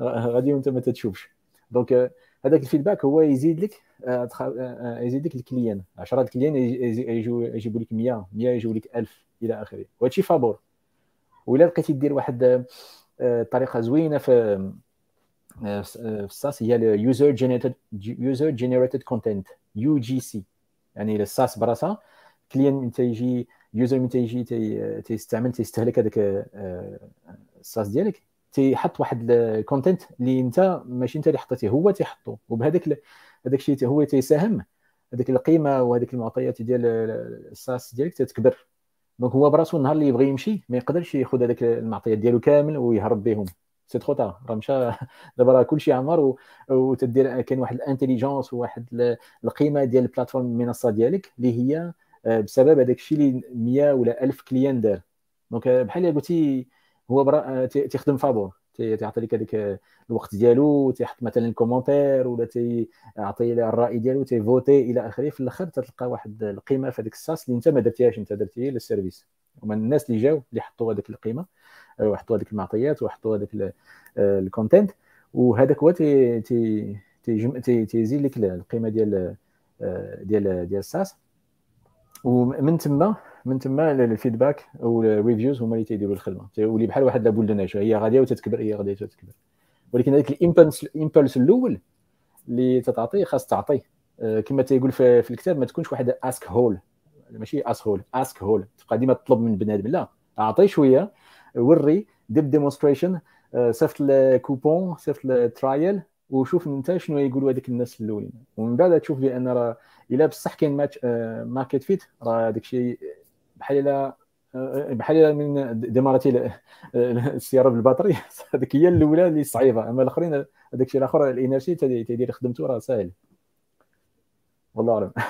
غادي وانت ما تتشوفش. donc هذاك ال feedback هو يزيد لك يزيد لك ال client. 10 ال client يجيو يجيبوا لك 100 100 يجيو لك 1000 إلى آخره. وهادشي فابور. ولا بقيتي دير واحد طريقة زوينة في في ال SaaS هي ال user generated user generated content UGC يعني ال SaaS براسها. client من تيجي user من تيجي تيستعمل تيستهلك هذاك ال SaaS ديالك. تيحط واحد ال content اللي انت ماشي انت اللي حطيتيه هو تيحطو. وبهذاك هذاك الشيء هو تيساهم. هذيك القيمة وهذيك المعطيات ديال ال SaaS ديالك تتكبر. donc هو براسو النهار اللي يبغي يمشي ما يقدرش ياخذ هذاك المعطيات ديالو كامل ويهرب بهم. c'est trop tard راه مشى دابا راه كلشي عمر وتدير كاين واحد ال intelligence وواحد القيمة ديال ال plateforme المنصة ديالك اللي هي آه، بسبب هذاك الشيء اللي 100 ولا 1000 client دار. donc بحال اللي قلتي هو برا تيخدم فابور. تيعطي لك هذاك الوقت ديالو تيحط مثلا ال commentaire ولا تيعطي الرأي ديالو تيفوتي إلى آخره. في الآخر تلقى واحد القيمة في هذاك ال SaaS اللي انت ما درتيهاش انت درتي لل service هما الناس اللي جاو اللي حطوا هذيك القيمة وحطوا هذيك المعطيات وحطوا هذاك ال content وهذاك هو تي تي تيزيد لك القيمة ديال ديال ديال ال SaaS. ومن تما من تما ال feedback أو ال reviews هما اللي تيديروا الخدمة. تولي بحال واحد la boule de neige هي غادية وتتكبر هي غادية وتتكبر. ولكن هذاك ال impulse ال impulse الأول اللي تتعطيه خاص تعطيه آه، كما تيقول في, في الكتاب ما تكونش واحد askhole ماشي asshole askhole تبقى ديما تطلب من بنادم. لا أعطي شوية وري دير demonstration آه، صيفط الكوبون صيفط ال trial وشوف انت شنو يقولوا هذيك الناس الأولين. ومن بعد تشوف بأن راه إلا بصح كاين market fit راه داك الشيء بحال آه، بحال من ديمارتي السيارة بال batterie هذيك هي الأولى اللي صعيبة. أما الأخرين هذاك الشيء الآخر ال energy تيدير خدمته راه ساهل. والله أعلم.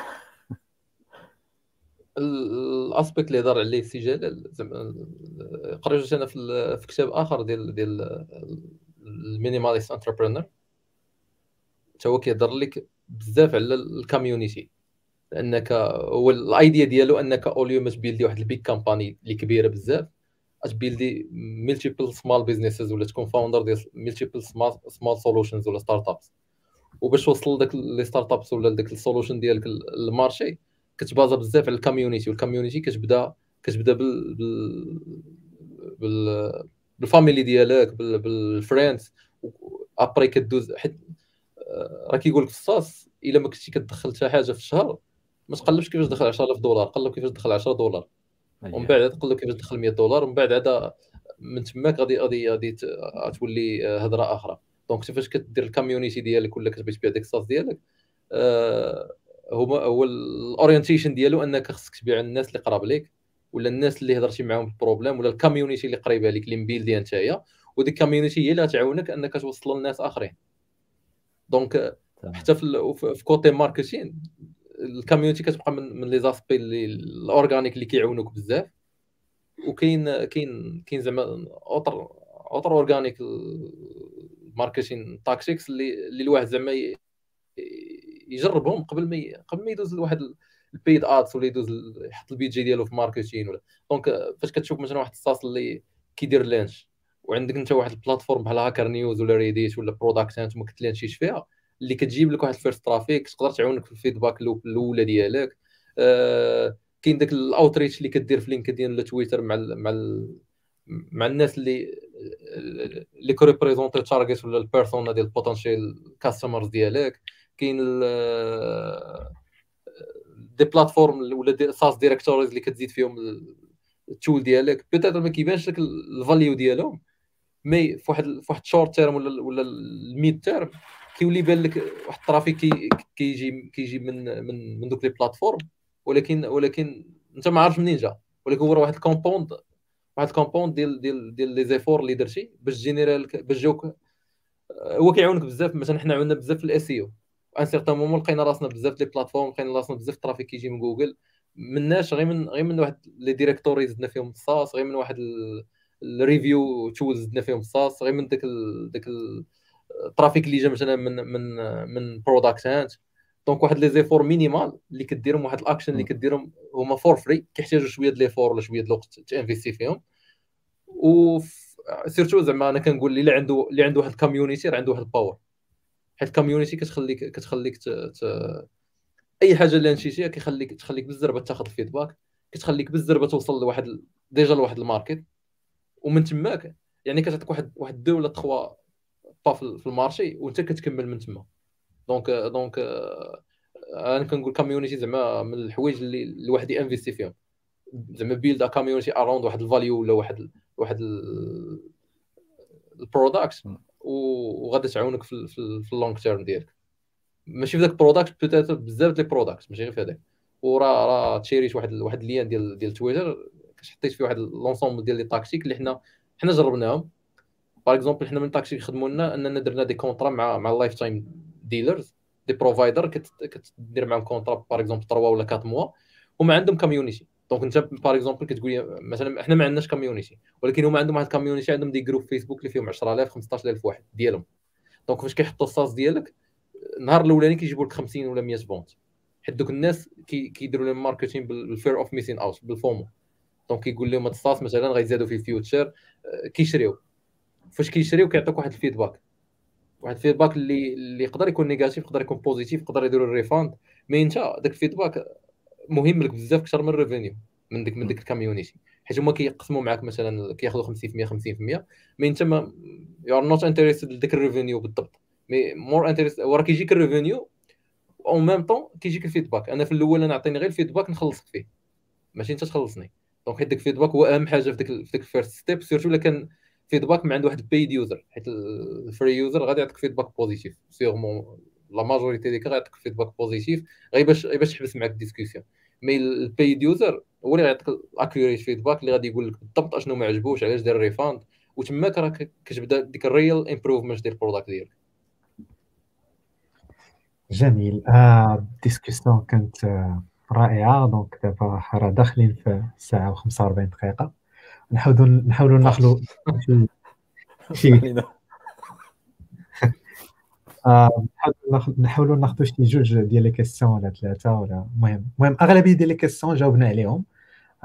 ال aspect اللي هضر عليه سي جلال زعما قريت أنا في كتاب آخر ديال ديال ال Minimalist Entrepreneur. حتى هو كيهضر لك بزاف على ال community. لأنك هو ال idea ديالو أنك au lieu ما ت build ي واحد ال big company اللي كبيرة بزاف. ت build ي multiple small businesses ولا تكون founder ديال multiple small solutions ولا startups وباش توصل داك les startups ولا داك ال solution ديالك لل marché كتبازا بزاف على ال community وال community كتبدا كتبدا بال بال بال family ديالك بال friends après كدوز حيت راه كيقول لك ال SaaS إلا ما كنتي كتدخل حتى حاجة في الشهر ما تقلبش كيفاش تدخل 10000 دولار قلب كيفاش تدخل 10 دولار. ومن بعد تقلب كيفاش تدخل 100 دولار ومن بعد عاد من تماك غادي غادي غادي تولي هضرة أخرى. donc كيفاش كدير ال community ديالك ولا كتبغي تبيع ديك ال SaaS ديالك آه هو هو ال orientation ديالو أنك خصك تبيع الناس اللي قراب ليك ولا الناس اللي هضرتي معاهم ال problème ولا ال community اللي قريبة ليك اللي م build ي نتايا وديك ال community هي اللي تعاونك أنك توصل للناس آخرين. donc حتى في في côté marketing ال community كتبقى من من les aspects اللي ال organique اللي كيعاونوك بزاف. وكاين كاين كاين زعما other other organic marketing tactics اللي اللي الواحد زعما يجربهم قبل ما قبل ما يدوز لواحد ال paid ads ولا يدوز يحط البيجي ديالو في marketing ولا. donc فاش كتشوف مثلا واحد ال SaaS اللي كيدير launch وعندك انت واحد ال platform بحال Hacker News ولا Reddit ولا Product Hunt ما كت launch يش فيها اللي كتجيب لك واحد ال first traffic تقدر تعاونك في ال feedback الأولى ديالك. آه كاين داك ال outreach اللي كدير في LinkedIn ولا تويتر مع ال مع ال مع الناس اللي اللي كي représenter target ولا ال persona ديال ال potential customers ديالك. كاين des plateformes ولا des SaaS directories اللي كتزيد فيهم ال tool ديالك. peut-être ما كيبانش لك ال value ديالهم mais في واحد في واحد short term ولا ولا ال mid term كيولي يبان لك واحد ال traffic كيجي كيجي من من من دوك les plateformes ولكن ولكن انت ما عارفش منين جا ولكن هو واحد ال compound واحد ال compound ديال ديال ديال les efforts اللي درتي باش général باش جاوك هو كيعاونك بزاف مثلا حنا عاوننا بزاف في ال SEO un certain moment لقينا راسنا بزاف les plateformes لقينا راسنا بزاف ال traffic كيجي من جوجل. مناش غير من غير من واحد les directories زدنا فيهم ال SaaS غير من واحد ال review tools زدنا فيهم ال SaaS غير من داك داك ال traffic اللي جا مثلا من من من Product Hunt donc واحد les efforts minimal اللي كديرهم واحد الاكشن اللي كديرهم هما for free كيحتاجوا شوية de l'effort ولا شوية الوقت ت investir فيهم. و surtout زعما أنا كنقول اللي عنده اللي عنده واحد ال community راه عنده واحد ال power حيت ال community كتخليك كتخليك ت... ت... أي حاجة اللي launch يتيها كيخليك تخليك بالزربة تاخذ ال feedback كتخليك بالزربة توصل لواحد déjà لواحد ال market. ومن تماك يعني كتعطيك واحد واحد دو ولا تخوا با في ال marché وانت كتكمل من تما. donc donc أنا كنقول community زعما من الحوايج اللي الواحد ي investir فيهم. زعما build community around واحد ال value ولا واحد واحد ال product وغادي تعاونك في في, في ال long term ديالك. ماشي في ذاك ال product peut-être بزاف ديال ال product ماشي غير في هذاك. وراه راه ت share يت واحد واحد ال lien ديال ديال تويتر حطيت فيه واحد l'ensemble ديال les tactiques اللي حنا حنا جربناهم. par exemple حنا من ال tactiques يخدموا لنا أننا درنا des contrats مع مع ال lifetime dealers des providers كتدير معاهم contrat par exemple 3 ولا 4 mois هما عندهم community donc انت par exemple كتقول مثلا إحنا ما عندناش community ولكن هما عندهم واحد ال community عندهم des groupes Facebook اللي فيهم 10000 15000 واحد ديالهم. donc فاش كيحطوا ال SaaS ديالك النهار الأولاني كيجيبوا لك 50 ولا 100 vente حيت دوك الناس كيديروا لهم marketing بال fear of missing out بال FOMO. donc كيقول لهم هاد ال SaaS مثلا غيزادوا في ال future كيشريو. فاش كيشريو كيعطوك واحد ال feedback. واحد ال feedback اللي اللي يقدر يكون negative يقدر يكون positive يقدر يديروا ال refund mais انت داك ال feedback مهم لك بزاف أكثر من ال revenue من ديك من ديك ال community. حيت هما كيقسموا معاك مثلا كياخذوا 50% 50% mais انت ما you are not interested لديك ال revenue بالضبط. mais more interest وراه كيجيك ال revenue au même temps كيجيك ال feedback. أنا في الأول أنا عطيني غير ال feedback نخلصك فيه. ماشي أنت تخلصني. donc حيت ديك ال feedback هو أهم حاجة في ديك في ديك ال first step surtout إلا كان feedback من عند واحد paid user حيت ال free user غادي يعطيك feedback positif sûrement la majorité ديك غيعطيك feedback positif غير باش غير باش تحبس معاك ال discussion mais ال paid user هو اللي غيعطيك ال accurate feedback اللي غادي يقول لك بالضبط أشنو ما عجبوش علاش دار refund وتماك راك كتبدا ديك ال real improvement ديال ال product ديالك. جميل. آه ال discussion كانت آه رائعة. donc دابا راه داخلين في ساعه و45 دقيقة. نحاولوا نحاولوا ناخذوا شي آه، نحاولوا ناخذوا شي جوج ديال les questions ولا ثلاثة ولا المهم المهم أغلبية ديال les questions جاوبنا عليهم.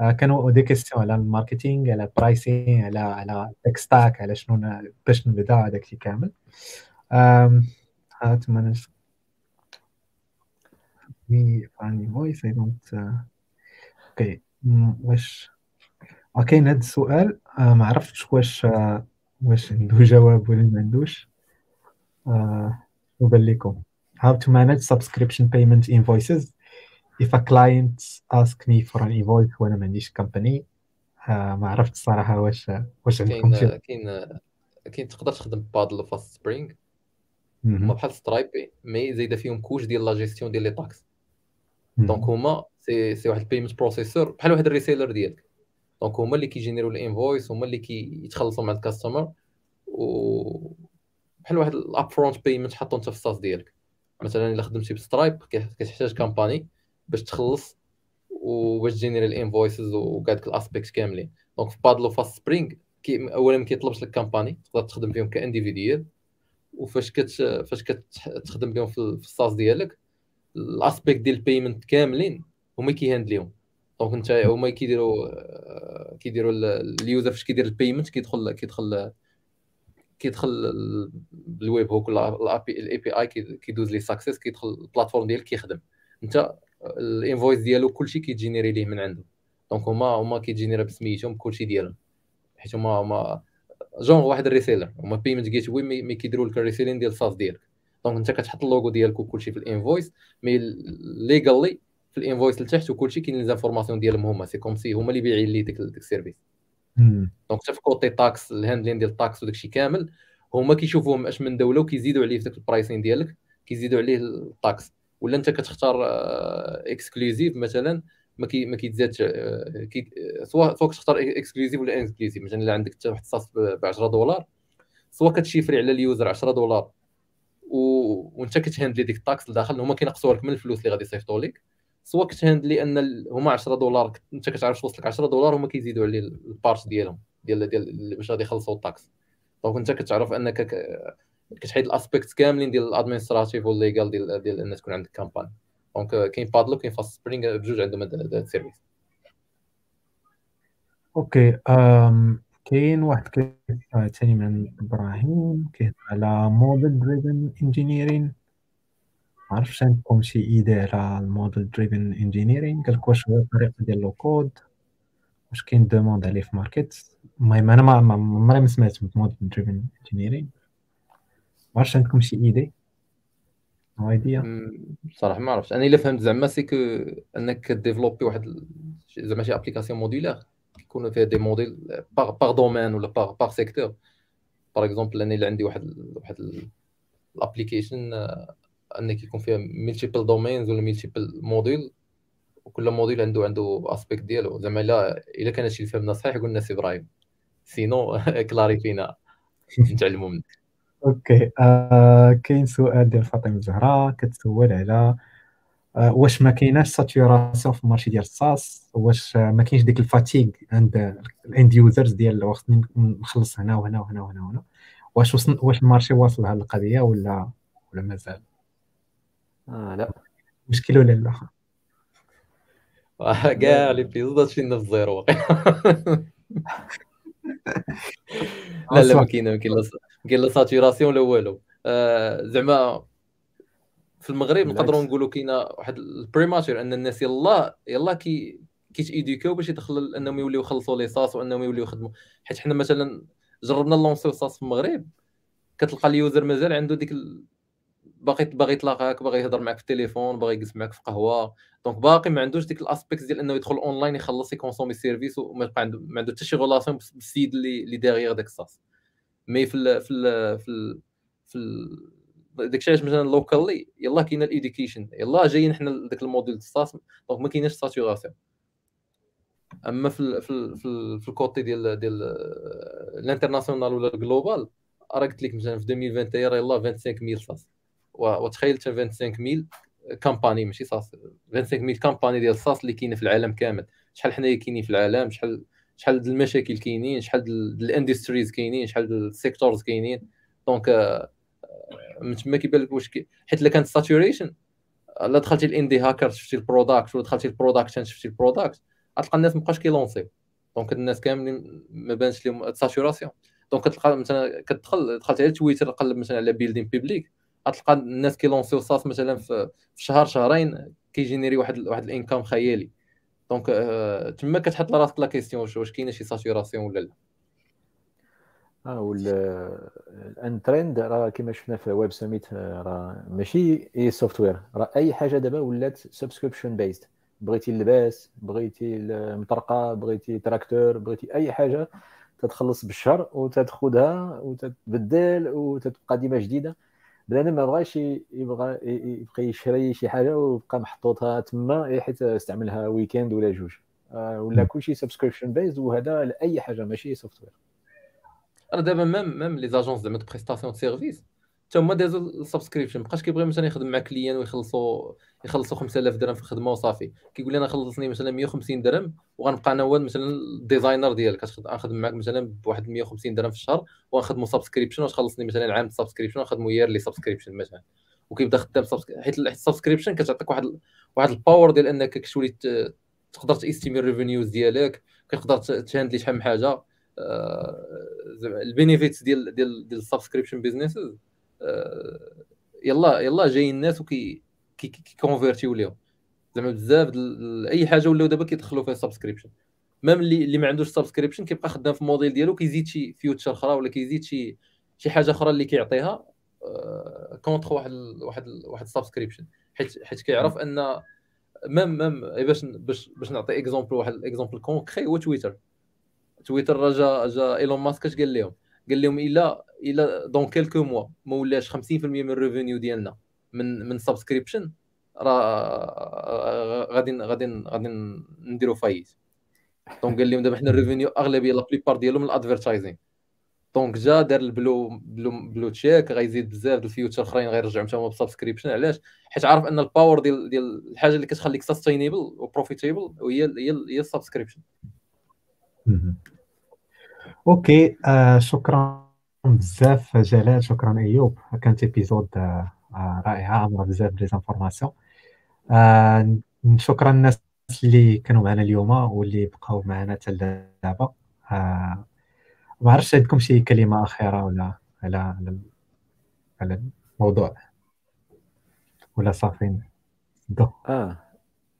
آه، كانوا دي كيسيون على الماركتينغ على برايسينغ على على تك ستاك على شنو باش نبدأ هذاك الشيء كامل. هات ما me funny voice I don't uh, أوكي واش كاين هذا السؤال آه ما عرفتش واش آه واش عنده جواب ولا ما عندوش. آه لكم how to manage subscription payment invoices. If a client ask me for an invoice وأنا ما عنديش company. آه ما عرفت الصراحه واش واش عندكم كاين كاين كاين تقدر تخدم Paddle FastSpring هما بحال Stripe mais زايدة فيهم couche ديال لا جيستيون ديال les taxes. donc هما سي سي واحد ال payment processor بحال واحد ال reseller ديالك. donc هما اللي كي générer ال invoice هما اللي كيتخلصوا مع ال customer و بحال واحد ال upfront payment حطو انت في ال SaaS ديالك. مثلا إلا خدمتي ب Stripe كتحتاج company باش تخلص وباش ت générer ال invoices وكاع ديك ال aspect كاملين. donc في Paddle و FastSpring qui اولا ما كيطلبش لك company تقدر تخدم فيهم كا individuel وفاش كت فاش كتخدم بهم في ال SaaS ديالك ال aspect ديال ال payment كاملين هما كي handle يهم donc انت هما كيديروا كيديروا ال user فاش كيدير ال payment كيدخل كيدخل كيدخل بال webhook ال API كيدوز ال success كيدخل ال platform ديالك كيخدم. انت ال invoice ديالو كلشي كي générer ليه من عنده donc هما هما كي générer بسميتهم كلشي ديالهم. حيت هما هما جونغ واحد ال reseller. هما payment gateway mais كيديروا لك ال reselling ديال ال SaaS ديالك. donc انت كتحط اللوغو ديالك وكلشي في ال invoice mais légalement في ال invoice لتحت وكلشي كاين les informations ديالهم هما. c'est comme si هما اللي بايعين لي ديك ديك ال service. donc حتى في côté tax ال handling ديال ال tax وداك الشيء كامل هما كيشوفوهم أش من دولة وكيزيدوا عليه في داك ال pricing ديالك كيزيدوا عليه ال tax ولا أنت كتختار exclusive مثلا ما كي ما كيتزادش كي سواء سواء كتختار exclusive ولا inclusive مثلا إلا عندك واحد ال SaaS ب 10 دولار سواء كت chiffrer على ال user 10 دولار و... وأنت كت handle ي ديك ال tax لداخل هما كينقصوا لك من الفلوس اللي غادي يصيفطوا لك. سواء كت handle ي ان هما 10 دولار أنت كتعرف توصلك 10 دولار هما كيزيدوا عليه ال part ديالهم ديال ديال باش غادي يخلصوا ال tax donc أنت كتعرف أنك كتحيد ال aspect كاملين ديال ال administratif وال légal ديال ديال ان تكون عندك company donc كاين Paddle و كاين FastSpring بجوج عندهم هذا ال service okay كاين واحد ثاني من إبراهيم كيهضر على model-driven engineering عرفتش عندكم شي idée على ال model-driven engineering قال لك واش هو الطريقة ديال low code واش كاين demande عليه في market. المهم أنا ما عمري ما سمعت ب model-driven engineering ما عرفتش عندكم شي idée idea بصراحة ما عرفتش. أنا إلا فهمت زعما c'est que أنك ك développer واحد زعما شي application modulaire كيكونوا فيها des modules par par domaine ولا par par secteur par exemple أنا إلا عندي واحد واحد ال application انك يكون فيها multiple domains ولا multiple modules وكل module عنده عنده aspect ديالو. زعما الا إلا كان هادشي اللي فهمنا صحيح قلنا سي إبراهيم. sinon clarifier نا نتعلموا منك. okay. آه كاين سؤال ديال فاطمة الزهراء. كتسول على آه واش ما كايناش saturation في ال marché ديال ال SaaS واش ما كاينش ديك ال fatigue عند ال end users ديال خصني نخلص هنا وهنا وهنا وهنا وهنا. واش واش ال marché واصل لهذه القضية ولا ولا مازال؟ آه لا. مشكل ولا لا؟ كاع لي بيزود هادشي في زيرو لا لا ما كاين ما كاين لا ساتوراسيون لا والو. آه، زعما في المغرب نقدروا نقولوا كاينة واحد البريماتور أن الناس يلا يلا كي كيتيديكاو باش يدخل أنهم يوليو يخلصوا ليساس وأنهم يوليو يخدموا. حيت حنا مثلا جربنا lancer و SaaS في المغرب كتلقى ال user مازال عنده ديك ال... باغي باغي يتلاقاك باغي يهضر معك في التليفون باغي يجلس معك في قهوة. donc باقي ما عندوش ديك ال aspect ديال إنه يدخل أونلاين يخلص ي consommer service وما يبقى عنده ما عنده حتى شي relation بالسيد اللي اللي derrière داك ال SaaS mais في ال في ال في ال في ال داك الشيء مثلا localement يلاه كاينة ال education يلاه جايين حنا داك ال model ال SaaS donc ما كايناش saturation أما في ال في ال في, ال في ال côté ديال ديال ال international ولا ال global راه قلت لك مثلا في 2021 راه يلاه 25000 SaaS وتخيل 25000 company ماشي SaaS 25000 company ديال ال SaaS اللي كاينة في العالم كامل. شحال حنايا كاينين في العالم شحال شحال د المشاكل كاينين شحال د ال industries كاينين شحال د ال sectors كاينين. donc آه، من تما كيبان لك واش حيت إلا كانت saturation الا دخلتي ال Indie Hackers شفتي ال product ولا دخلتي Product Hunt شفتي ال product غتلقى الناس مابقاش كي lancer و. donc الناس كاملين ما بانش لهم saturation donc كتلقى مثلا كتدخل دخلت على تويتر قلب مثلا على build in public غتلقى الناس كي lancer و SaaS مثلا في شهر شهرين كي générer واحد واحد ال income خيالي. donc آه تما كتحط لراسك la question واش كاينة شي saturation ولا لا؟ آه وال الان ترند راه كما شفنا في Web Summit راه ماشي اي software راه أي حاجة دابا ولات subscription based بغيتي اللباس بغيتي المطرقة بغيتي تراكتور بغيتي أي حاجة تتخلص بالشهر وتاخذها وتتبدل وتتبقى ديما جديدة. بنادم ما بغاش يبغى يبقى يشري شي حاجة ويبقى محطوطها تما حيت استعملها weekend ولا جوج. آه، ولا كلشي subscription based وهذا لأي حاجة ماشي software أنا دابا même même les agences زعما de prestation de service هما دازو ال subscription مابقاش كيبغي مثلا يخدم مع client ويخلصوا يخلصوا 5000 درهم في الخدمه وصافي. كيقول لي أنا خلصني مثلا 150 درهم وغنبقى أنا هو مثلا ال designer ديالك. غنخدم معاك مثلا بواحد 150 درهم في الشهر وغنخدموا subscription واش خلصني مثلا عام subscription ونخدموا yearly subscription مثلا. وكيبدا خدام حيت ال subscription كتعطيك واحد واحد ال power ديال أنك كتولي تقدر ت estimer ال revenues ديالك كتقدر ت handle ي شحال من حاجة. آه، ال benefits ديال ديال ديال ال subscription businesses يلا يلا جايين الناس وكي كيكونفيرتيو ليهم. زعما بزاف أي حاجة ولاو دابا كيدخلوا فيها subscription même اللي اللي ما عندوش subscription كيبقى خدام في الموديل ديالو كيزيد شي feature أخرى ولا كيزيد شي شي حاجة أخرى اللي كيعطيها contre واحد واحد واحد subscription حيت حيت كيعرف أن même même باش باش باش نعطي exemple واحد ال exemple concret هو تويتر تويتر راه جا جا ايلون ماسك اش قال لهم؟ قال لهم الا إلا dans quelques mois ما ولاش 50% من ال revenue ديالنا من من subscription راه غادي غادي غادي نديرو faillite donc قال لهم دابا حنا ال revenue أغلبية la plupart ديالهم من donc جا دار ال blue blue blue check غيزيد بزاف ال feature أخرين غيرجعوا حتى هما ب subscription علاش؟ حيت عارف أن ال power ديال ديال الحاجة اللي كتخليك sustainable و profitable هي هي هي ال subscription okay آه شكرا بزاف جلال. شكرا أيوب. كانت épisode آه رائعه عامره بزاف des informations آه شكرا الناس اللي كانوا معنا اليوم واللي بقاو معنا حتى دابا. آه ما عرفتش عندكم شي كلمة أخيرة ولا على على الموضوع؟ ولا صافي؟ آه.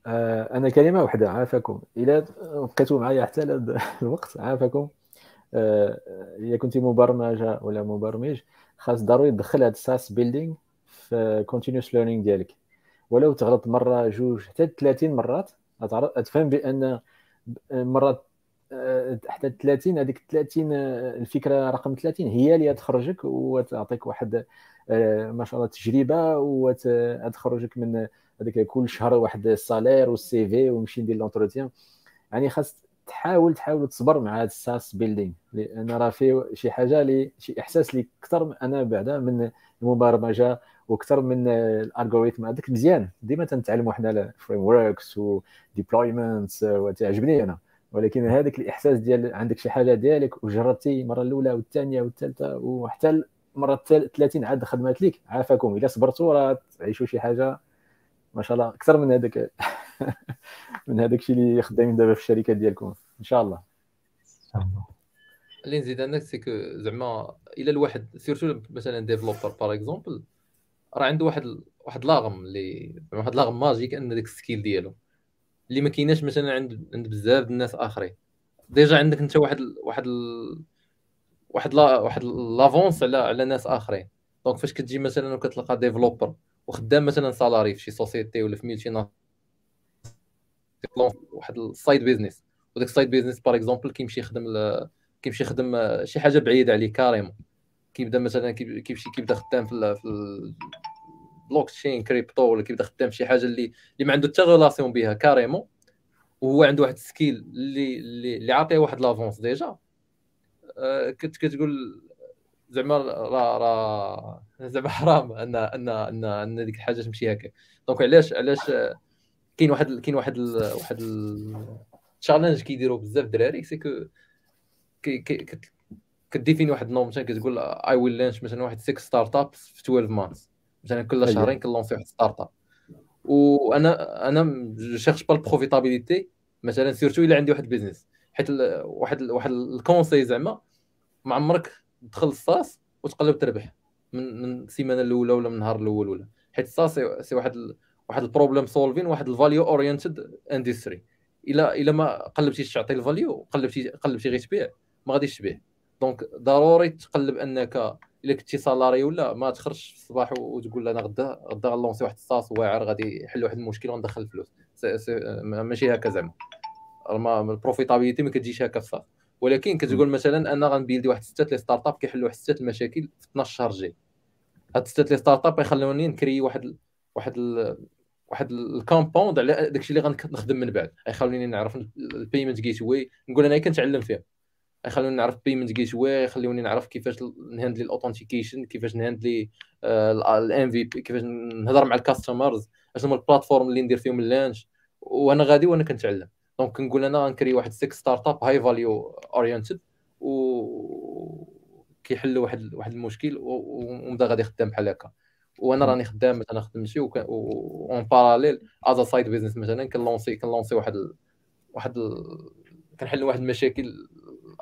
آه أنا كلمة واحدة. عافاكم. إلى بقيتوا معايا حتى الوقت. عافاكم. آه، اذا كنتي مبرمجة ولا مبرمج خاص ضروري تدخل هذا ال SaaS building في continuous learning ديالك. ولو تغلط مرة جوج حتى 30 مرات تفهم بأن مرات آه، حتى 30 هذيك 30 آه، الفكرة رقم 30 هي اللي تخرجك وتعطيك واحد ما شاء الله تجربة وتخرجك من هذاك كل شهر واحد ال salaire وال CV ونمشي ندير l'entretien. يعني خاص تحاول تحاول تصبر مع هذا ال SaaS building. لأن راه فيه شي حاجة لي شي إحساس لي أكثر أنا بعدا من المبرمجه وأكثر من ال algorithm هذاك مزيان. ديما تنتعلموا حنا ال frameworks و deployments وتعجبني أنا. ولكن هذاك الإحساس ديال عندك شي حاجة ديالك وجربتي المره الأولى والثانية والثالثة وحتى المرة 30 عاد خدمات ليك. عافاكم. إلا صبرتوا راه تعيشوا شي حاجة ما شاء الله أكثر من هذاك من هذاك الشيء اللي خدامين دابا في الشركات ديالكم إن شاء الله. اللي نزيد عندك c'est que زعما إلا الواحد surtout مثلا developer par exemple راه عنده واحد واحد l'arme اللي واحد l'arme magique أن داك ال skill ديالو. اللي ما كايناش مثلا عند عند بزاف الناس آخرين. déjà عندك أنت واحد واحد واحد la واحد l'avance على على ناس آخرين. donc فاش كتجي مثلا وكتلقى developer وخدام مثلا salarié في شي société ولا في ميلتي واحد ال side business وداك ال side business par exemple كيمشي يخدم كيمشي يخدم شي حاجة بعيدة عليه carrément كيبدا مثلا كيمشي كيبدا خدام في ال blockchain crypto ولا كيبدا خدام في شي حاجة اللي اللي ما عنده حتى relation بها carrément وهو عنده واحد ال skill اللي اللي, اللي عاطيه واحد l'avance déjà كنت كتقول زعما راه راه زعما حرام ان ان ان أن ديك الحاجة تمشي هكا. donc علاش علاش كاين واحد كاين واحد ال واحد ال challenge كيديروا بزاف الدراري c'est que كديفيني واحد ال nombre مثلا كتقول I will launch مثلا واحد 6 startups في 12 months مثلا كل أيوه. شهرين كنلونسي واحد startup وأنا أنا cherche pas ال profitabilité مثلا surtout إلا عندي واحد business حيت واحد واحد ال conseil زعما ما عمرك تدخل ال SaaS وتقلب تربح من من السيمانة الأولى ولا من النهار الأول ولا حيت ال SaaS c'est واحد. واحد ال problem solving واحد ال value oriented industry. الا إلا ما قلبتيش تعطي ال value قلبتي قلبتي غير تبيع ما غاديش تبيع. donc ضروري تقلب أنك إلا كنتي salarié ولا ما تخرجش في الصباح وتقول أنا غدا غدا غنلونسي واحد ال SaaS واعر غادي يحل واحد المشكل وندخل الفلوس. ماشي هكا زعما. ال profitabilité ما كتجيش هكا في ولكن كتقول مثلا أنا غنبيلدي واحد ستات les startups كيحلوا واحد ستات المشاكل في 12 شهر جاي. هاد ستات les startups يخلوني نكري واحد واحد واحد ال compound على داكشي اللي غنخدم من بعد. غيخلوني نعرف ال payment gateway نقول أنا كنتعلم فيها. يخلوني نعرف payment gateway يخلوني نعرف كيفاش نهندلي ال authentication كيفاش نهندلي ال MVP كيفاش نهضر مع ال customers اشنو هما ال plateformes اللي ندير فيهم ال launch. وأنا غادي وأنا كنتعلم. donc كنقول أنا غنكري واحد 6 startup high value oriented و كيحلوا واحد واحد المشكل ومبدا غادي خدام بحال هكا. وأنا راني خدام مثلا نخدم شي en parallèle as side business مثلا كنلونسي كنلونسي واحد ال... واحد ال... كنحل واحد المشاكل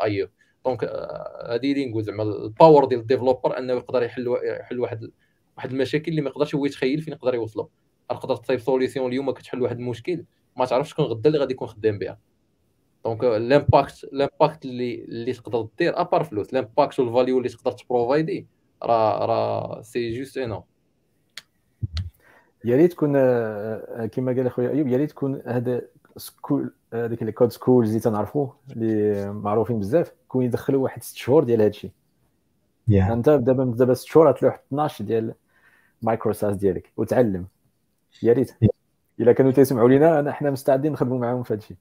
أيو. donc هذه اللي نقول زعما ال power ديال ال developer أنه يقدر يحل يحل واحد واحد المشاكل اللي ما يقدرش هو يتخيل فين يقدر يوصلوا تقدر تصايب solution اليوم كتحل واحد المشكل ما تعرفش شكون غدا اللي غادي يكون خدام بها. donc ال impact ال impact اللي اللي تقدر دير à part فلوس ال impact وال value اللي تقدر تبروفايدي راه راه c'est juste انو يا ريت تكون كما قال أخويا أيوب يا ريت تكون هذا school هذيك لي code schools اللي تنعرفوه اللي معروفين بزاف كون يدخلوا واحد ست شهور ديال هذا الشيء. Yeah. أنت دابا دابا ست شهور غتلوح 12 ديال micro SaaS ديالك وتعلم. يا ريت. Yeah. إلا كانوا تيسمعوا لينا انا حنا مستعدين نخدموا معاهم في هذا الشيء.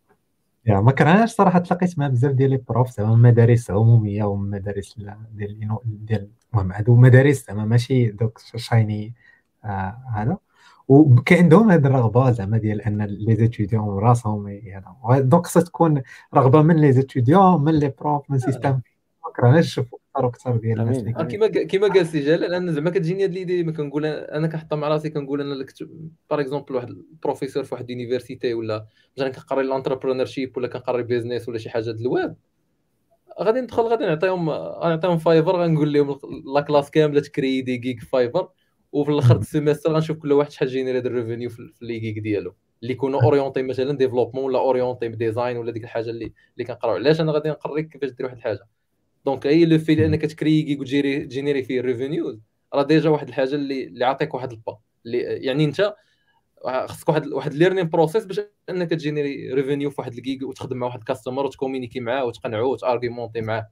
يا ما كرهناش صراحة تلاقيت مع بزاف ديال les profs زعما مدارس عمومية ومدارس ديال ديال المهم هادو مدارس زعما ماشي دوك شايني آه هذا. وكاين عندهم هذه الرغبة زعما ديال أن les étudiants راسهم هذا donc خصها تكون رغبة من les étudiants من les profs من système. ما كرهناش نشوفوا أكثر وأكثر ديال الناس كيما كيما قال سي جلال أنا زعما كتجيني هاد l'idée ما كنقول أنا كنحطها مع راسي كنقول أنا باغ exemple واحد البروفيسور في واحد ال université ولا مثلا كنقري l'entrepreneurship ولا كنقري business ولا شي حاجة د الويب غادي ندخل غادي نعطيهم غنعطيهم Fiverr غنقول لهم la classe كاملة تكري des gigs Fiverr وفي الآخر ال semestre غنشوف كل واحد شحال généré ال revenue في les gigs ديالو اللي يكونوا orienté مثلا développement ولا orienté design ولا ديك الحاجة اللي اللي كنقراو. علاش أنا غادي نقريك كيفاش دير واحد الحاجة؟ donc هي لو في انك تكري gig وت générer فيه ال revenue راه déjà واحد الحاجة اللي اللي عطيك واحد البا. اللي يعني أنت خصك واحد واحد learning process باش أنك ت générer revenue في واحد ال gig وتخدم مع واحد customer وت communiquer معاه وتقنعو وت argumenter معاه.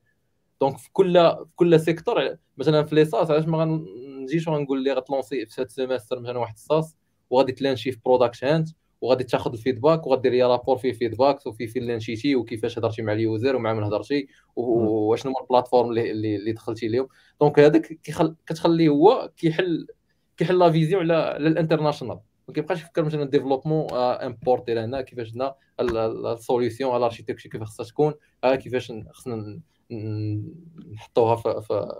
donc في كل في كل secteur مثلا في les SaaS علاش ما غنجيش وغنقول لي غت lancer في هذا ال semestre مثلا واحد ال SaaS وغادي ت launchي في Product Hunt وغادي تاخذ ال feedback وغادير les rapports فيه feedback وفي فين launchيتي وكيفاش هضرتي مع ال user ومع من هضرتي وشنو هما ال plateformes اللي اللي دخلتي لهم donc هذاك كتخليه هو كيحل كيحل la vision على ال international. ما كيبقاش يفكر مثلا développement importé لهنا كيفاش هنا ال solution ال architecture كيف خصها تكون كيفاش خصنا نحطوها في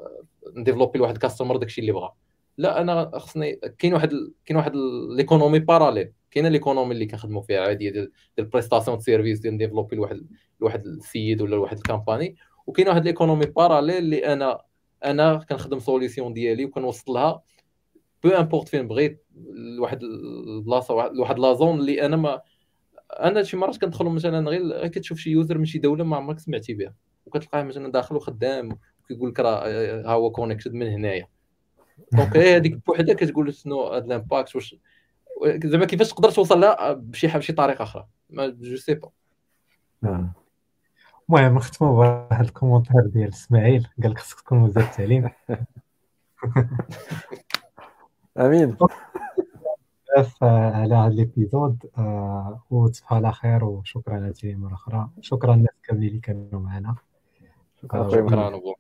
ن développer لواحد ال customer داكشي اللي بغا. لا أنا خصني كاين واحد كاين واحد l'économie parallèle كاينة l'économie اللي كنخدموا فيها عادية ديال ديال prestation service ديال ن développer لواحد لواحد السيد ولا لواحد ال company وكاين واحد l'économie parallèle اللي أنا أنا كنخدم solution ديالي وكنوصل لها. peu importe فين بغيت لواحد البلاصة لواحد la zone اللي أنا ما أنا شي مرات كندخل مثلا غير كتشوف شي user من شي دولة ما عمرك سمعتي بها. وكتلقاه مثلا داخل وخدام وكيقول لك راه ها هو connected من هنايا. donc هذيك بوحدها كتقول شنو هذا ال impact واش زعما كيفاش تقدر توصل لها بشي بشي طريقة أخرى. Moi je sais pas. المهم نختموا بواحد ال commentaire ديال إسماعيل. قال لك خصك تكون وزير التعليم. آمين. بزاف على هذا ال épisode وتصبحوا على خير وشكرا لك مرة أخرى. شكرا للناس كاملين اللي كانوا معنا. شكرا شكرا وبون